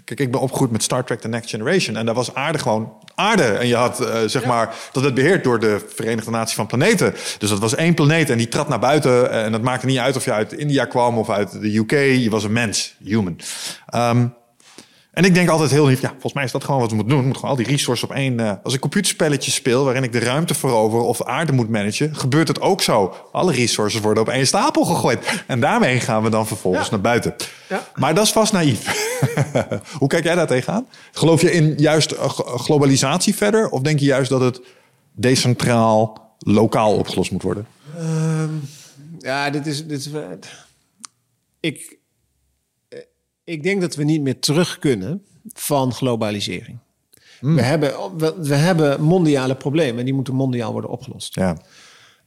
kijk, ik ben opgegroeid met Star Trek The Next Generation... en daar was aarde gewoon aarde. En je had, eh, zeg maar, dat werd beheerd door de Verenigde Naties van Planeten. Dus dat was één planeet en die trad naar buiten... en dat maakte niet uit of je uit India kwam of uit de UK. Je was een mens, human. Ehm, En ik denk altijd heel lief, ja, volgens mij is dat gewoon wat we moeten doen. We moeten gewoon al die resources op één... Uh, als ik computerspelletje speel waarin ik de ruimte verover of de aarde moet managen, gebeurt het ook zo. Alle resources worden op één stapel gegooid. En daarmee gaan we dan vervolgens naar buiten. Ja. Maar dat is vast naïef. Hoe kijk jij daar tegenaan? Geloof je in juist globalisatie verder? Of denk je juist dat het decentraal, lokaal opgelost moet worden? Um, ja, dit is... Dit is ik, ik denk dat we niet meer terug kunnen van globalisering. Hmm. We, hebben, we, we, hebben mondiale problemen en die moeten mondiaal worden opgelost. Ja.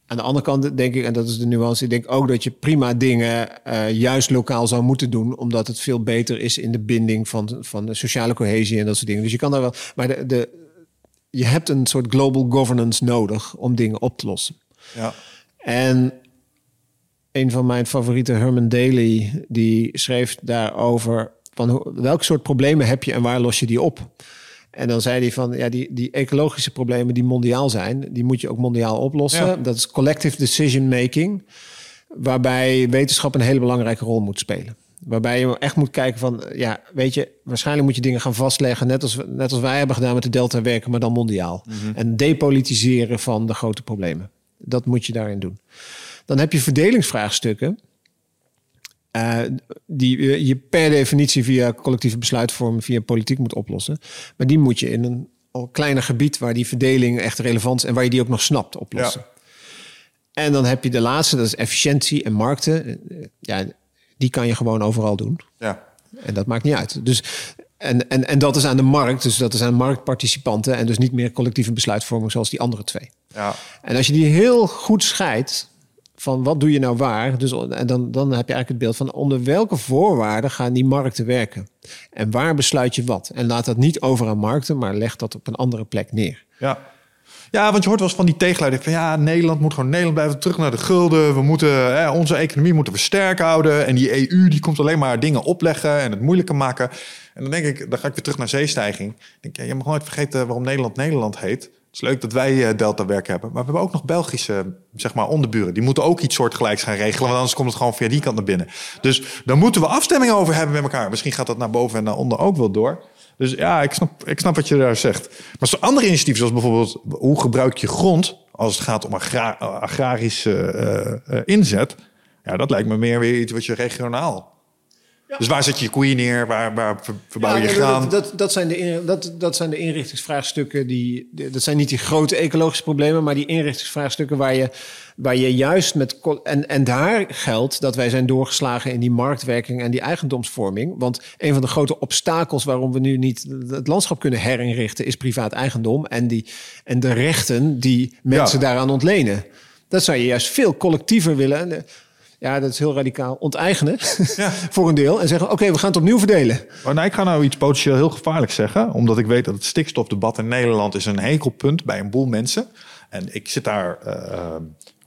Aan de andere kant denk ik, en dat is de nuance, ik denk ook dat je prima dingen uh, juist lokaal zou moeten doen, omdat het veel beter is in de binding van, van de sociale cohesie en dat soort dingen. Dus je kan daar wel, maar de, de, je hebt een soort global governance nodig om dingen op te lossen. Ja. En een van mijn favorieten, Herman Daly, die schreef daarover van welk soort problemen heb je en waar los je die op? En dan zei hij van ja, die, die ecologische problemen die mondiaal zijn, die moet je ook mondiaal oplossen. Dat is collective decision making, waarbij wetenschap een hele belangrijke rol moet spelen. Waarbij je echt moet kijken van, ja, weet je, waarschijnlijk moet je dingen gaan vastleggen, net als, net als wij hebben gedaan met de Delta werken, maar dan mondiaal. Mhm. En depolitiseren van de grote problemen. Dat moet je daarin doen. Dan heb je verdelingsvraagstukken. Uh, die je per definitie via collectieve besluitvorming, via politiek moet oplossen. Maar die moet je in een al kleiner gebied waar die verdeling echt relevant is en waar je die ook nog snapt oplossen. Ja. En dan heb je de laatste, dat is efficiëntie en markten. Ja, die kan je gewoon overal doen. Ja. En dat maakt niet uit. Dus, en, en, en dat is aan de markt, dus dat is aan marktparticipanten en dus niet meer collectieve besluitvorming zoals die andere twee. Ja. En als je die heel goed scheidt, van wat doe je nou waar? Dus, en dan, dan heb je eigenlijk het beeld van onder welke voorwaarden gaan die markten werken? En waar besluit je wat? En laat dat niet over aan markten, maar leg dat op een andere plek neer. Ja. Ja, want je hoort wel eens van die tegenleiding van ja, Nederland moet gewoon Nederland blijven terug naar de gulden. We moeten hè, onze economie moeten we houden. En die EU die komt alleen maar dingen opleggen en het moeilijker maken. En dan denk ik, dan ga ik weer terug naar zeestijging. Denk, ja, je mag nooit vergeten waarom Nederland Nederland heet. Het is leuk dat wij eh, Delta werk hebben. Maar we hebben ook nog Belgische zeg maar, onderburen. Die moeten ook iets soortgelijks gaan regelen. Want anders komt het gewoon via die kant naar binnen. Dus daar moeten we afstemming over hebben met elkaar. Misschien gaat dat naar boven en naar onder ook wel door. Dus ja, ik snap, ik snap wat je daar zegt. Maar zo andere initiatieven, zoals bijvoorbeeld hoe gebruik je grond als het gaat om agra agrarische uh, inzet. Ja, dat lijkt me meer weer iets wat je regionaal dus waar zet je je koeien neer? Waar, waar verbouw je graan? Dat, dat, dat, zijn de, dat, dat zijn de inrichtingsvraagstukken. Die, dat zijn niet die grote ecologische problemen, maar die inrichtingsvraagstukken waar je, waar je juist met. En, en daar geldt dat wij zijn doorgeslagen in die marktwerking en die eigendomsvorming. Want een van de grote obstakels waarom we nu niet het landschap kunnen herinrichten, is privaat eigendom en, die, en de rechten die mensen daaraan ontlenen. Dat zou je juist veel collectiever willen. Ja, dat is heel radicaal. Onteigenen ja. voor een deel. En zeggen, oké, we gaan het opnieuw verdelen. Maar nou, ik ga nou iets potentieel heel gevaarlijks zeggen. Omdat ik weet dat het stikstofdebat in Nederland is een hekelpunt bij een boel mensen. En ik zit daar... Uh,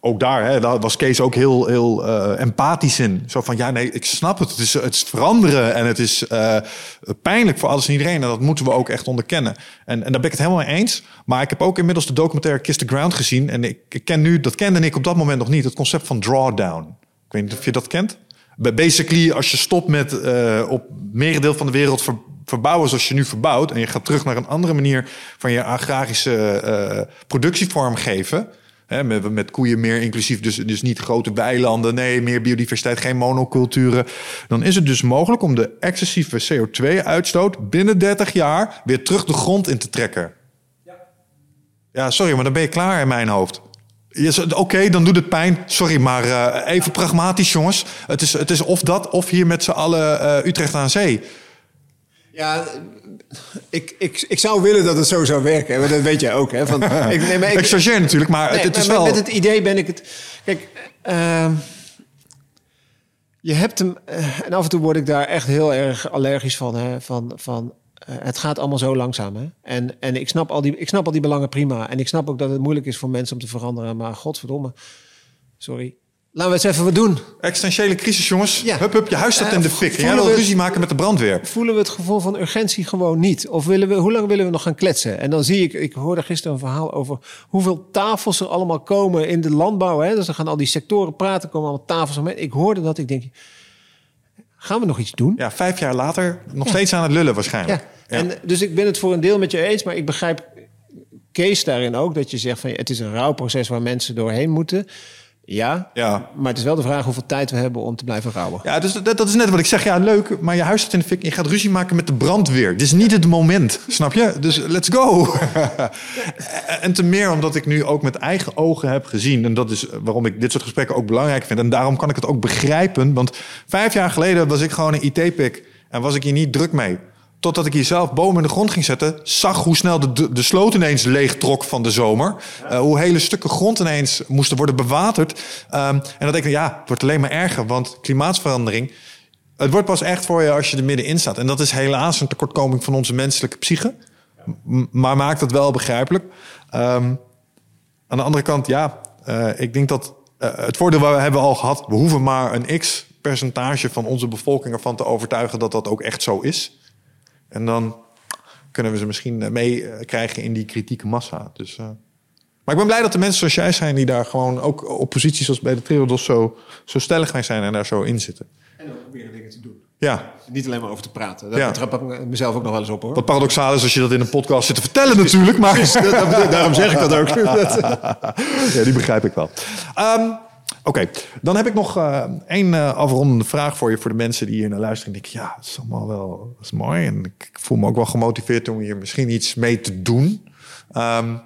ook daar, hè, daar was Kees ook heel, heel uh, empathisch in. Zo van, ja, nee, ik snap het. Het is, het is veranderen en het is uh, pijnlijk voor alles en iedereen. En dat moeten we ook echt onderkennen. En, en daar ben ik het helemaal mee eens. Maar ik heb ook inmiddels de documentaire Kiss the Ground gezien. En ik ken nu, dat kende ik op dat moment nog niet, het concept van drawdown weet niet of je dat kent. Basically, als je stopt met uh, op merendeel van de wereld verbouwen zoals je nu verbouwt... en je gaat terug naar een andere manier van je agrarische uh, productievorm geven... Hè, met, met koeien meer inclusief, dus, dus niet grote weilanden... nee, meer biodiversiteit, geen monoculturen... dan is het dus mogelijk om de excessieve CO2-uitstoot... binnen 30 jaar weer terug de grond in te trekken. Ja. ja, sorry, maar dan ben je klaar in mijn hoofd. Oké, dan doet het pijn. Sorry, maar uh, even pragmatisch, jongens. Het is, het is of dat, of hier met z'n allen uh, Utrecht aan zee. Ja, ik, ik, ik zou willen dat het zo zou werken. Maar dat weet jij ook. Hè? Van, ik, nee, maar ik, ik chargeer natuurlijk, maar nee, het, is wel... Met het idee ben ik het... Kijk, uh, je hebt hem... en af en toe word ik daar echt heel erg allergisch van. Hè? Van, van eh, het gaat allemaal zo langzaam. Hè? En, en ik, snap al die, ik snap al die belangen prima. En ik snap ook dat het moeilijk is voor mensen om te veranderen. Maar godverdomme, sorry. Laten we het even wat doen. Existentiële crisis, jongens. Ja. Hup, hup, je huis staat in de fik. Jij wil ruzie maken met de brandweer. Voelen we het gevoel van urgentie gewoon niet? Of willen we, hoe lang willen we nog gaan kletsen? En dan zie ik, ik hoorde gisteren een verhaal over hoeveel tafels er allemaal komen in de landbouw. Hè? Dus dan gaan al die sectoren praten, komen allemaal tafels. Ik hoorde dat, ik denk, Gaan we nog iets doen? Ja, vijf jaar later nog steeds aan het lullen waarschijnlijk. Ja. En, dus ik ben het voor een deel met je eens, maar ik begrijp Kees daarin ook dat je zegt van het is een rouwproces waar mensen doorheen moeten. Ja, Ja. maar het is wel de vraag hoeveel tijd we hebben om te blijven rouwen. Ja, dus dat, dat is net wat ik zeg. Ja, leuk, maar je huis staat in de fik. Je gaat ruzie maken met de brandweer. Dit is niet het moment, snap je? Dus let's go. en te meer omdat ik nu ook met eigen ogen heb gezien. En dat is waarom ik dit soort gesprekken ook belangrijk vind. En daarom kan ik het ook begrijpen. Want vijf jaar geleden was ik gewoon een IT-pik. En was ik hier niet druk mee. Totdat ik hier zelf bomen in de grond ging zetten. Zag hoe snel de, de, sloot ineens leeg trok van de zomer. Eh, hoe hele stukken grond ineens moesten worden bewaterd. Ehm, en dan denk ik, ja, het wordt alleen maar erger. Want klimaatverandering... Het wordt pas echt voor je als je er middenin staat. En dat is helaas een tekortkoming van onze menselijke psyche. M- maar maakt het wel begrijpelijk. Ehm, aan de andere kant, ja, eh, ik denk dat eh, het voordeel waar we hebben al gehad, we hoeven maar een x percentage van onze bevolking ervan te overtuigen dat dat ook echt zo is. En dan kunnen we ze misschien eh, meekrijgen in die kritieke massa. Dus, eh, maar ik ben blij dat de mensen zoals jij zijn, die daar gewoon ook op posities zoals bij de Triodos zo, zo stellig mee zijn en daar zo in zitten. En ook proberen dingen te doen. Ja, Niet alleen maar over te praten. Daar Ja. trap ik mezelf ook nog wel eens op hoor. wat paradoxaal is als je dat in een podcast zit te vertellen natuurlijk. Maar daarom zeg ik dat ook. ja, die begrijp ik wel. Ehm, Oké, dan heb ik nog eh, één eh, afrondende vraag voor je, voor de mensen die hier naar luisteren. En denken, ja, dat is allemaal wel dat is mooi. En ik, ik voel me ook wel gemotiveerd om hier misschien iets mee te doen. Ehm,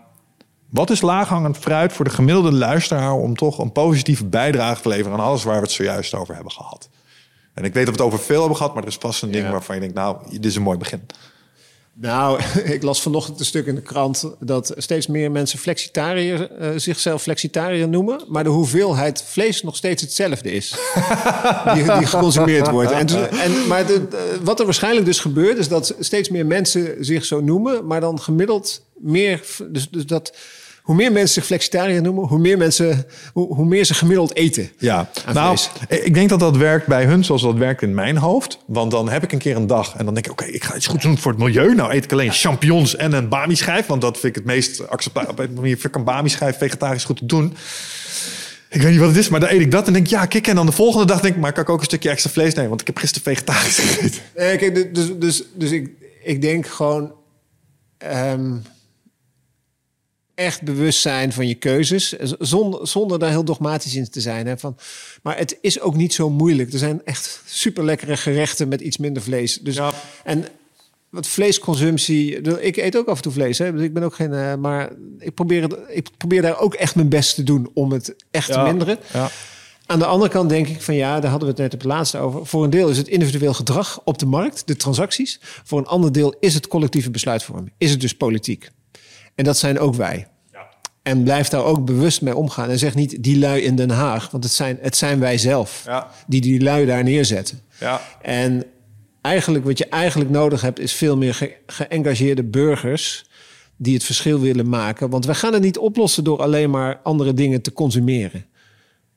wat is laaghangend fruit voor de gemiddelde luisteraar om toch een positieve bijdrage te leveren aan alles waar we het zojuist over hebben gehad? En ik weet dat we het over veel hebben gehad, maar er is vast een ding Ja. waarvan je denkt, nou, dit is een mooi begin. Nou, ik las vanochtend een stuk in de krant dat steeds meer mensen flexitariër, eh, zichzelf flexitariër noemen, maar de hoeveelheid vlees nog steeds hetzelfde is die, die geconsumeerd wordt. En, dus- en, maar de- wat er waarschijnlijk dus gebeurt, is dat steeds meer mensen zich zo noemen, maar dan gemiddeld meer. Dus, dus dat hoe meer mensen zich flexitariër noemen, hoe meer mensen, hoe, hoe meer ze gemiddeld eten. Ja, nou, vlees. ik denk dat dat werkt bij hun zoals dat werkt in mijn hoofd. Want dan heb ik een keer een dag en dan denk ik, oké, ik ga iets goeds doen voor het milieu. Nou eet ik alleen champignons en een bami-schijf, want dat vind ik het meest acceptabel. Op manier vind ik een bami-schijf vegetarisch goed te doen. Ik weet niet wat het is, maar dan eet ik dat en denk ja, kijk. En dan de volgende dag denk ik, maar kan ik ook een stukje extra vlees nemen? Want ik heb gisteren vegetarisch gegeten. Nee, kijk, du- dus, dus, dus ik, ik denk gewoon ehm, echt bewust zijn van je keuzes. Zonder, zonder daar heel dogmatisch in te zijn. Hè, van, maar het is ook niet zo moeilijk. Er zijn echt super lekkere gerechten met iets minder vlees. Dus, Ja. En wat vleesconsumptie. Ik eet ook af en toe vlees. Hè, dus ik ben ook geen. eh, maar ik probeer, het, ik probeer daar ook echt mijn best te doen om het echt te minderen. Ja. Aan de andere kant denk ik van ja, daar hadden we het net op het laatste over. Voor een deel is het individueel gedrag op de markt, de transacties. Voor een ander deel is het collectieve besluitvorming. Is het dus politiek. En dat zijn ook wij. En blijf daar ook bewust mee omgaan. En zeg niet die lui in Den Haag, want het zijn, het zijn wij zelf Ja. die die lui daar neerzetten. Ja. En eigenlijk wat je eigenlijk nodig hebt, is veel meer ge- geëngageerde burgers die het verschil willen maken. Want wij gaan het niet oplossen door alleen maar andere dingen te consumeren.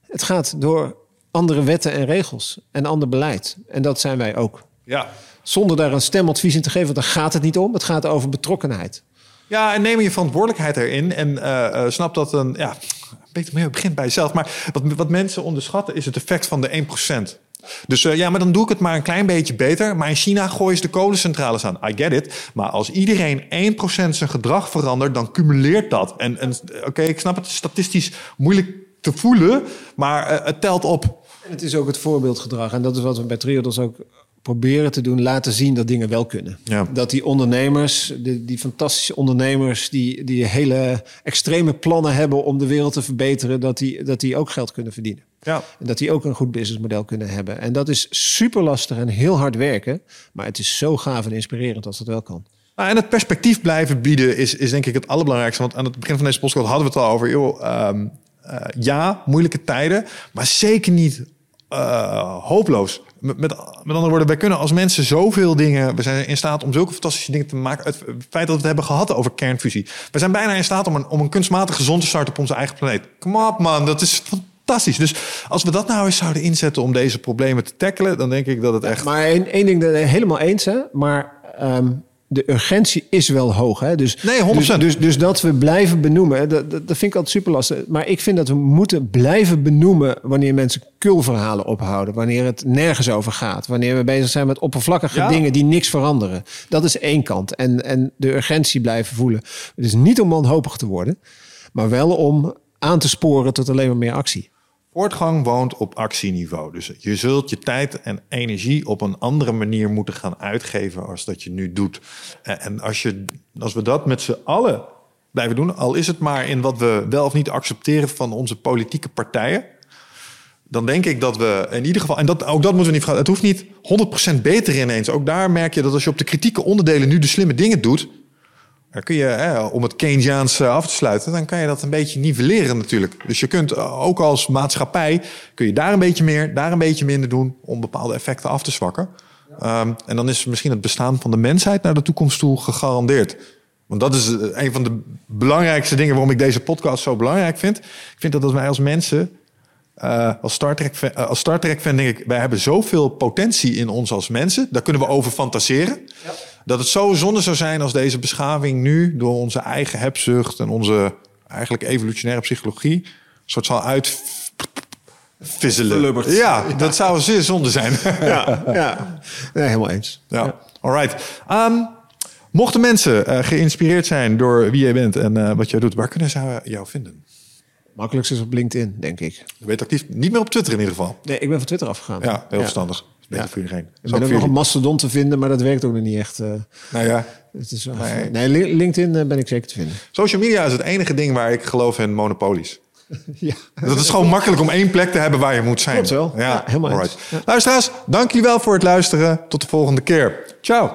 Het gaat door andere wetten en regels en ander beleid. En dat zijn wij ook. Ja. Zonder daar een stemadvies in te geven, want daar gaat het niet om. Het gaat over betrokkenheid. Ja, en neem je verantwoordelijkheid erin. En eh, snap dat een. Ja, beter meer begint bij jezelf. Maar wat, wat mensen onderschatten is het effect van de 1%. Dus eh, ja, maar dan doe ik het maar een klein beetje beter. Maar in China gooien ze de kolencentrales aan. I get it. Maar als iedereen 1% zijn gedrag verandert, dan cumuleert dat. En, en oké, ik snap het is statistisch moeilijk te voelen, maar het telt op. En het is ook het voorbeeldgedrag. En dat is wat we bij Triodos ook proberen te doen. Laten zien dat dingen wel kunnen. Ja. Dat die ondernemers, die, die fantastische ondernemers... Die, die hele extreme plannen hebben om de wereld te verbeteren... dat die, dat die ook geld kunnen verdienen. Ja. En dat die ook een goed businessmodel kunnen hebben. En dat is super lastig en heel hard werken. Maar het is zo gaaf en inspirerend als dat wel kan. Nou, en het perspectief blijven bieden is, is denk ik het allerbelangrijkste. Want aan het begin van deze podcast hadden we het al over. Joh, ehm, eh, ja, moeilijke tijden, maar zeker niet eh, hopeloos. Met, met, andere woorden, wij kunnen als mensen zoveel dingen... We zijn in staat om zulke fantastische dingen te maken. Het feit dat we het hebben gehad over kernfusie. We zijn bijna in staat om een, om een kunstmatig gezond te starten op onze eigen planeet. Kom op man, dat is fantastisch. Dus als we dat nou eens zouden inzetten om deze problemen te tackelen... dan denk ik dat het echt... Maar één, één ding, dat- helemaal eens hè. Maar ehm, de urgentie is wel hoog. Hè? Dus, Nee, 100%. Dus, dus, dus dat we blijven benoemen, dat, dat, dat vind ik altijd super lastig. Maar ik vind dat we moeten blijven benoemen wanneer mensen kulverhalen ophouden. Wanneer het nergens over gaat. Wanneer we bezig zijn met oppervlakkige Ja. dingen die niks veranderen. Dat is één kant. En, en de urgentie blijven voelen. Het is niet om wanhopig te worden, maar wel om aan te sporen tot alleen maar meer actie. Voortgang woont op actieniveau. Dus je zult je tijd en energie op een andere manier moeten gaan uitgeven als dat je nu doet. En als, je, als we dat met z'n allen blijven doen, al is het maar in wat we wel of niet accepteren van onze politieke partijen, dan denk ik dat we in ieder geval, en dat, ook dat moeten we niet vergeten, het hoeft niet 100% beter ineens. Ook daar merk je dat als je op de kritieke onderdelen nu de slimme dingen doet, dan kun je, hè, om het Keynesiaans eh, af te sluiten, dan kan je dat een beetje nivelleren natuurlijk. Dus je kunt eh, ook als maatschappij, kun je daar een beetje meer, daar een beetje minder doen om bepaalde effecten af te zwakken. Ehm, en dan is misschien het bestaan van de mensheid naar de toekomst toe gegarandeerd. Want dat is eh, een van de belangrijkste dingen waarom ik deze podcast zo belangrijk vind. Ik vind dat als wij als mensen eh, als Star Trek fan, eh, als Star Trek fan denk ik, wij hebben zoveel potentie in ons als mensen. Daar kunnen we over fantaseren. Dat het zo zonde zou zijn als deze beschaving nu door onze eigen hebzucht en onze eigenlijk evolutionaire psychologie een soort zal uitvisselen. Ja, dat zou zeer zonde zijn. Ja, ja. Nee, helemaal eens. Ja, alright. Ehm, mochten mensen eh, geïnspireerd zijn door wie jij bent en wat jij doet, waar kunnen ze jou vinden? Makkelijkst is op LinkedIn, denk ik. Je weet actief, niet meer op Twitter in ieder geval. Nee, ik ben van Twitter afgegaan. Ja, heel verstandig. Beter voor iedereen. Ik ben ook nog een mastodon te vinden, maar dat werkt ook nog niet echt. eh. Nou ja, het is Nee. nee, Li- LinkedIn eh, ben ik zeker te vinden. social media is het enige ding waar ik geloof in monopolies. ja. Dat is gewoon makkelijk om één plek te hebben waar je moet zijn. Klopt wel. Ja, helemaal alright. Luisteraars, dank jullie wel voor het luisteren. Tot de volgende keer. Ciao.